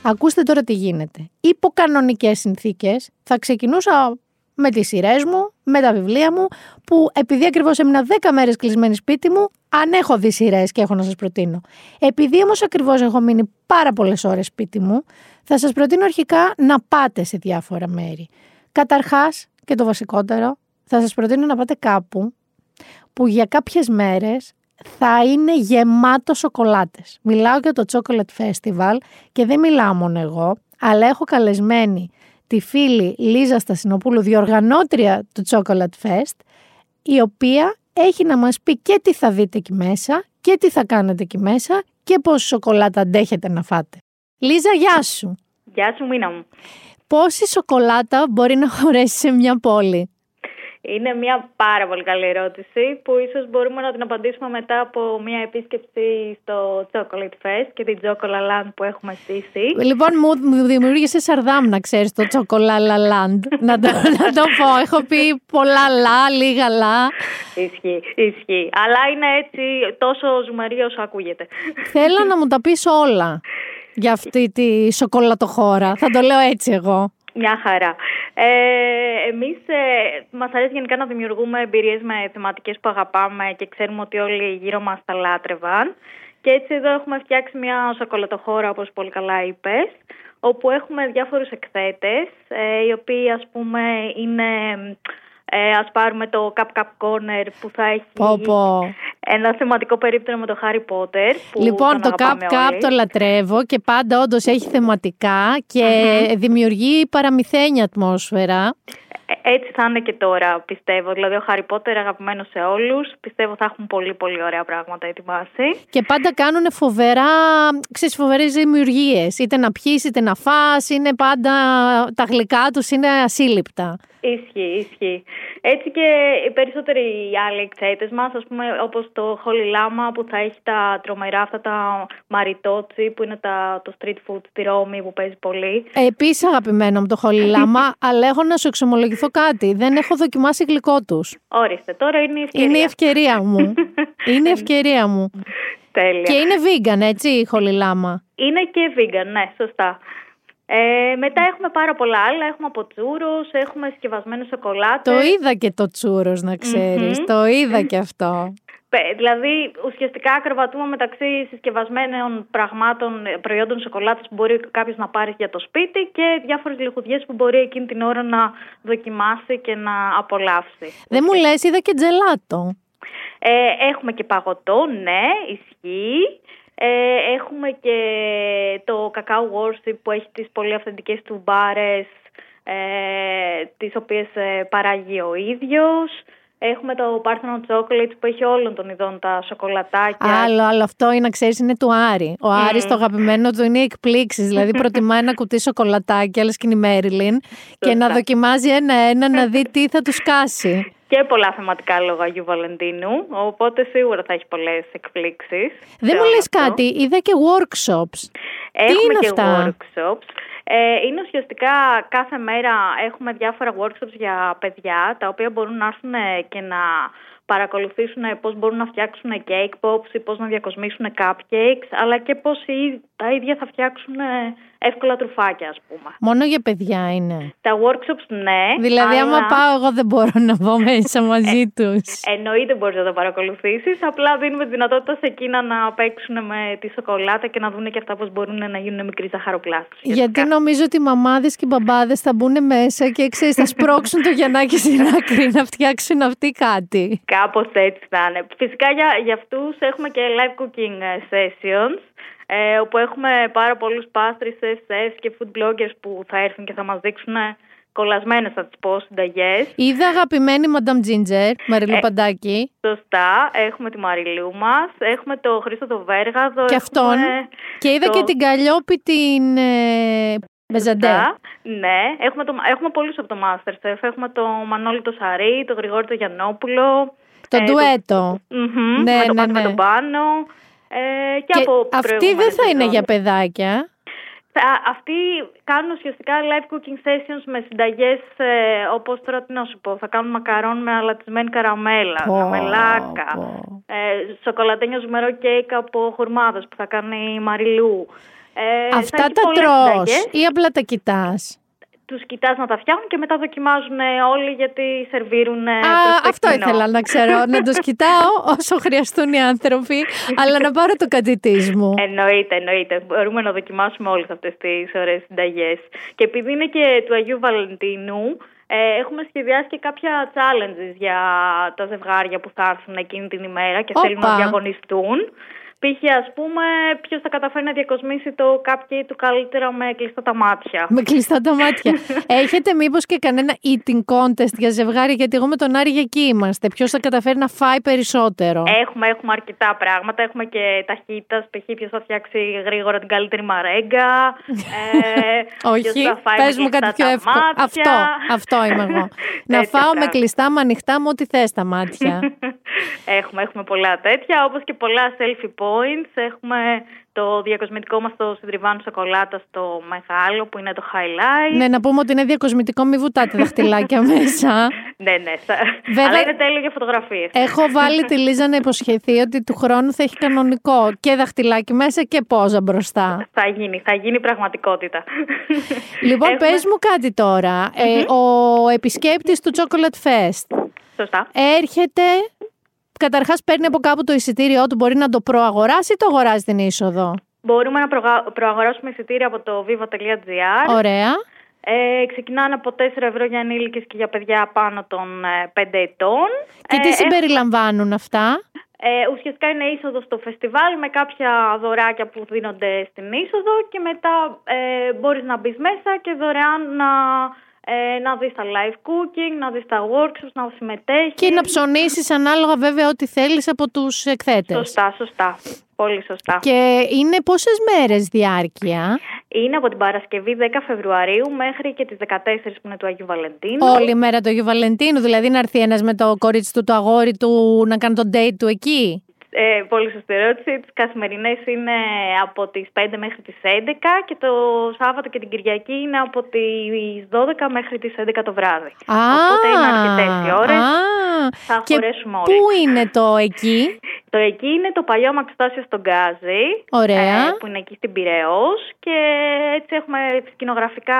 Ακούστε τώρα τι γίνεται. Υπό κανονικέ συνθήκες θα ξεκινούσα με τις σειρές μου, με τα βιβλία μου, που επειδή ακριβώς έμεινα 10 μέρες κλεισμένη σπίτι μου, αν έχω δει σειρές και έχω να σας προτείνω. Επειδή όμως ακριβώς έχω μείνει πάρα πολλές ώρες σπίτι μου, θα σας προτείνω αρχικά να πάτε σε διάφορα μέρη. Καταρχάς, και το βασικότερο, θα σας προτείνω να πάτε κάπου που για κάποιες μέρες θα είναι γεμάτο σοκολάτες. Μιλάω για το Chocolate Festival και δεν μιλάω μόνο εγώ, αλλά έχω καλεσμένη τη φίλη Λίζα Στασινοπούλου, διοργανώτρια του Chocolate Fest, η οποία έχει να μας πει και τι θα δείτε εκεί μέσα και τι θα κάνετε εκεί μέσα και πόση σοκολάτα αντέχετε να φάτε. Λίζα, γεια σου. Γεια σου, Μίνα μου. Πόση σοκολάτα μπορεί να χωρέσει σε μια πόλη; Είναι μια πάρα πολύ καλή ερώτηση που ίσως μπορούμε να την απαντήσουμε μετά από μια επίσκεψη στο Chocolate Fest και την Chocolate Land που έχουμε στήσει. Λοιπόν, μου, μου δημιούργησε σαρδάμ να ξέρεις το Chocolate Land. να, το, να το πω, έχω πει πολλά λα, λίγα λα. Ισχύει, ισχύει. Αλλά είναι έτσι τόσο ζουμερή όσο ακούγεται. Θέλω να μου τα πεις όλα για αυτή τη σοκολατοχώρα. Θα το λέω έτσι εγώ. Μια χαρά. Ε, εμείς ε, μας αρέσει γενικά να δημιουργούμε εμπειρίες με θεματικές που αγαπάμε και ξέρουμε ότι όλοι γύρω μας τα λάτρευαν. Και έτσι εδώ έχουμε φτιάξει μια σοκολατοχώρα όπως πολύ καλά είπες, όπου έχουμε διάφορους εκθέτες, ε, οι οποίοι ας πούμε είναι ε, ας πάρουμε το Cup Cup Corner που θα έχει ένα θεματικό περίπτωμα με το Harry Potter. λοιπόν, το Cup Cup το λατρεύω και πάντα όντως έχει θεματικά και δημιουργεί παραμυθένια ατμόσφαιρα. Ε, Έτσι θα είναι και τώρα, πιστεύω. Δηλαδή, ο Harry Potter αγαπημένος σε όλους. Πιστεύω θα έχουν πολύ, πολύ ωραία πράγματα ετοιμάσει. Και πάντα κάνουν φοβερά, ξέρεις, φοβερές δημιουργίες. Είτε να πιείς, είτε να φας, είναι πάντα, τα γλυκά τους είναι ασύλληπτα. Ισχύει, ισχύει. Έτσι και οι περισσότεροι οι άλλοι εκθέτε μας, ας πούμε, όπως το Holy Lama που θα έχει τα τρομερά αυτά τα μαριτότσι που είναι τα, το street food στη Ρώμη που παίζει πολύ. Επίσης αγαπημένο μου το χολιλάμα, αλλά έχω να σου εξομολογηθώ κάτι. Δεν έχω δοκιμάσει γλυκό τους. Όριστε, τώρα είναι η ευκαιρία. Είναι η ευκαιρία μου. είναι η ευκαιρία μου. Τέλεια. Και είναι vegan, έτσι, η χολιλάμα. Είναι και vegan, ναι, σωστά. Ε, μετά έχουμε πάρα πολλά άλλα. Έχουμε από τσούρους, έχουμε συσκευασμένες σοκολάτες. Το είδα και το τσούρος, να ξέρεις. Μμμ. Το είδα και αυτό. Πε- Δηλαδή, ουσιαστικά κρεβατούμε μεταξύ συσκευασμένων πραγμάτων, ε, προϊόντων σοκολάτας που μπορεί κάποιος να πάρει για το σπίτι και διάφορες λιχουδιές που μπορεί εκείνη την ώρα να δοκιμάσει και να απολαύσει. Δεν μου λες, είδα και τζελάτο. Ε, έχουμε και παγωτό, ναι, ισχύει. Ε, έχουμε και το κακάο worship που έχει τις πολύ αυθεντικές του μπάρες, ε, τις οποίες ε, παράγει ο ίδιος. Έχουμε το Parthenon Chocolate που έχει όλων των ειδών τα σοκολατάκια. Άλλο, άλλο αυτό είναι, να ξέρεις, είναι του Άρη. Ο Άρης το αγαπημένο του είναι οι εκπλήξεις. Δηλαδή προτιμάει ένα κουτί σοκολατάκι, άλλες και είναι η Μέριλιν, και να Σωστά. δοκιμάζει ένα-ένα να δει τι θα τους σκάσει. Και πολλά θεματικά λόγω Αγίου Βαλεντίνου, οπότε σίγουρα θα έχει πολλές εκπλήξεις. Δεν σε μου όλο λες αυτό. κάτι, είδα και workshops. Έχουμε είναι και αυτά; workshops. Ε, είναι ουσιαστικά κάθε μέρα έχουμε διάφορα workshops για παιδιά τα οποία μπορούν να έρθουν και να παρακολουθήσουν πώς μπορούν να φτιάξουν cake pops ή πώς να διακοσμήσουν cupcakes αλλά και πώς οι- τα ίδια θα φτιάξουν ε, εύκολα τρουφάκια ας πούμε. Μόνο για παιδιά είναι. Τα workshops ναι. Δηλαδή, άμα αλλά πάω, εγώ δεν μπορώ να μπω μέσα μαζί τους. Εννοείται μπορείς να τα παρακολουθήσεις, απλά δίνουμε τη δυνατότητα σε εκείνα να παίξουν με τη σοκολάτα και να δουν και αυτά πώς μπορούν να γίνουν μικροί ζαχαροπλάστες. Γιατί νομίζω ότι οι μαμάδες και οι μπαμπάδες θα μπουν μέσα και ξέρεις, θα σπρώξουν το Γιαννάκι στην άκρη να φτιάξουν αυτοί κάτι. Κάπως έτσι θα είναι. Φυσικά για, για αυτούς έχουμε και live cooking ε, sessions, ε, όπου έχουμε πάρα πολλούς pastries, chefs και food bloggers που θα έρθουν και θα μας δείξουν ε, κολλασμένες, θα τις πω, συνταγές. Είδα αγαπημένη Madame Ginger, Μαριλού Ε, Παντάκη. Σωστά, έχουμε τη Μαριλού μας, έχουμε το Χρήστο το Βέργαδο. Και αυτόν. έχουμε Και είδα το- και την Καλλιόπη την ε, Μπεζαντέ. Σωστά. Ναι, έχουμε, το, έχουμε πολλούς από το Masterchef. Έχουμε το Μανώλη το Σαρή, το Γρηγόρη το Γιαννόπουλο. Το ε, ντουέτο. Μμμ, Ναι, με το ναι, πάνω με ναι. τον πάνω. Ε, και, Και από αυτή δεν προηγούμενες θα είναι σεζόν. για παιδάκια. Θα- Αυτοί κάνουν ουσιαστικά live cooking sessions με συνταγές ε, όπως τώρα τι να σου πω. Θα κάνουν μακαρόν με αλατισμένη καραμέλα, Πω, μελάκα, πω. ε, σοκολατένιο ζουμερό κέικ από χουρμάδες που θα κάνει η Μαριλού. Ε, θα Αυτά έχει τα πολλές τρως συνταγές. ή απλά τα κοιτάς; Τους κοιτάς να τα φτιάχνουν και μετά δοκιμάζουν ε, όλοι γιατί σερβίρουν. ε, Α, προς το αυτό κοινό. ήθελα να ξέρω. να τους κοιτάω όσο χρειαστούν οι άνθρωποι, αλλά να πάρω το κατητής μου. Εννοείται, εννοείται. Μπορούμε να δοκιμάσουμε όλες αυτές τις ωραίες συνταγές. Και επειδή είναι και του Αγίου Βαλεντίνου, ε, έχουμε σχεδιάσει και κάποια challenges για τα ζευγάρια που θα έρθουν εκείνη την ημέρα και θέλουν να Όπα. διαγωνιστούν. Π.χ. ας πούμε, ποιος θα καταφέρει να διακοσμήσει το cupcake του καλύτερα με κλειστά τα μάτια. Με κλειστά τα μάτια. Έχετε μήπως και κανένα eating contest για ζευγάρι, γιατί εγώ με τον Άρη για εκεί είμαστε. Ποιος θα καταφέρει να φάει περισσότερο; Έχουμε, έχουμε αρκετά πράγματα. Έχουμε και ταχύτητα. Π.χ. ποιος θα φτιάξει γρήγορα την καλύτερη μαρέγκα. Ε, Όχι, ποιος θα φάει πες με μου κάτι κλειστά πιο τα εύκολο. μάτια. Αυτό, αυτό είμαι εγώ. να Τέτοια φάω με πράγματα. κλειστά, με ανοιχτά, με ό,τι θες τα μάτια. έχουμε, έχουμε πολλά τέτοια, όπως και πολλά selfie points. Έχουμε το διακοσμητικό μας το συντριβάνι σοκολάτα στο μεγάλο που είναι το highlight. ναι, να πούμε ότι είναι διακοσμητικό, μη βουτάτε δαχτυλάκια μέσα. ναι, ναι. στα- Βέβαια- Αλλά είναι τέλειο για φωτογραφίες. Έχω βάλει τη Λίζα να υποσχεθεί ότι του χρόνου θα έχει κανονικό και δαχτυλάκι μέσα και πόζα μπροστά. Θα γίνει, θα γίνει πραγματικότητα. Λοιπόν, Έχουμε- πες μου κάτι τώρα. Ε, ο επισκέπτης του Chocolate Fest Σωστά. έρχεται, καταρχάς παίρνει από κάπου το εισιτήριό του, μπορεί να το προαγοράσει ή το αγοράζει την είσοδο; Μπορούμε να προγα- προαγοράσουμε εισιτήρια από το viva.gr. Ωραία. Ε, ξεκινάνε από 4 ευρώ για ενήλικες και για παιδιά πάνω των ε, 5 ετών. Και τι Ε, συμπεριλαμβάνουν αυτά; Ε, ουσιαστικά είναι είσοδο στο φεστιβάλ με κάποια δωράκια που δίνονται στην είσοδο και μετά ε, μπορείς να μπεις μέσα και δωρεάν να ε, να δεις τα live cooking, να δεις τα workshops, να συμμετέχεις. Και να ψωνίσεις ανάλογα βέβαια ό,τι θέλεις από τους εκθέτες. Σωστά, σωστά. Πολύ σωστά. Και είναι πόσες μέρες διάρκεια; Είναι από την Παρασκευή 10 Φεβρουαρίου μέχρι και τις 14 που είναι του Αγίου Βαλεντίνου. Όλη η μέρα του Αγίου Βαλεντίνου, δηλαδή να έρθει ένας με το κορίτσι του, το αγόρι του, να κάνει το date του εκεί; Ε, πολύ σωστή ερώτηση. Τις καθημερινές είναι από τις 5 μέχρι τις 11 και το Σάββατο και την Κυριακή είναι από τις 12 μέχρι τις 11 το βράδυ. Α, Οπότε είναι αρκετές οι ώρες. α. Θα Και χωρέσουμε όλοι. Πού είναι το εκεί, Το εκεί είναι το παλιό Μαξιτάσιο στον Γκάζι. Ωραία. ε, που είναι εκεί στην Πυραιός και έτσι έχουμε σκηνογραφικά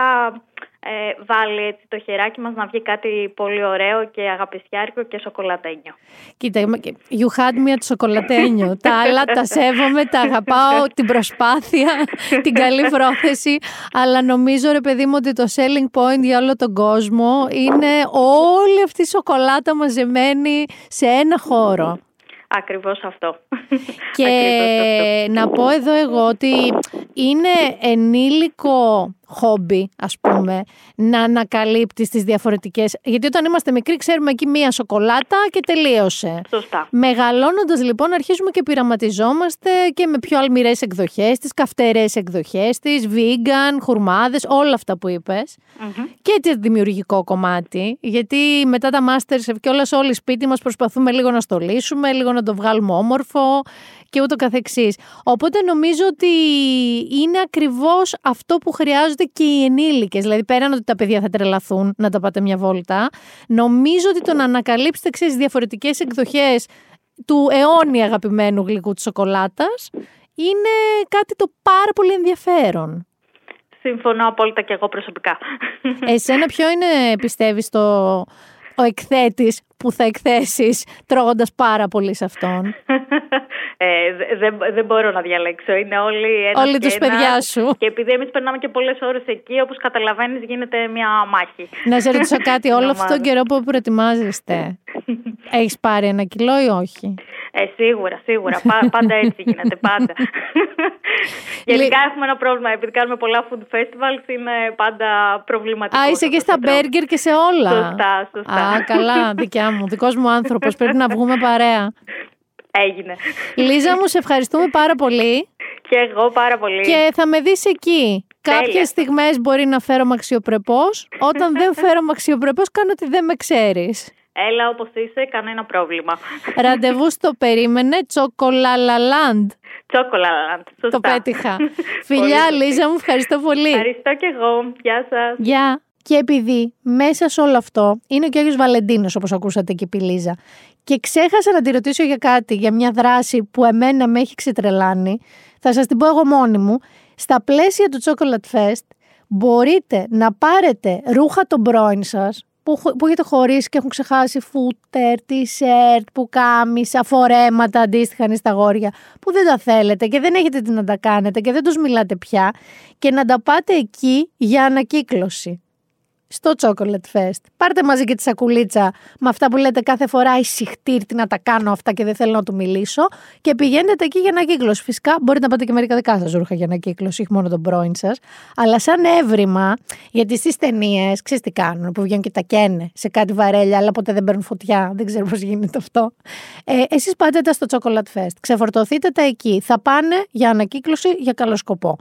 ε, βάλει έτσι το χεράκι μας να βγει κάτι πολύ ωραίο και αγαπησιάρικο και σοκολατένιο. Κοίτα, είμαι και- you had me at σοκολατένιο. τα άλλα τα σέβομαι, τα αγαπάω, την προσπάθεια, την καλή πρόθεση. Αλλά νομίζω, ρε παιδί μου, ότι το selling point για όλο τον κόσμο είναι όλη αυτή η σοκολάτα μαζεμένη σε ένα χώρο. Ακριβώς αυτό. Και Ακριβώς αυτό. να πω εδώ εγώ ότι είναι ενήλικο χόμπι, ας πούμε, να ανακαλύπτεις τις διαφορετικές... Γιατί όταν είμαστε μικροί ξέρουμε εκεί μία σοκολάτα και τελείωσε. Σωστά. Μεγαλώνοντας λοιπόν αρχίζουμε και πειραματιζόμαστε και με πιο αλμυρές εκδοχές της, καυτερές εκδοχές της, vegan, χουρμάδες, όλα αυτά που είπες. Και έτσι δημιουργικό κομμάτι, γιατί μετά τα Masterchef και όλες όλοι σπίτι μας προσπαθούμε λίγο να στολίσουμε, λίγο να το βγάλουμε όμορφο και ούτω καθεξής. Οπότε νομίζω ότι είναι ακριβώς αυτό που χρειάζονται και οι ενήλικες. Δηλαδή πέραν ότι τα παιδιά θα τρελαθούν να τα πάτε μια βόλτα, νομίζω ότι το να ανακαλύψετε ξέρεις, διαφορετικές εκδοχές του αιώνια αγαπημένου γλυκού της σοκολάτας είναι κάτι το πάρα πολύ ενδιαφέρον. Συμφωνώ απόλυτα και εγώ προσωπικά. Εσένα ποιο είναι πιστεύεις το, ο εκθέτης που θα εκθέσεις τρώγοντας πάρα πολύ σε αυτόν. Ε, δε- δεν δεν μπορώ να διαλέξω. Είναι όλοι ένας Όλοι και τους ένας. παιδιά σου. Και επειδή εμείς περνάμε και πολλές ώρες εκεί, όπως καταλαβαίνεις γίνεται μια μάχη. Να σε ρωτήσω κάτι, Στην όλο αυτόν τον ομάδα. καιρό που προετοιμάζεστε, έχεις πάρει ένα κιλό ή όχι; Ε, σίγουρα, σίγουρα. Πα- πάντα έτσι γίνεται, πάντα. Γενικά έχουμε ένα πρόβλημα. Επειδή κάνουμε πολλά food festivals, είναι πάντα προβληματικό. Α, είσαι και στα μπέργκερ και σε όλα. Σωστά, σωστά. Α, καλά, δικιά μου. Δικός μου άνθρωπος. Πρέπει να βγούμε παρέα. Έγινε. Λίζα μου, σε ευχαριστούμε πάρα πολύ Και εγώ πάρα πολύ. και θα με δεις εκεί. Τέλεια. Κάποιες στιγμές μπορεί να φέρομαι αξιοπρεπώς. Όταν δεν φέρομαι αξιοπρεπώς, κάνω ότι δεν με ξέρεις. Έλα όπως είσαι, κανένα πρόβλημα. Ραντεβού στο περίμενε, τσοκολαλαλάντ. Τσόκολα, σωστά. Το πέτυχα. Πολύ Φιλιά, σωστή. Λίζα μου, ευχαριστώ πολύ. Ευχαριστώ και εγώ. Γεια σας. Γεια. Και επειδή μέσα σε όλο αυτό είναι και ο Άγιος Βαλεντίνος όπως ακούσατε και η Λίζα και ξέχασα να τη ρωτήσω για κάτι, για μια δράση που εμένα με έχει ξετρελάνει, θα σας την πω εγώ μόνη μου. Στα πλαίσια του Chocolate Fest μπορείτε να πάρετε ρούχα των πρώην σας που, χω- που έχετε χωρίσει και έχουν ξεχάσει φούτερ, t-shirt, πουκάμισα, φορέματα αντίστοιχα είναι στα γόρια που δεν τα θέλετε και δεν έχετε τι να τα κάνετε και δεν τους μιλάτε πια και να τα πάτε εκεί για ανακύκλωση στο Chocolate Fest. Πάρτε μαζί και τη σακουλίτσα με αυτά που λέτε κάθε φορά η συχτήρτη να τα κάνω αυτά και δεν θέλω να του μιλήσω και πηγαίνετε εκεί για ανακύκλωση. Φυσικά μπορείτε να πάτε και μερικά δικά σας ρούχα για ανακύκλωση, όχι μόνο τον πρώην σας. Αλλά σαν έβριμα, γιατί στις ταινίες, ξέρεις τι κάνουν, που βγαίνουν και τα καίνε σε κάτι βαρέλια, αλλά ποτέ δεν παίρνουν φωτιά. Δεν ξέρω πώς γίνεται αυτό. Ε, Εσείς πάτε τα στο Chocolate Fest. Ξεφορτωθείτε τα εκεί. Θα πάνε για ανακύκλωση για καλό σκοπό.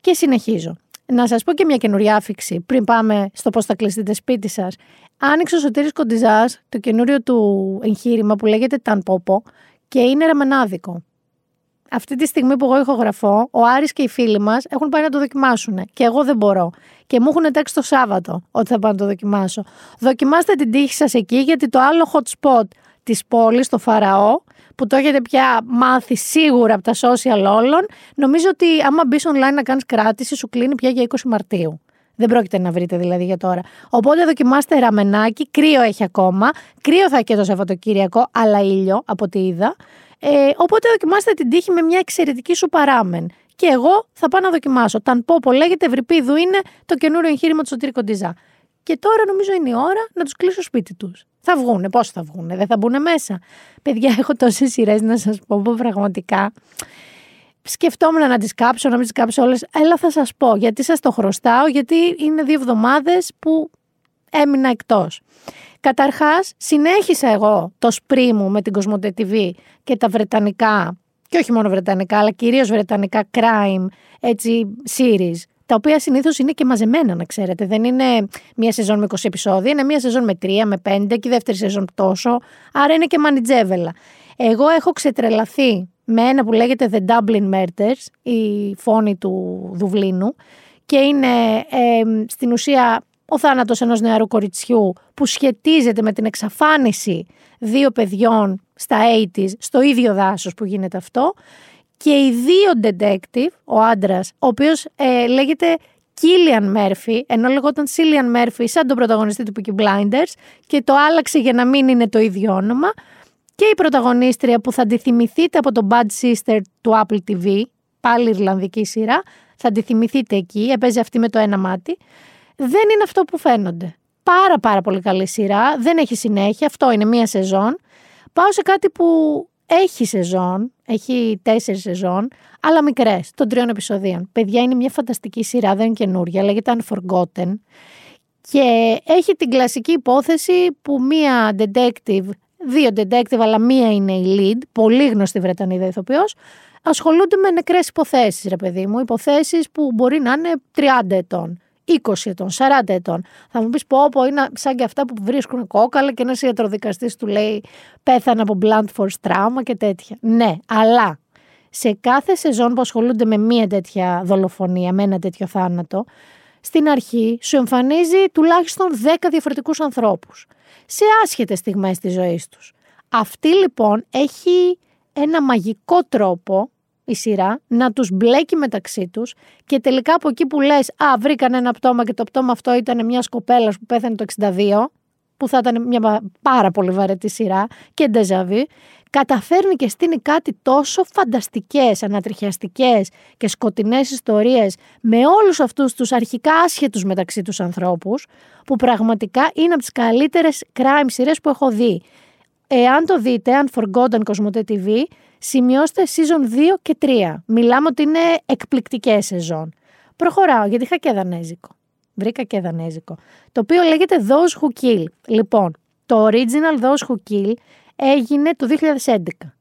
Και συνεχίζω. Να σας πω και μια καινούρια άφηξη πριν πάμε στο πώς θα κλειστείτε σπίτι σας. Άνοιξε ο Σωτήρης Κοντιζάς το καινούριο του εγχείρημα που λέγεται Ταν Πόπο και είναι ραμενάδικο. Αυτή τη στιγμή που εγώ ηχογραφώ, ο Άρης και οι φίλοι μας έχουν πάει να το δοκιμάσουν και εγώ δεν μπορώ. Και μου έχουν τάξει το Σάββατο ότι θα πάω να το δοκιμάσω. Δοκιμάστε την τύχη σας εκεί γιατί το άλλο hot spot της πόλης, το Φαραώ, που το έχετε πια μάθει σίγουρα από τα social όλων, νομίζω ότι άμα μπεις online να κάνεις κράτηση σου κλείνει πια για 20 Μαρτίου. Δεν πρόκειται να βρείτε δηλαδή για τώρα. Οπότε δοκιμάστε ραμενάκι, κρύο έχει ακόμα. Κρύο θα έχει και το Σαββατοκύριακο, αλλά ήλιο από ό,τι είδα. Ε, οπότε δοκιμάστε την τύχη με μια εξαιρετική σου παράμεν. Και εγώ θα πάω να δοκιμάσω. Ταν Πόπο λέγεται, Ευρυπίδου είναι το καινούριο εγχείρημα του Σωτήρη Κοντιζά. Και τώρα νομίζω είναι η ώρα να τους κλείσω σπίτι τους. Θα βγούνε, πώς θα βγούνε, δεν θα μπουν μέσα. Παιδιά, έχω τόσες σειρές να σας πω που πραγματικά. Σκεφτόμουν να τις κάψω, να μην τις κάψω όλες. Έλα, θα σας πω γιατί σας το χρωστάω, γιατί είναι δύο εβδομάδες που έμεινα εκτός. Καταρχάς, συνέχισα εγώ το σπρί μου με την Κοσμοτέ TV και τα βρετανικά, και όχι μόνο βρετανικά, αλλά κυρίως βρετανικά crime, έτσι, series, τα οποία συνήθως είναι και μαζεμένα, να ξέρετε. Δεν είναι μία σεζόν με 20 επεισόδια, είναι μία σεζόν με 3, με 5 και η δεύτερη σεζόν τόσο, άρα είναι και μανιτζέβελα. Εγώ έχω ξετρελαθεί με ένα που λέγεται The Dublin Murders, η φόνη του Δουβλίνου, και είναι ε, στην ουσία ο θάνατος ενός νεαρού κοριτσιού που σχετίζεται με την εξαφάνιση δύο παιδιών στα 80s, στο ίδιο δάσος που γίνεται αυτό και οι δύο detective, ο άντρας, ο οποίος ε, λέγεται Κίλιαν Μέρφυ, ενώ λεγόταν Σίλιαν Μέρφυ σαν τον πρωταγωνιστή του Peaky Blinders και το άλλαξε για να μην είναι το ίδιο όνομα και η πρωταγωνίστρια που θα τη θυμηθείτε από το Bad Sister του Apple TV, πάλι Ιρλανδική σειρά, θα τη θυμηθείτε εκεί, έπαιζε αυτή με το ένα μάτι, δεν είναι αυτό που φαίνονται. Πάρα πάρα πολύ καλή σειρά, δεν έχει συνέχεια, αυτό είναι μία σεζόν. Πάω σε κάτι που έχει σεζόν, έχει τέσσερις σεζόν, αλλά μικρές, των τριών επεισοδίων. Παιδιά, είναι μια φανταστική σειρά, δεν είναι καινούρια, λέγεται Unforgotten. Και έχει την κλασική υπόθεση που μία detective, δύο detective, αλλά μία είναι η lead, πολύ γνωστή Βρετανίδα ηθοποιός, ασχολούνται με νεκρές υποθέσεις, ρε παιδί μου. Υποθέσεις που μπορεί να είναι 30 ετών. 20 ετών, 40 ετών. Θα μου πεις πω, πω είναι σαν και αυτά που βρίσκουν κόκαλα και ένας ιατροδικαστής του λέει πέθανε από blunt force trauma και τέτοια. Ναι, αλλά σε κάθε σεζόν που ασχολούνται με μία τέτοια δολοφονία, με ένα τέτοιο θάνατο, στην αρχή σου εμφανίζει τουλάχιστον 10 διαφορετικούς ανθρώπους. Σε άσχετες στιγμές της ζωής τους. Αυτή λοιπόν έχει ένα μαγικό τρόπο η σειρά να τους μπλέκει μεταξύ τους και τελικά από εκεί που λες «Α, βρήκαν ένα πτώμα και το πτώμα αυτό ήταν μιας κοπέλας που πέθανε το 62» που θα ήταν μια πάρα πολύ βαρετή σειρά και ντεζαβί, καταφέρνει και στείνει κάτι τόσο φανταστικές, ανατριχιαστικές και σκοτεινές ιστορίες με όλους αυτούς τους αρχικά άσχετους μεταξύ τους ανθρώπους, που πραγματικά είναι από τις καλύτερες crime σειρές που έχω δει. Εάν το δείτε, αν Forgotten Cosmote TV, σημειώστε season 2 και 3. Μιλάμε ότι είναι εκπληκτικές σεζόν. Προχωράω γιατί είχα και δανέζικο. Βρήκα και δανέζικο. Το οποίο λέγεται Those Who Kill. Λοιπόν, το original Those Who Kill έγινε το 2011.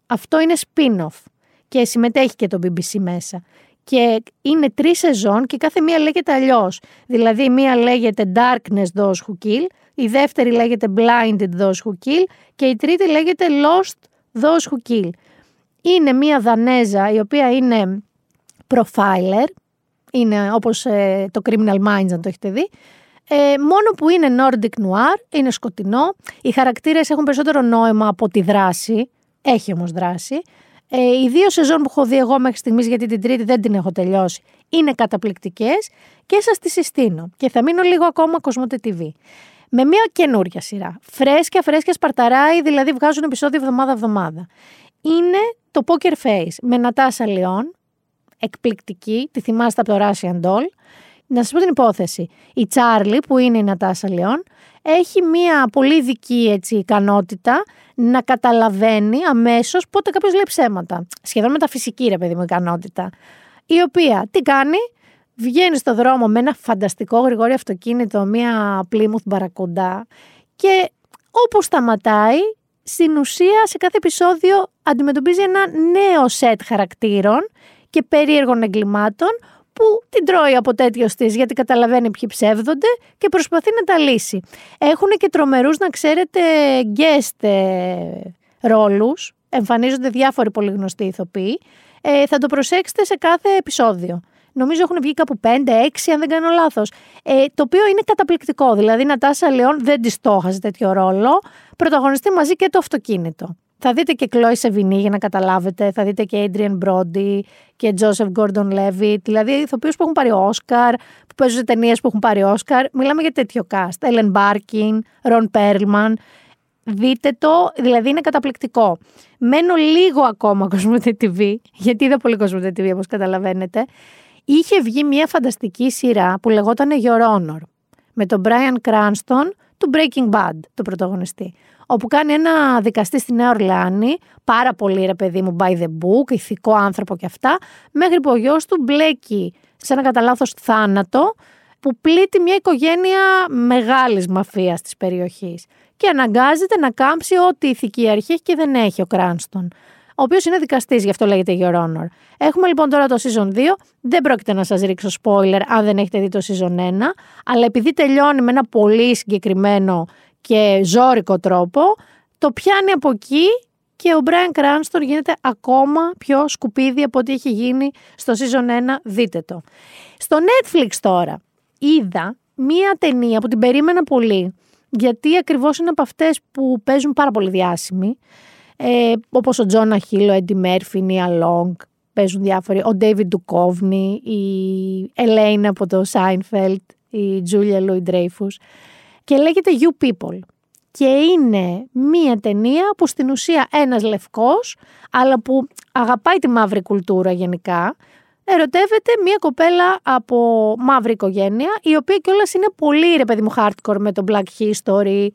Αυτό είναι spin-off και συμμετέχει και το BBC μέσα. Και είναι τρεις σεζόν και κάθε μία λέγεται αλλιώς. Δηλαδή, μία λέγεται Darkness Those Who Kill, η δεύτερη λέγεται Blinded Those Who Kill και η τρίτη λέγεται Lost Those Who Kill. Είναι μία Δανέζα η οποία είναι profiler, είναι όπως ε, το Criminal Minds αν το έχετε δει, ε, μόνο που είναι Nordic Noir, είναι σκοτεινό, οι χαρακτήρες έχουν περισσότερο νόημα από τη δράση, έχει όμως δράση. Ε, οι δύο σεζόν που έχω δει εγώ μέχρι στιγμής, γιατί την τρίτη δεν την έχω τελειώσει, είναι καταπληκτικές και σας τις συστήνω. Και θα μείνω λίγο ακόμα Κοσμότε TV με μια καινούρια σειρά. Φρέσκια, φρέσκια, σπαρταράει, δηλαδή βγάζουν επεισόδιο εβδομάδα-εβδομάδα. Είναι το Poker Face με Νατάσα Λιόν, εκπληκτική, τη θυμάστε από το Russian Doll. Να σας πω την υπόθεση. Η Τσάρλι, που είναι η Νατάσα Λιόν, έχει μια πολύ ειδική έτσι, ικανότητα να καταλαβαίνει αμέσως πότε κάποιος λέει ψέματα. Σχεδόν μεταφυσική, ρε παιδί μου, ικανότητα. Η οποία τι κάνει, βγαίνει στο δρόμο με ένα φανταστικό γρηγόρι αυτοκίνητο, μία Plymouth μπαρακοντά και όπου σταματάει, στην ουσία σε κάθε επεισόδιο αντιμετωπίζει ένα νέο σετ χαρακτήρων και περίεργων εγκλημάτων που την τρώει από τέτοιος της γιατί καταλαβαίνει ποιοι ψεύδονται και προσπαθεί να τα λύσει. Έχουν και τρομερούς να ξέρετε guest ε, ρόλους, εμφανίζονται διάφοροι πολύ γνωστοί ηθοποιοί. Ε, θα το προσέξετε σε κάθε επεισόδιο. Νομίζω έχουν βγει κάπου 5-6, αν δεν κάνω λάθος. Ε, το οποίο είναι καταπληκτικό. Δηλαδή, η Νατάσα Λεόν δεν της στόχαζε τέτοιο ρόλο. Πρωταγωνιστεί μαζί και το αυτοκίνητο. Θα δείτε και Chloe Σεβινή για να καταλάβετε. Θα δείτε και Adrian Brody και Joseph Gordon Levitt. Δηλαδή, ηθοποιούς που έχουν πάρει Όσκαρ, που παίζουν σε ταινίες που έχουν πάρει Όσκαρ. Μιλάμε για τέτοιο cast. Ellen Barkin, Ron Perlman. Δείτε το, δηλαδή είναι καταπληκτικό. Μένω λίγο ακόμα Κοσμοτέ TV, γιατί είδα πολύ Κοσμοτέ TV όπως καταλαβαίνετε είχε βγει μια φανταστική σειρά που λεγόταν Your Honor με τον Brian Cranston του Breaking Bad, το πρωταγωνιστή. Όπου κάνει ένα δικαστή στη Νέα Ορλεάνη, πάρα πολύ ρε παιδί μου, by the book, ηθικό άνθρωπο και αυτά, μέχρι που ο γιος του μπλέκει σε ένα κατά λάθος θάνατο, που πλήττει μια οικογένεια μεγάλης μαφίας της περιοχής και αναγκάζεται να κάμψει ό,τι ηθική αρχή έχει και δεν έχει ο Κράνστον ο οποίος είναι δικαστής, γι' αυτό λέγεται Your Honor. Έχουμε λοιπόν τώρα το season 2. Δεν πρόκειται να σας ρίξω spoiler αν δεν έχετε δει το season 1, αλλά επειδή τελειώνει με ένα πολύ συγκεκριμένο και ζώρικο τρόπο, το πιάνει από εκεί και ο Brian Cranston γίνεται ακόμα πιο σκουπίδι από ό,τι έχει γίνει στο season 1. Δείτε το. Στο Netflix τώρα είδα μία ταινία που την περίμενα πολύ, γιατί ακριβώς είναι από αυτές που παίζουν πάρα πολύ διάσημοι ε, όπως ο Jonah Hill, ο Eddie Murphy, η Nia Long, παίζουν διάφοροι, ο David Duchovny, η Elaine από το Seinfeld, η Julia Louis-Dreyfus και λέγεται You People. Και είναι μία ταινία που στην ουσία ένας λευκός, αλλά που αγαπάει τη μαύρη κουλτούρα γενικά, ερωτεύεται μία κοπέλα από μαύρη οικογένεια, η οποία κιόλας είναι πολύ ρε παιδί μου hardcore με το Black History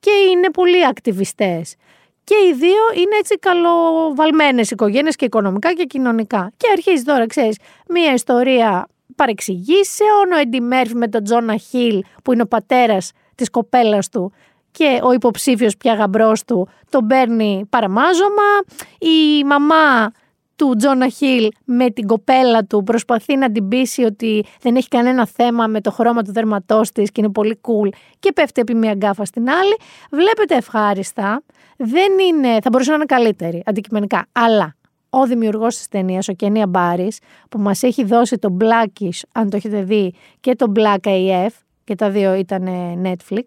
και είναι πολύ ακτιβιστές και οι δύο είναι έτσι καλοβαλμένες οικογένειες και οικονομικά και κοινωνικά. Και αρχίζει τώρα, ξέρεις, μία ιστορία παρεξηγήσεων, ο Έντι Μέρφυ με τον Τζόνα Χιλ που είναι ο πατέρας της κοπέλας του και ο υποψήφιος πια γαμπρός του τον παίρνει παραμάζωμα, η μαμά του Τζόνα Χιλ με την κοπέλα του προσπαθεί να την πείσει ότι δεν έχει κανένα θέμα με το χρώμα του δέρματός της και είναι πολύ cool και πέφτει επί μία γκάφα στην άλλη. Βλέπετε ευχάριστα, δεν είναι, θα μπορούσε να είναι καλύτερη αντικειμενικά, αλλά ο δημιουργός της ταινίας, ο Κένια Μπάρι, που μας έχει δώσει το Blackish, αν το έχετε δει, και το Black AF, και τα δύο ήταν Netflix,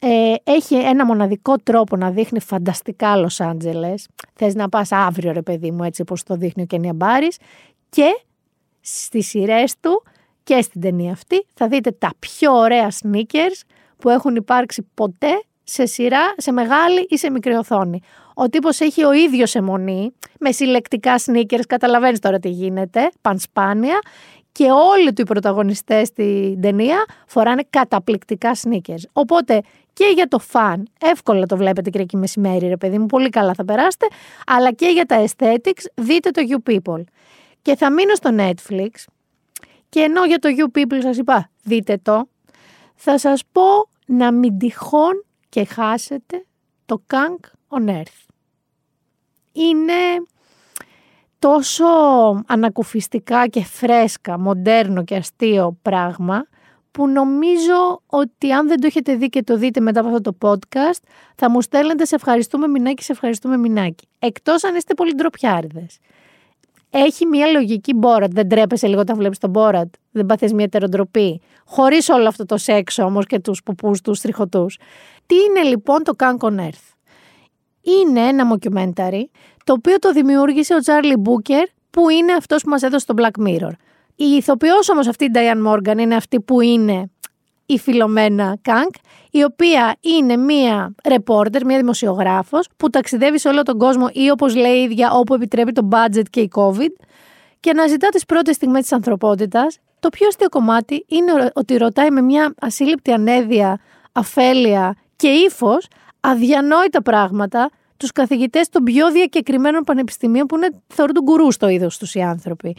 ε, έχει ένα μοναδικό τρόπο να δείχνει φανταστικά Λος Άντζελες. Θες να πας αύριο ρε παιδί μου έτσι όπως το δείχνει ο Κένια Μπάρης και στις σειρές του και στην ταινία αυτή θα δείτε τα πιο ωραία sneakers που έχουν υπάρξει ποτέ σε σειρά, σε μεγάλη ή σε μικρή οθόνη. Ο τύπος έχει ο ίδιος αιμονή, με συλλεκτικά sneakers, καταλαβαίνεις τώρα τι γίνεται, πανσπάνια, και όλοι του οι πρωταγωνιστές στην ταινία φοράνε καταπληκτικά sneakers. Οπότε και για το φαν, εύκολα το βλέπετε και εκεί μεσημέρι ρε παιδί μου, πολύ καλά θα περάσετε, αλλά και για τα aesthetics δείτε το You People. Και θα μείνω στο Netflix και ενώ για το You People σας είπα δείτε το, θα σας πω να μην τυχόν και χάσετε το Kang on Earth. Είναι τόσο ανακουφιστικά και φρέσκα, μοντέρνο και αστείο πράγμα που νομίζω ότι αν δεν το έχετε δει και το δείτε μετά από αυτό το podcast θα μου στέλνετε σε ευχαριστούμε μηνάκι, σε ευχαριστούμε μηνάκι. Εκτός αν είστε πολύ ντροπιάριδες. Έχει μια λογική Μπόρατ. Δεν τρέπεσαι λίγο όταν βλέπεις τον Μπόρατ. Δεν πάθεις μια τεροντροπή. Χωρίς όλο αυτό το σεξ όμως και τους πουπούς τους τριχωτούς. Τι είναι λοιπόν το Kang on Earth; Είναι ένα mockumentary το οποίο το δημιούργησε ο Τσάρλι Μπούκερ που είναι αυτός που μας έδωσε το Black Mirror. Η ηθοποιός όμως αυτή η Diane Morgan είναι αυτή που είναι η Φιλομένα Κάνκ, η οποία είναι μία ρεπόρτερ, μία δημοσιογράφος που ταξιδεύει σε όλο τον κόσμο ή όπως λέει η ίδια όπου επιτρέπει το budget και η COVID και αναζητά τις πρώτες στιγμές της ανθρωπότητας. Το πιο αστείο κομμάτι είναι ότι ρωτάει με μια ασύλληπτη ανέδεια, αφέλεια και ύφος αδιανόητα πράγματα τους καθηγητές των πιο διακεκριμένων πανεπιστημίων που είναι, θεωρούν τον κουρού στο είδος τους οι άνθρωποι.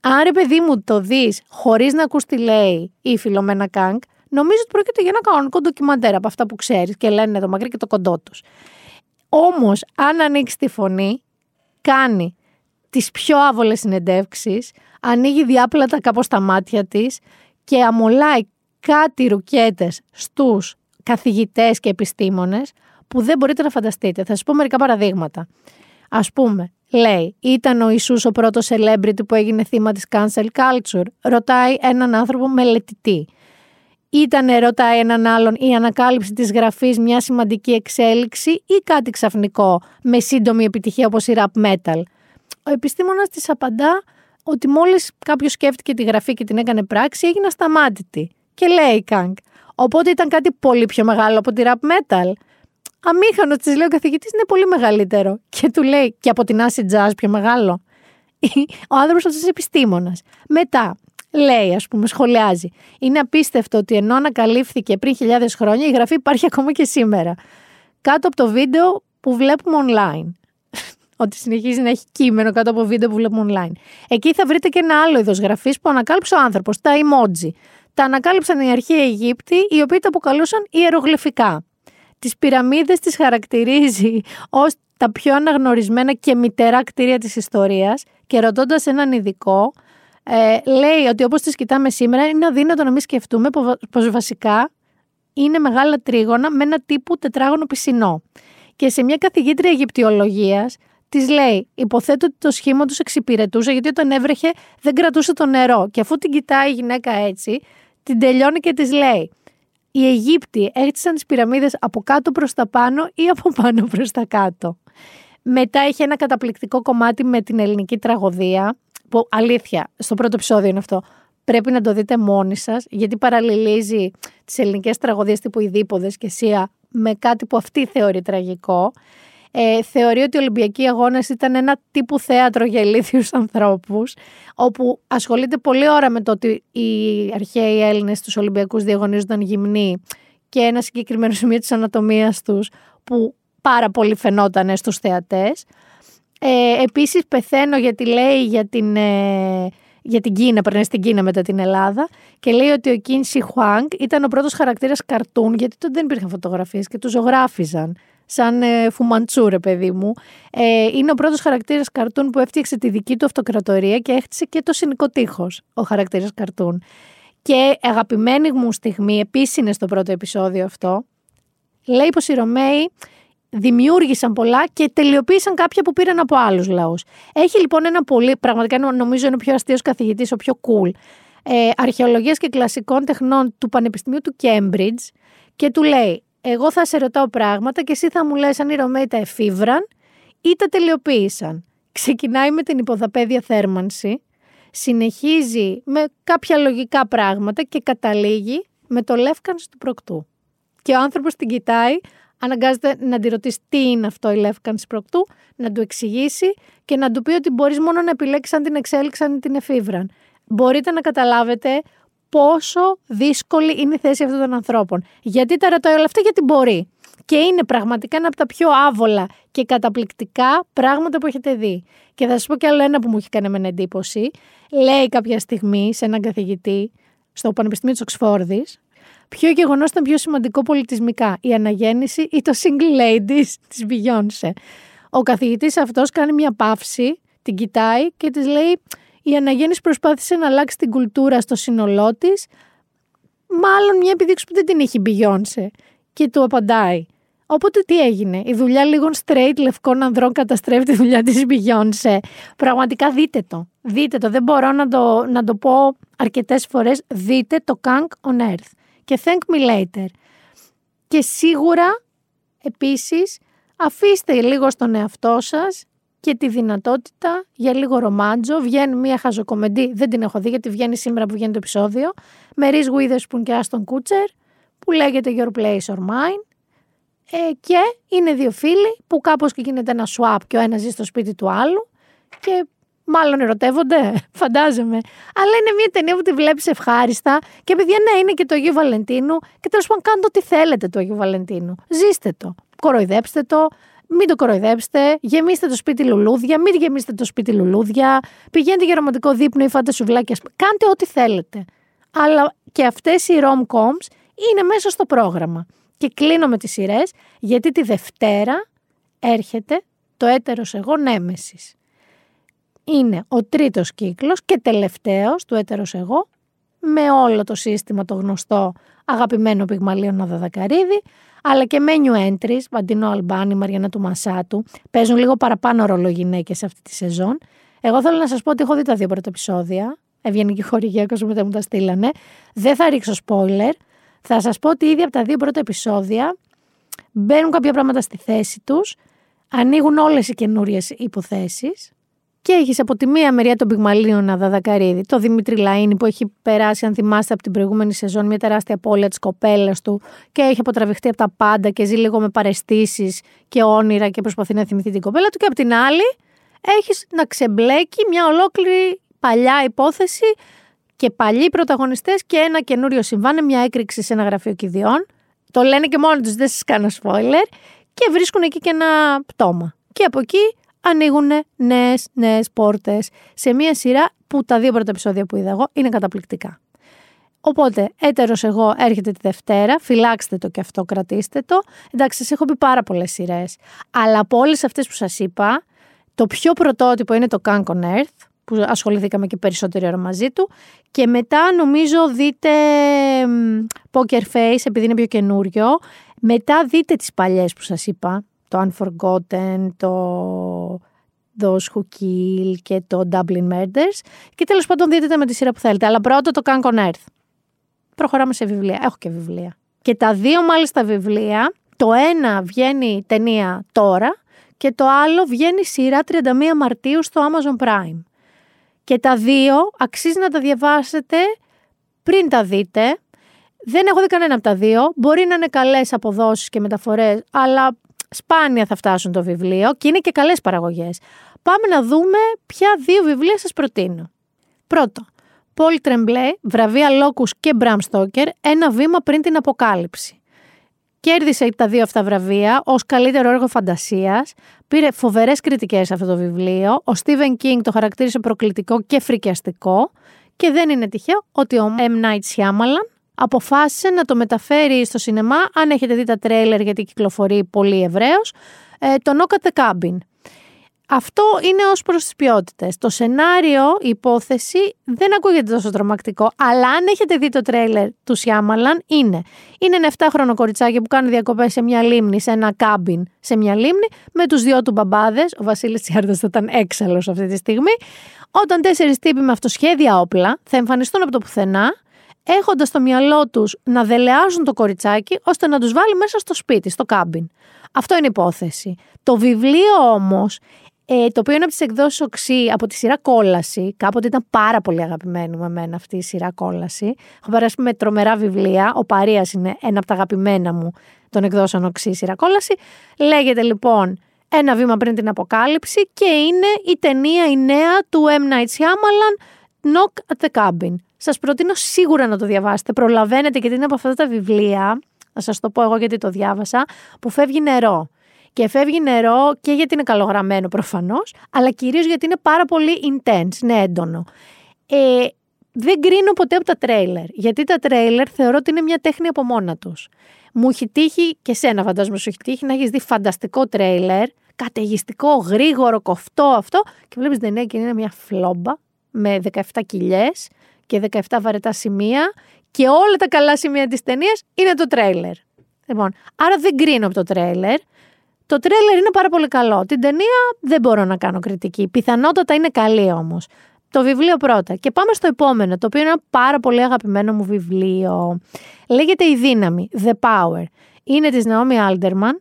Αν ρε παιδί μου το δεις χωρίς να ακούς τι λέει η Φιλομένα Κάνκ, νομίζω ότι πρόκειται για ένα κανονικό ντοκιμαντέρ από αυτά που ξέρεις και λένε το μακρύ και το κοντό τους. Όμως, αν ανοίξεις τη φωνή, κάνει τις πιο άβολες συνεντεύξεις, ανοίγει διάπλατα κάπως τα μάτια της και αμολάει κάτι ρουκέτες στους καθηγητές και επιστήμονες που δεν μπορείτε να φανταστείτε. Θα σας πω μερικά παραδείγματα. Α πούμε, λέει, ήταν ο Ιησούς ο πρώτος celebrity που έγινε θύμα της cancel culture. Ρωτάει έναν άνθρωπο μελετητή. Ήταν, ρωτάει έναν άλλον, η ανακάλυψη της γραφής μια σημαντική εξέλιξη ή κάτι ξαφνικό με σύντομη επιτυχία όπως η rap metal. Ο επιστήμονας της απαντά ότι μόλις κάποιος σκέφτηκε τη γραφή και την έκανε πράξη έγινε ασταμάτητη. Και λέει Κανκ. Οπότε ήταν κάτι πολύ πιο μεγάλο από τη rap metal αμήχανο της λέει ο καθηγητής είναι πολύ μεγαλύτερο. Και του λέει και από την acid jazz πιο μεγάλο. Ο άνθρωπος αυτός επιστήμονας. Μετά λέει, ας πούμε, σχολιάζει. Είναι απίστευτο ότι ενώ ανακαλύφθηκε πριν χιλιάδες χρόνια, η γραφή υπάρχει ακόμα και σήμερα. Κάτω από το βίντεο που βλέπουμε online. ότι συνεχίζει να έχει κείμενο κάτω από βίντεο που βλέπουμε online. Εκεί θα βρείτε και ένα άλλο είδος γραφής που ανακάλυψε ο άνθρωπος, τα emoji. τα ανακάλυψαν οι αρχαίοι Αιγύπτιοι, οι οποίοι τα αποκαλούσαν ιερογλυφικά. Τις πυραμίδες τις χαρακτηρίζει ως τα πιο αναγνωρισμένα και μητερά κτίρια της ιστορίας και ρωτώντας έναν ειδικό, ε, λέει ότι όπως τις κοιτάμε σήμερα είναι αδύνατο να μην σκεφτούμε πο- πως βασικά είναι μεγάλα τρίγωνα με ένα τύπου τετράγωνο πισινό. Και σε μια καθηγήτρια Αιγυπτιολογίας της λέει: Υποθέτω ότι το σχήμα τους εξυπηρετούσε γιατί όταν έβρεχε δεν κρατούσε το νερό. Και αφού την κοιτάει η γυναίκα έτσι, την τελειώνει και της λέει: Οι Αιγύπτιοι έχτισαν τι πυραμίδες από κάτω προς τα πάνω ή από πάνω προς τα κάτω. Μετά έχει ένα καταπληκτικό κομμάτι με την ελληνική τραγωδία. Που αλήθεια, στο πρώτο επεισόδιο είναι αυτό. Πρέπει να το δείτε μόνοι σας, γιατί παραλληλίζει τις ελληνικές τραγωδίες τύπου Ιδίποδε και Σία με κάτι που αυτή θεωρεί τραγικό. Ε, θεωρεί ότι οι Ολυμπιακοί Αγώνες ήταν ένα τύπου θέατρο για ηλίθιους ανθρώπους, όπου ασχολείται πολλή ώρα με το ότι οι αρχαίοι Έλληνες στου Ολυμπιακούς διαγωνίζονταν γυμνοί και ένα συγκεκριμένο σημείο της ανατομίας τους που πάρα πολύ φαινόταν στους θεατές. Ε, επίσης πεθαίνω γιατί λέει για την, ε, για την Κίνα, περνάει στην Κίνα μετά την Ελλάδα και λέει ότι ο Κιν Σι Χουάνγκ ήταν ο πρώτος χαρακτήρας καρτούν γιατί τότε δεν υπήρχαν φωτογραφίες και του ζωγράφιζαν σαν ε, φουμαντσούρε παιδί μου. Ε, είναι ο πρώτος χαρακτήρας καρτούν που έφτιαξε τη δική του αυτοκρατορία και έχτισε και το συνοικό τείχος ο χαρακτήρας καρτούν. Και αγαπημένη μου στιγμή, επίσης είναι στο πρώτο επεισόδιο αυτό, λέει πως οι Ρωμαίοι δημιούργησαν πολλά και τελειοποίησαν κάποια που πήραν από άλλους λαούς. Έχει λοιπόν ένα πολύ, πραγματικά νομίζω είναι ο πιο αστείος καθηγητής, ο πιο cool, ε, αρχαιολογίας και κλασικών τεχνών του Πανεπιστημίου του Cambridge και του λέει: Εγώ θα σε ρωτάω πράγματα και εσύ θα μου λες αν οι Ρωμαίοι τα εφήβραν ή τα τελειοποίησαν. Ξεκινάει με την υποδαπέδια θέρμανση, συνεχίζει με κάποια λογικά πράγματα και καταλήγει με το λεύκανση του προκτού. Και ο άνθρωπος την κοιτάει, αναγκάζεται να τη ρωτήσει τι είναι αυτό η λεύκανση προκτού, να του εξηγήσει και να του πει ότι μπορείς μόνο να επιλέξεις αν την εξέλιξαν ή την εφήβραν. Μπορείτε να καταλάβετε πόσο δύσκολη είναι η θέση αυτών των ανθρώπων. Γιατί τα ρωτάει όλα αυτά, γιατί μπορεί. Και είναι πραγματικά ένα από τα πιο άβολα και καταπληκτικά πράγματα που έχετε δει. Και θα σας πω κι άλλο ένα που μου έχει κάνει με εντύπωση. Λέει κάποια στιγμή σε έναν καθηγητή στο Πανεπιστήμιο της Οξφόρδης, ποιο γεγονός ήταν πιο σημαντικό πολιτισμικά, η αναγέννηση ή το single ladies της Beyoncé; Ο καθηγητής αυτός κάνει μια παύση, την κοιτάει και της λέει: Η αναγέννηση προσπάθησε να αλλάξεις την κουλτούρα στο σύνολό της, μάλλον μια επιδείξη που δεν την έχει η Beyoncé. Και του απαντάει: Οπότε τι έγινε, η δουλειά λίγων straight λευκών ανδρών καταστρέφει τη δουλειά της Beyoncé. Πραγματικά δείτε το, δείτε το, δεν μπορώ να το, να το πω αρκετές φορές, δείτε το Kang on Earth και thank me later. Και σίγουρα επίσης αφήστε λίγο στον εαυτό σας και τη δυνατότητα για λίγο ρομάντζο. Βγαίνει μια χαζοκομεντή, δεν την έχω δει γιατί βγαίνει σήμερα που βγαίνει το επεισόδιο, με Reese Witherspoon και Aston Kutcher που λέγεται Your Place or Mine ε, και είναι δύο φίλοι που κάπως και γίνεται ένα swap και ο ένας ζει στο σπίτι του άλλου και μάλλον ερωτεύονται, φαντάζομαι. Αλλά είναι μια ταινία που τη βλέπεις ευχάριστα και παιδιά ναι είναι και το Αγίου Βαλεντίνου και τέλος πάντων κάντε ό,τι θέλετε το Αγίου Βαλεντίνου. Ζήστε το, κοροϊδέψτε το, μην το κοροϊδέψετε, γεμίστε το σπίτι λουλούδια, μην γεμίστε το σπίτι λουλούδια, πηγαίνετε για ρομαντικό δείπνο ή φάτε σουβλάκια, κάντε ό,τι θέλετε. Αλλά και αυτές οι rom-coms είναι μέσα στο πρόγραμμα. Και κλείνω με τις σειρές, γιατί τη Δευτέρα έρχεται το έτερος εγώ Νέμεσης. Είναι ο τρίτος κύκλος και τελευταίος του έτερος εγώ με όλο το σύστημα το γνωστό αγαπημένο πυγμαλίων Δαδακαρίδη, αλλά και menu entries, Βαντινό Αλμπάνη, Μαριανά του Μασάτου. Παίζουν λίγο παραπάνω ρόλο γυναίκες αυτή τη σεζόν. Εγώ θέλω να σας πω ότι έχω δει τα δύο πρώτα επεισόδια. Ευγενική χορηγία, κόσμο μετά μου τα στείλανε. Δεν θα ρίξω spoiler. Θα σας πω ότι ήδη από τα δύο πρώτα επεισόδια μπαίνουν κάποια πράγματα στη θέση τους, ανοίγουν όλες οι καινούριες υποθέσεις και έχεις από τη μία μεριά τον Πυγμαλίωνα Δαδακαρίδη, το Δημήτρη Λαΐνη που έχει περάσει, αν θυμάστε, από την προηγούμενη σεζόν μια τεράστια απώλεια της κοπέλας του και έχει αποτραβηχτεί από τα πάντα και ζει λίγο με παρεστήσεις και όνειρα και προσπαθεί να θυμηθεί την κοπέλα του και από την άλλη έχεις να ξεμπλέκει μια ολόκληρη παλιά υπόθεση και παλιοί πρωταγωνιστές και ένα καινούριο συμβάν, μια έκρηξη σε ένα γραφείο κηδιών. Το λένε και μόνοι τους, δεν σας κάνω spoiler. Και βρίσκουν εκεί και ένα πτώμα. Και από εκεί ανοίγουν νέες νέες πόρτες σε μια σειρά που τα δύο πρώτα επεισόδια που είδα εγώ είναι καταπληκτικά. Οπότε, έτερος εγώ έρχεται τη Δευτέρα, φυλάξτε το και αυτό, κρατήστε το. Εντάξει, σας έχω πει πάρα πολλές σειρές. Αλλά από όλες αυτές που σας είπα, το πιο πρωτότυπο είναι το Kank on Earth, που ασχοληθήκαμε και περισσότερη ώρα μαζί του. Και μετά νομίζω δείτε μ, Poker Face, επειδή είναι πιο καινούριο. Μετά δείτε τις παλιές που σας είπα, το Unforgotten, το Those Who Kill και το Dublin Murders. Και τέλος πάντων δείτε τα με τη σειρά που θέλετε. Αλλά πρώτα το Kank on Earth. Προχωράμε σε βιβλία. Έχω και βιβλία. Και τα δύο μάλιστα βιβλία, το ένα βγαίνει ταινία τώρα και το άλλο βγαίνει σειρά 31 Μαρτίου στο Amazon Prime. Και τα δύο αξίζει να τα διαβάσετε πριν τα δείτε. Δεν έχω δει κανένα από τα δύο. Μπορεί να είναι καλές αποδόσεις και μεταφορές, αλλά σπάνια θα φτάσουν το βιβλίο και είναι και καλές παραγωγές. Πάμε να δούμε ποια δύο βιβλία σας προτείνω. Πρώτο, Πολ Τρεμπλέ, βραβεία Λόκους και Μπραμ Στόκερ, ένα βήμα πριν την αποκάλυψη. Κέρδισε τα δύο αυτά βραβεία ως καλύτερο έργο φαντασίας. Πήρε φοβερές κριτικές αυτό το βιβλίο. Ο Στίβεν Κίνγκ το χαρακτήρισε προκλητικό και φρικιαστικό. Και δεν είναι τυχαίο ότι ο M. Night Shyamalan αποφάσισε να το μεταφέρει στο σινεμά, αν έχετε δει τα τρέιλερ γιατί κυκλοφορεί πολύ ευρέως, ε, το Knock at the Cabin. Αυτό είναι ως προς τις ποιότητες. Το σενάριο, η υπόθεση δεν ακούγεται τόσο τρομακτικό, αλλά αν έχετε δει το τρέιλερ του Σιάμαλαν, είναι. Είναι ένα 7χρονο κοριτσάκι που κάνει διακοπές σε μια λίμνη, σε ένα κάμπιν σε μια λίμνη, με τους δυο του μπαμπάδες, ο Βασίλης Τσιάρδας θα ήταν έξαλλος αυτή τη στιγμή, όταν τέσσερις τύποι με αυτοσχέδια όπλα θα εμφανιστούν από το πουθενά, έχοντας στο μυαλό τους να δελεάζουν το κοριτσάκι, ώστε να τους βάλει μέσα στο σπίτι, στο κάμπιν. Αυτό είναι υπόθεση. Το βιβλίο όμως ε, το οποίο είναι από τις εκδόσεις Οξύ από τη σειρά Κόλαση. Κάποτε ήταν πάρα πολύ αγαπημένο με μένα αυτή η σειρά Κόλαση. Έχω περάσει με τρομερά βιβλία. Ο Παρίας είναι ένα από τα αγαπημένα μου των εκδόσεων Οξύ σειρά Κόλαση. Λέγεται λοιπόν ένα βήμα πριν την αποκάλυψη και είναι η ταινία η νέα του M. Night Shyamalan Knock at the Cabin. Σας προτείνω σίγουρα να το διαβάσετε. Προλαβαίνετε γιατί είναι από αυτά τα βιβλία, να σας το πω εγώ γιατί το διάβασα, που φεύγει νερό. Και φεύγει νερό και γιατί είναι καλογραμμένο προφανώς, αλλά κυρίως γιατί είναι πάρα πολύ intense, είναι έντονο. Ε, δεν κρίνω ποτέ από τα τρέιλερ, γιατί τα τρέιλερ θεωρώ ότι είναι μια τέχνη από μόνα τους. Μου έχει τύχει και σένα φαντάζομαι σου έχει τύχει να έχεις δει φανταστικό τρέιλερ, καταιγιστικό, γρήγορο, κοφτό αυτό και βλέπεις την ταινία και είναι μια φλόμπα με 17 κοιλιές και 17 βαρετά σημεία και όλα τα καλά σημεία της ταινίας είναι το τρέιλερ. Λοιπόν, άρα δεν κρίνω από το τρέιλερ. Το τρέλερ είναι πάρα πολύ καλό. Την ταινία δεν μπορώ να κάνω κριτική. Πιθανότατα είναι καλή όμως. Το βιβλίο πρώτα. Και πάμε στο επόμενο, το οποίο είναι ένα πάρα πολύ αγαπημένο μου βιβλίο. Λέγεται Η Δύναμη, The Power. Είναι της Naomi Alderman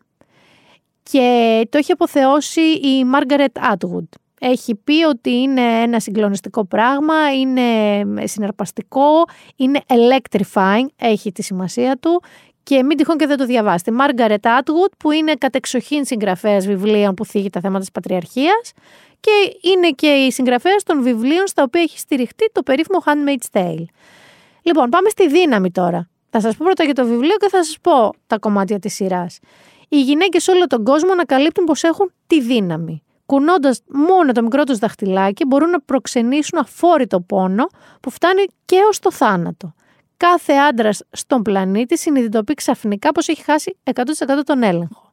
και το έχει αποθεώσει η Margaret Atwood. Έχει πει ότι είναι ένα συγκλονιστικό πράγμα, είναι συναρπαστικό, είναι electrifying, έχει τη σημασία του και μην τυχόν και δεν το διαβάσετε. Μάργαρετ Άτγουτ, που είναι κατεξοχήν συγγραφέας βιβλίων που θίγει τα θέματα της πατριαρχίας και είναι και η συγγραφέας των βιβλίων στα οποία έχει στηριχτεί το περίφημο Handmaid's Tale. Λοιπόν, πάμε στη δύναμη τώρα. Θα σας πω πρώτα για το βιβλίο και θα σας πω τα κομμάτια της σειράς. Οι γυναίκες σε όλο τον κόσμο ανακαλύπτουν πως έχουν τη δύναμη. Κουνώντας μόνο το μικρό τους δαχτυλάκι, μπορούν να προξενήσουν αφόρητο πόνο που φτάνει και ως το θάνατο κάθε άντρας στον πλανήτη συνειδητοποιεί ξαφνικά πως έχει χάσει 100% τον έλεγχο.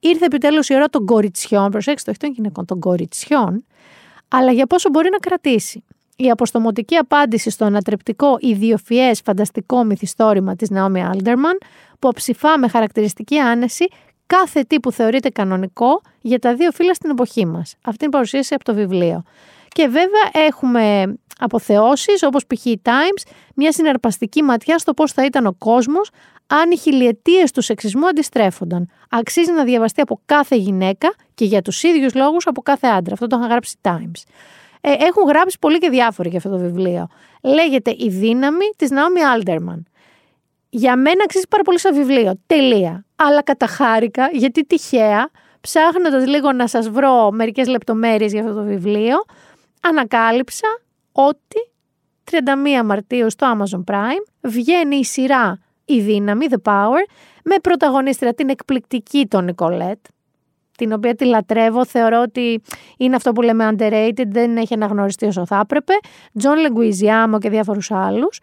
Ήρθε επιτέλους η ώρα των κοριτσιών, προσέξτε, όχι των γυναικών, των κοριτσιών, αλλά για πόσο μπορεί να κρατήσει. Η αποστομωτική απάντηση στο ανατρεπτικό ιδιοφυές φανταστικό μυθιστόρημα της Ναόμι Άλντερμαν, που ψηφά με χαρακτηριστική άνεση κάθε τι που θεωρείται κανονικό για τα δύο φύλλα στην εποχή μας. Αυτή είναι η παρουσίαση από το βιβλίο. Και βέβαια έχουμε αποθεώσεις, όπως π.χ. η Times, μια συναρπαστική ματιά στο πώς θα ήταν ο κόσμος αν οι χιλιετίες του σεξισμού αντιστρέφονταν. Αξίζει να διαβαστεί από κάθε γυναίκα και για τους ίδιους λόγους από κάθε άντρα. Αυτό το είχαν γράψει Times. Ε, έχουν γράψει πολύ και διάφοροι για αυτό το βιβλίο. Λέγεται Η δύναμη της Naomi Alderman. Για μένα αξίζει πάρα πολύ σαν βιβλίο. Τελεία. Αλλά καταχάρηκα γιατί τυχαία, ψάχνοντας λίγο να σας βρω μερικές λεπτομέρειες για αυτό το βιβλίο, ανακάλυψα ότι 31 Μαρτίου στο Amazon Prime βγαίνει η σειρά «Η δύναμη», The Power, με πρωταγωνίστρια την εκπληκτική τον Νικολέτ, την οποία τη λατρεύω, θεωρώ ότι είναι αυτό που λέμε underrated, δεν έχει αναγνωριστεί όσο θα έπρεπε, John Leguizamo και διάφορους άλλους.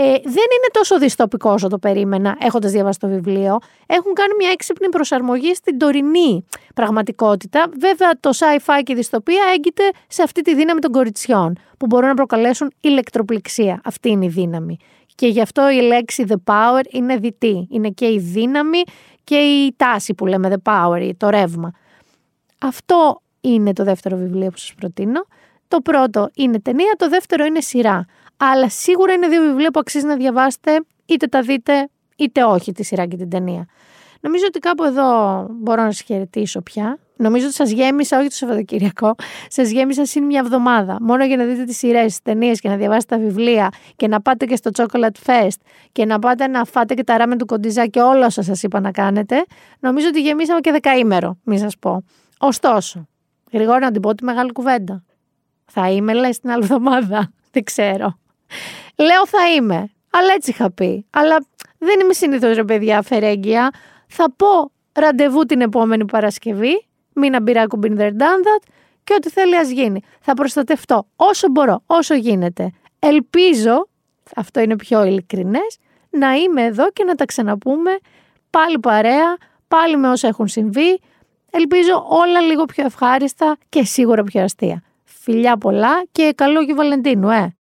Ε, δεν είναι τόσο δυστοπικό όσο το περίμενα, έχοντας διαβάσει το βιβλίο. Έχουν κάνει μια έξυπνη προσαρμογή στην τωρινή πραγματικότητα. Βέβαια, το sci-fi και η δυστοπία έγκειται σε αυτή τη δύναμη των κοριτσιών, που μπορούν να προκαλέσουν ηλεκτροπληξία. Αυτή είναι η δύναμη. Και γι' αυτό η λέξη the power είναι διττή. Είναι και η δύναμη και η τάση που λέμε the power, το ρεύμα. Αυτό είναι το δεύτερο βιβλίο που σας προτείνω. Το πρώτο είναι ταινία, το δεύτερο είναι σειρά. Αλλά σίγουρα είναι δύο βιβλία που αξίζει να διαβάσετε, είτε τα δείτε, είτε όχι τη σειρά και την ταινία. Νομίζω ότι κάπου εδώ μπορώ να σας χαιρετήσω πια. Νομίζω ότι σας γέμισα, όχι το Σαββατοκύριακο, σας γέμισα συν μια εβδομάδα. Μόνο για να δείτε τις σειρές, τις ταινίες και να διαβάσετε τα βιβλία και να πάτε και στο Chocolate Fest και να πάτε να φάτε και τα ράμεν του κοντιζά και όλα όσα σας είπα να κάνετε. Νομίζω ότι γεμίσαμε και δεκαήμερο, μη σας πω. Ωστόσο, γρήγορα να την πω τη μεγάλη κουβέντα. Θα είμαι, λες, την άλλη εβδομάδα. Δεν ξέρω. Λέω θα είμαι. Αλλά έτσι είχα πει. Αλλά δεν είμαι συνήθως ρε παιδιά φερέγγια. Θα πω ραντεβού την επόμενη Παρασκευή. Μην μπειράκου μπιν there done that. Και ό,τι θέλει ας γίνει. Θα προστατευτώ όσο μπορώ, όσο γίνεται. Ελπίζω, αυτό είναι πιο ειλικρινές, να είμαι εδώ και να τα ξαναπούμε πάλι παρέα, πάλι με όσα έχουν συμβεί. Ελπίζω όλα λίγο πιο ευχάριστα και σίγουρα πιο αστεία. Φιλιά πολλά και καλό και Βαλεντίνου, ε!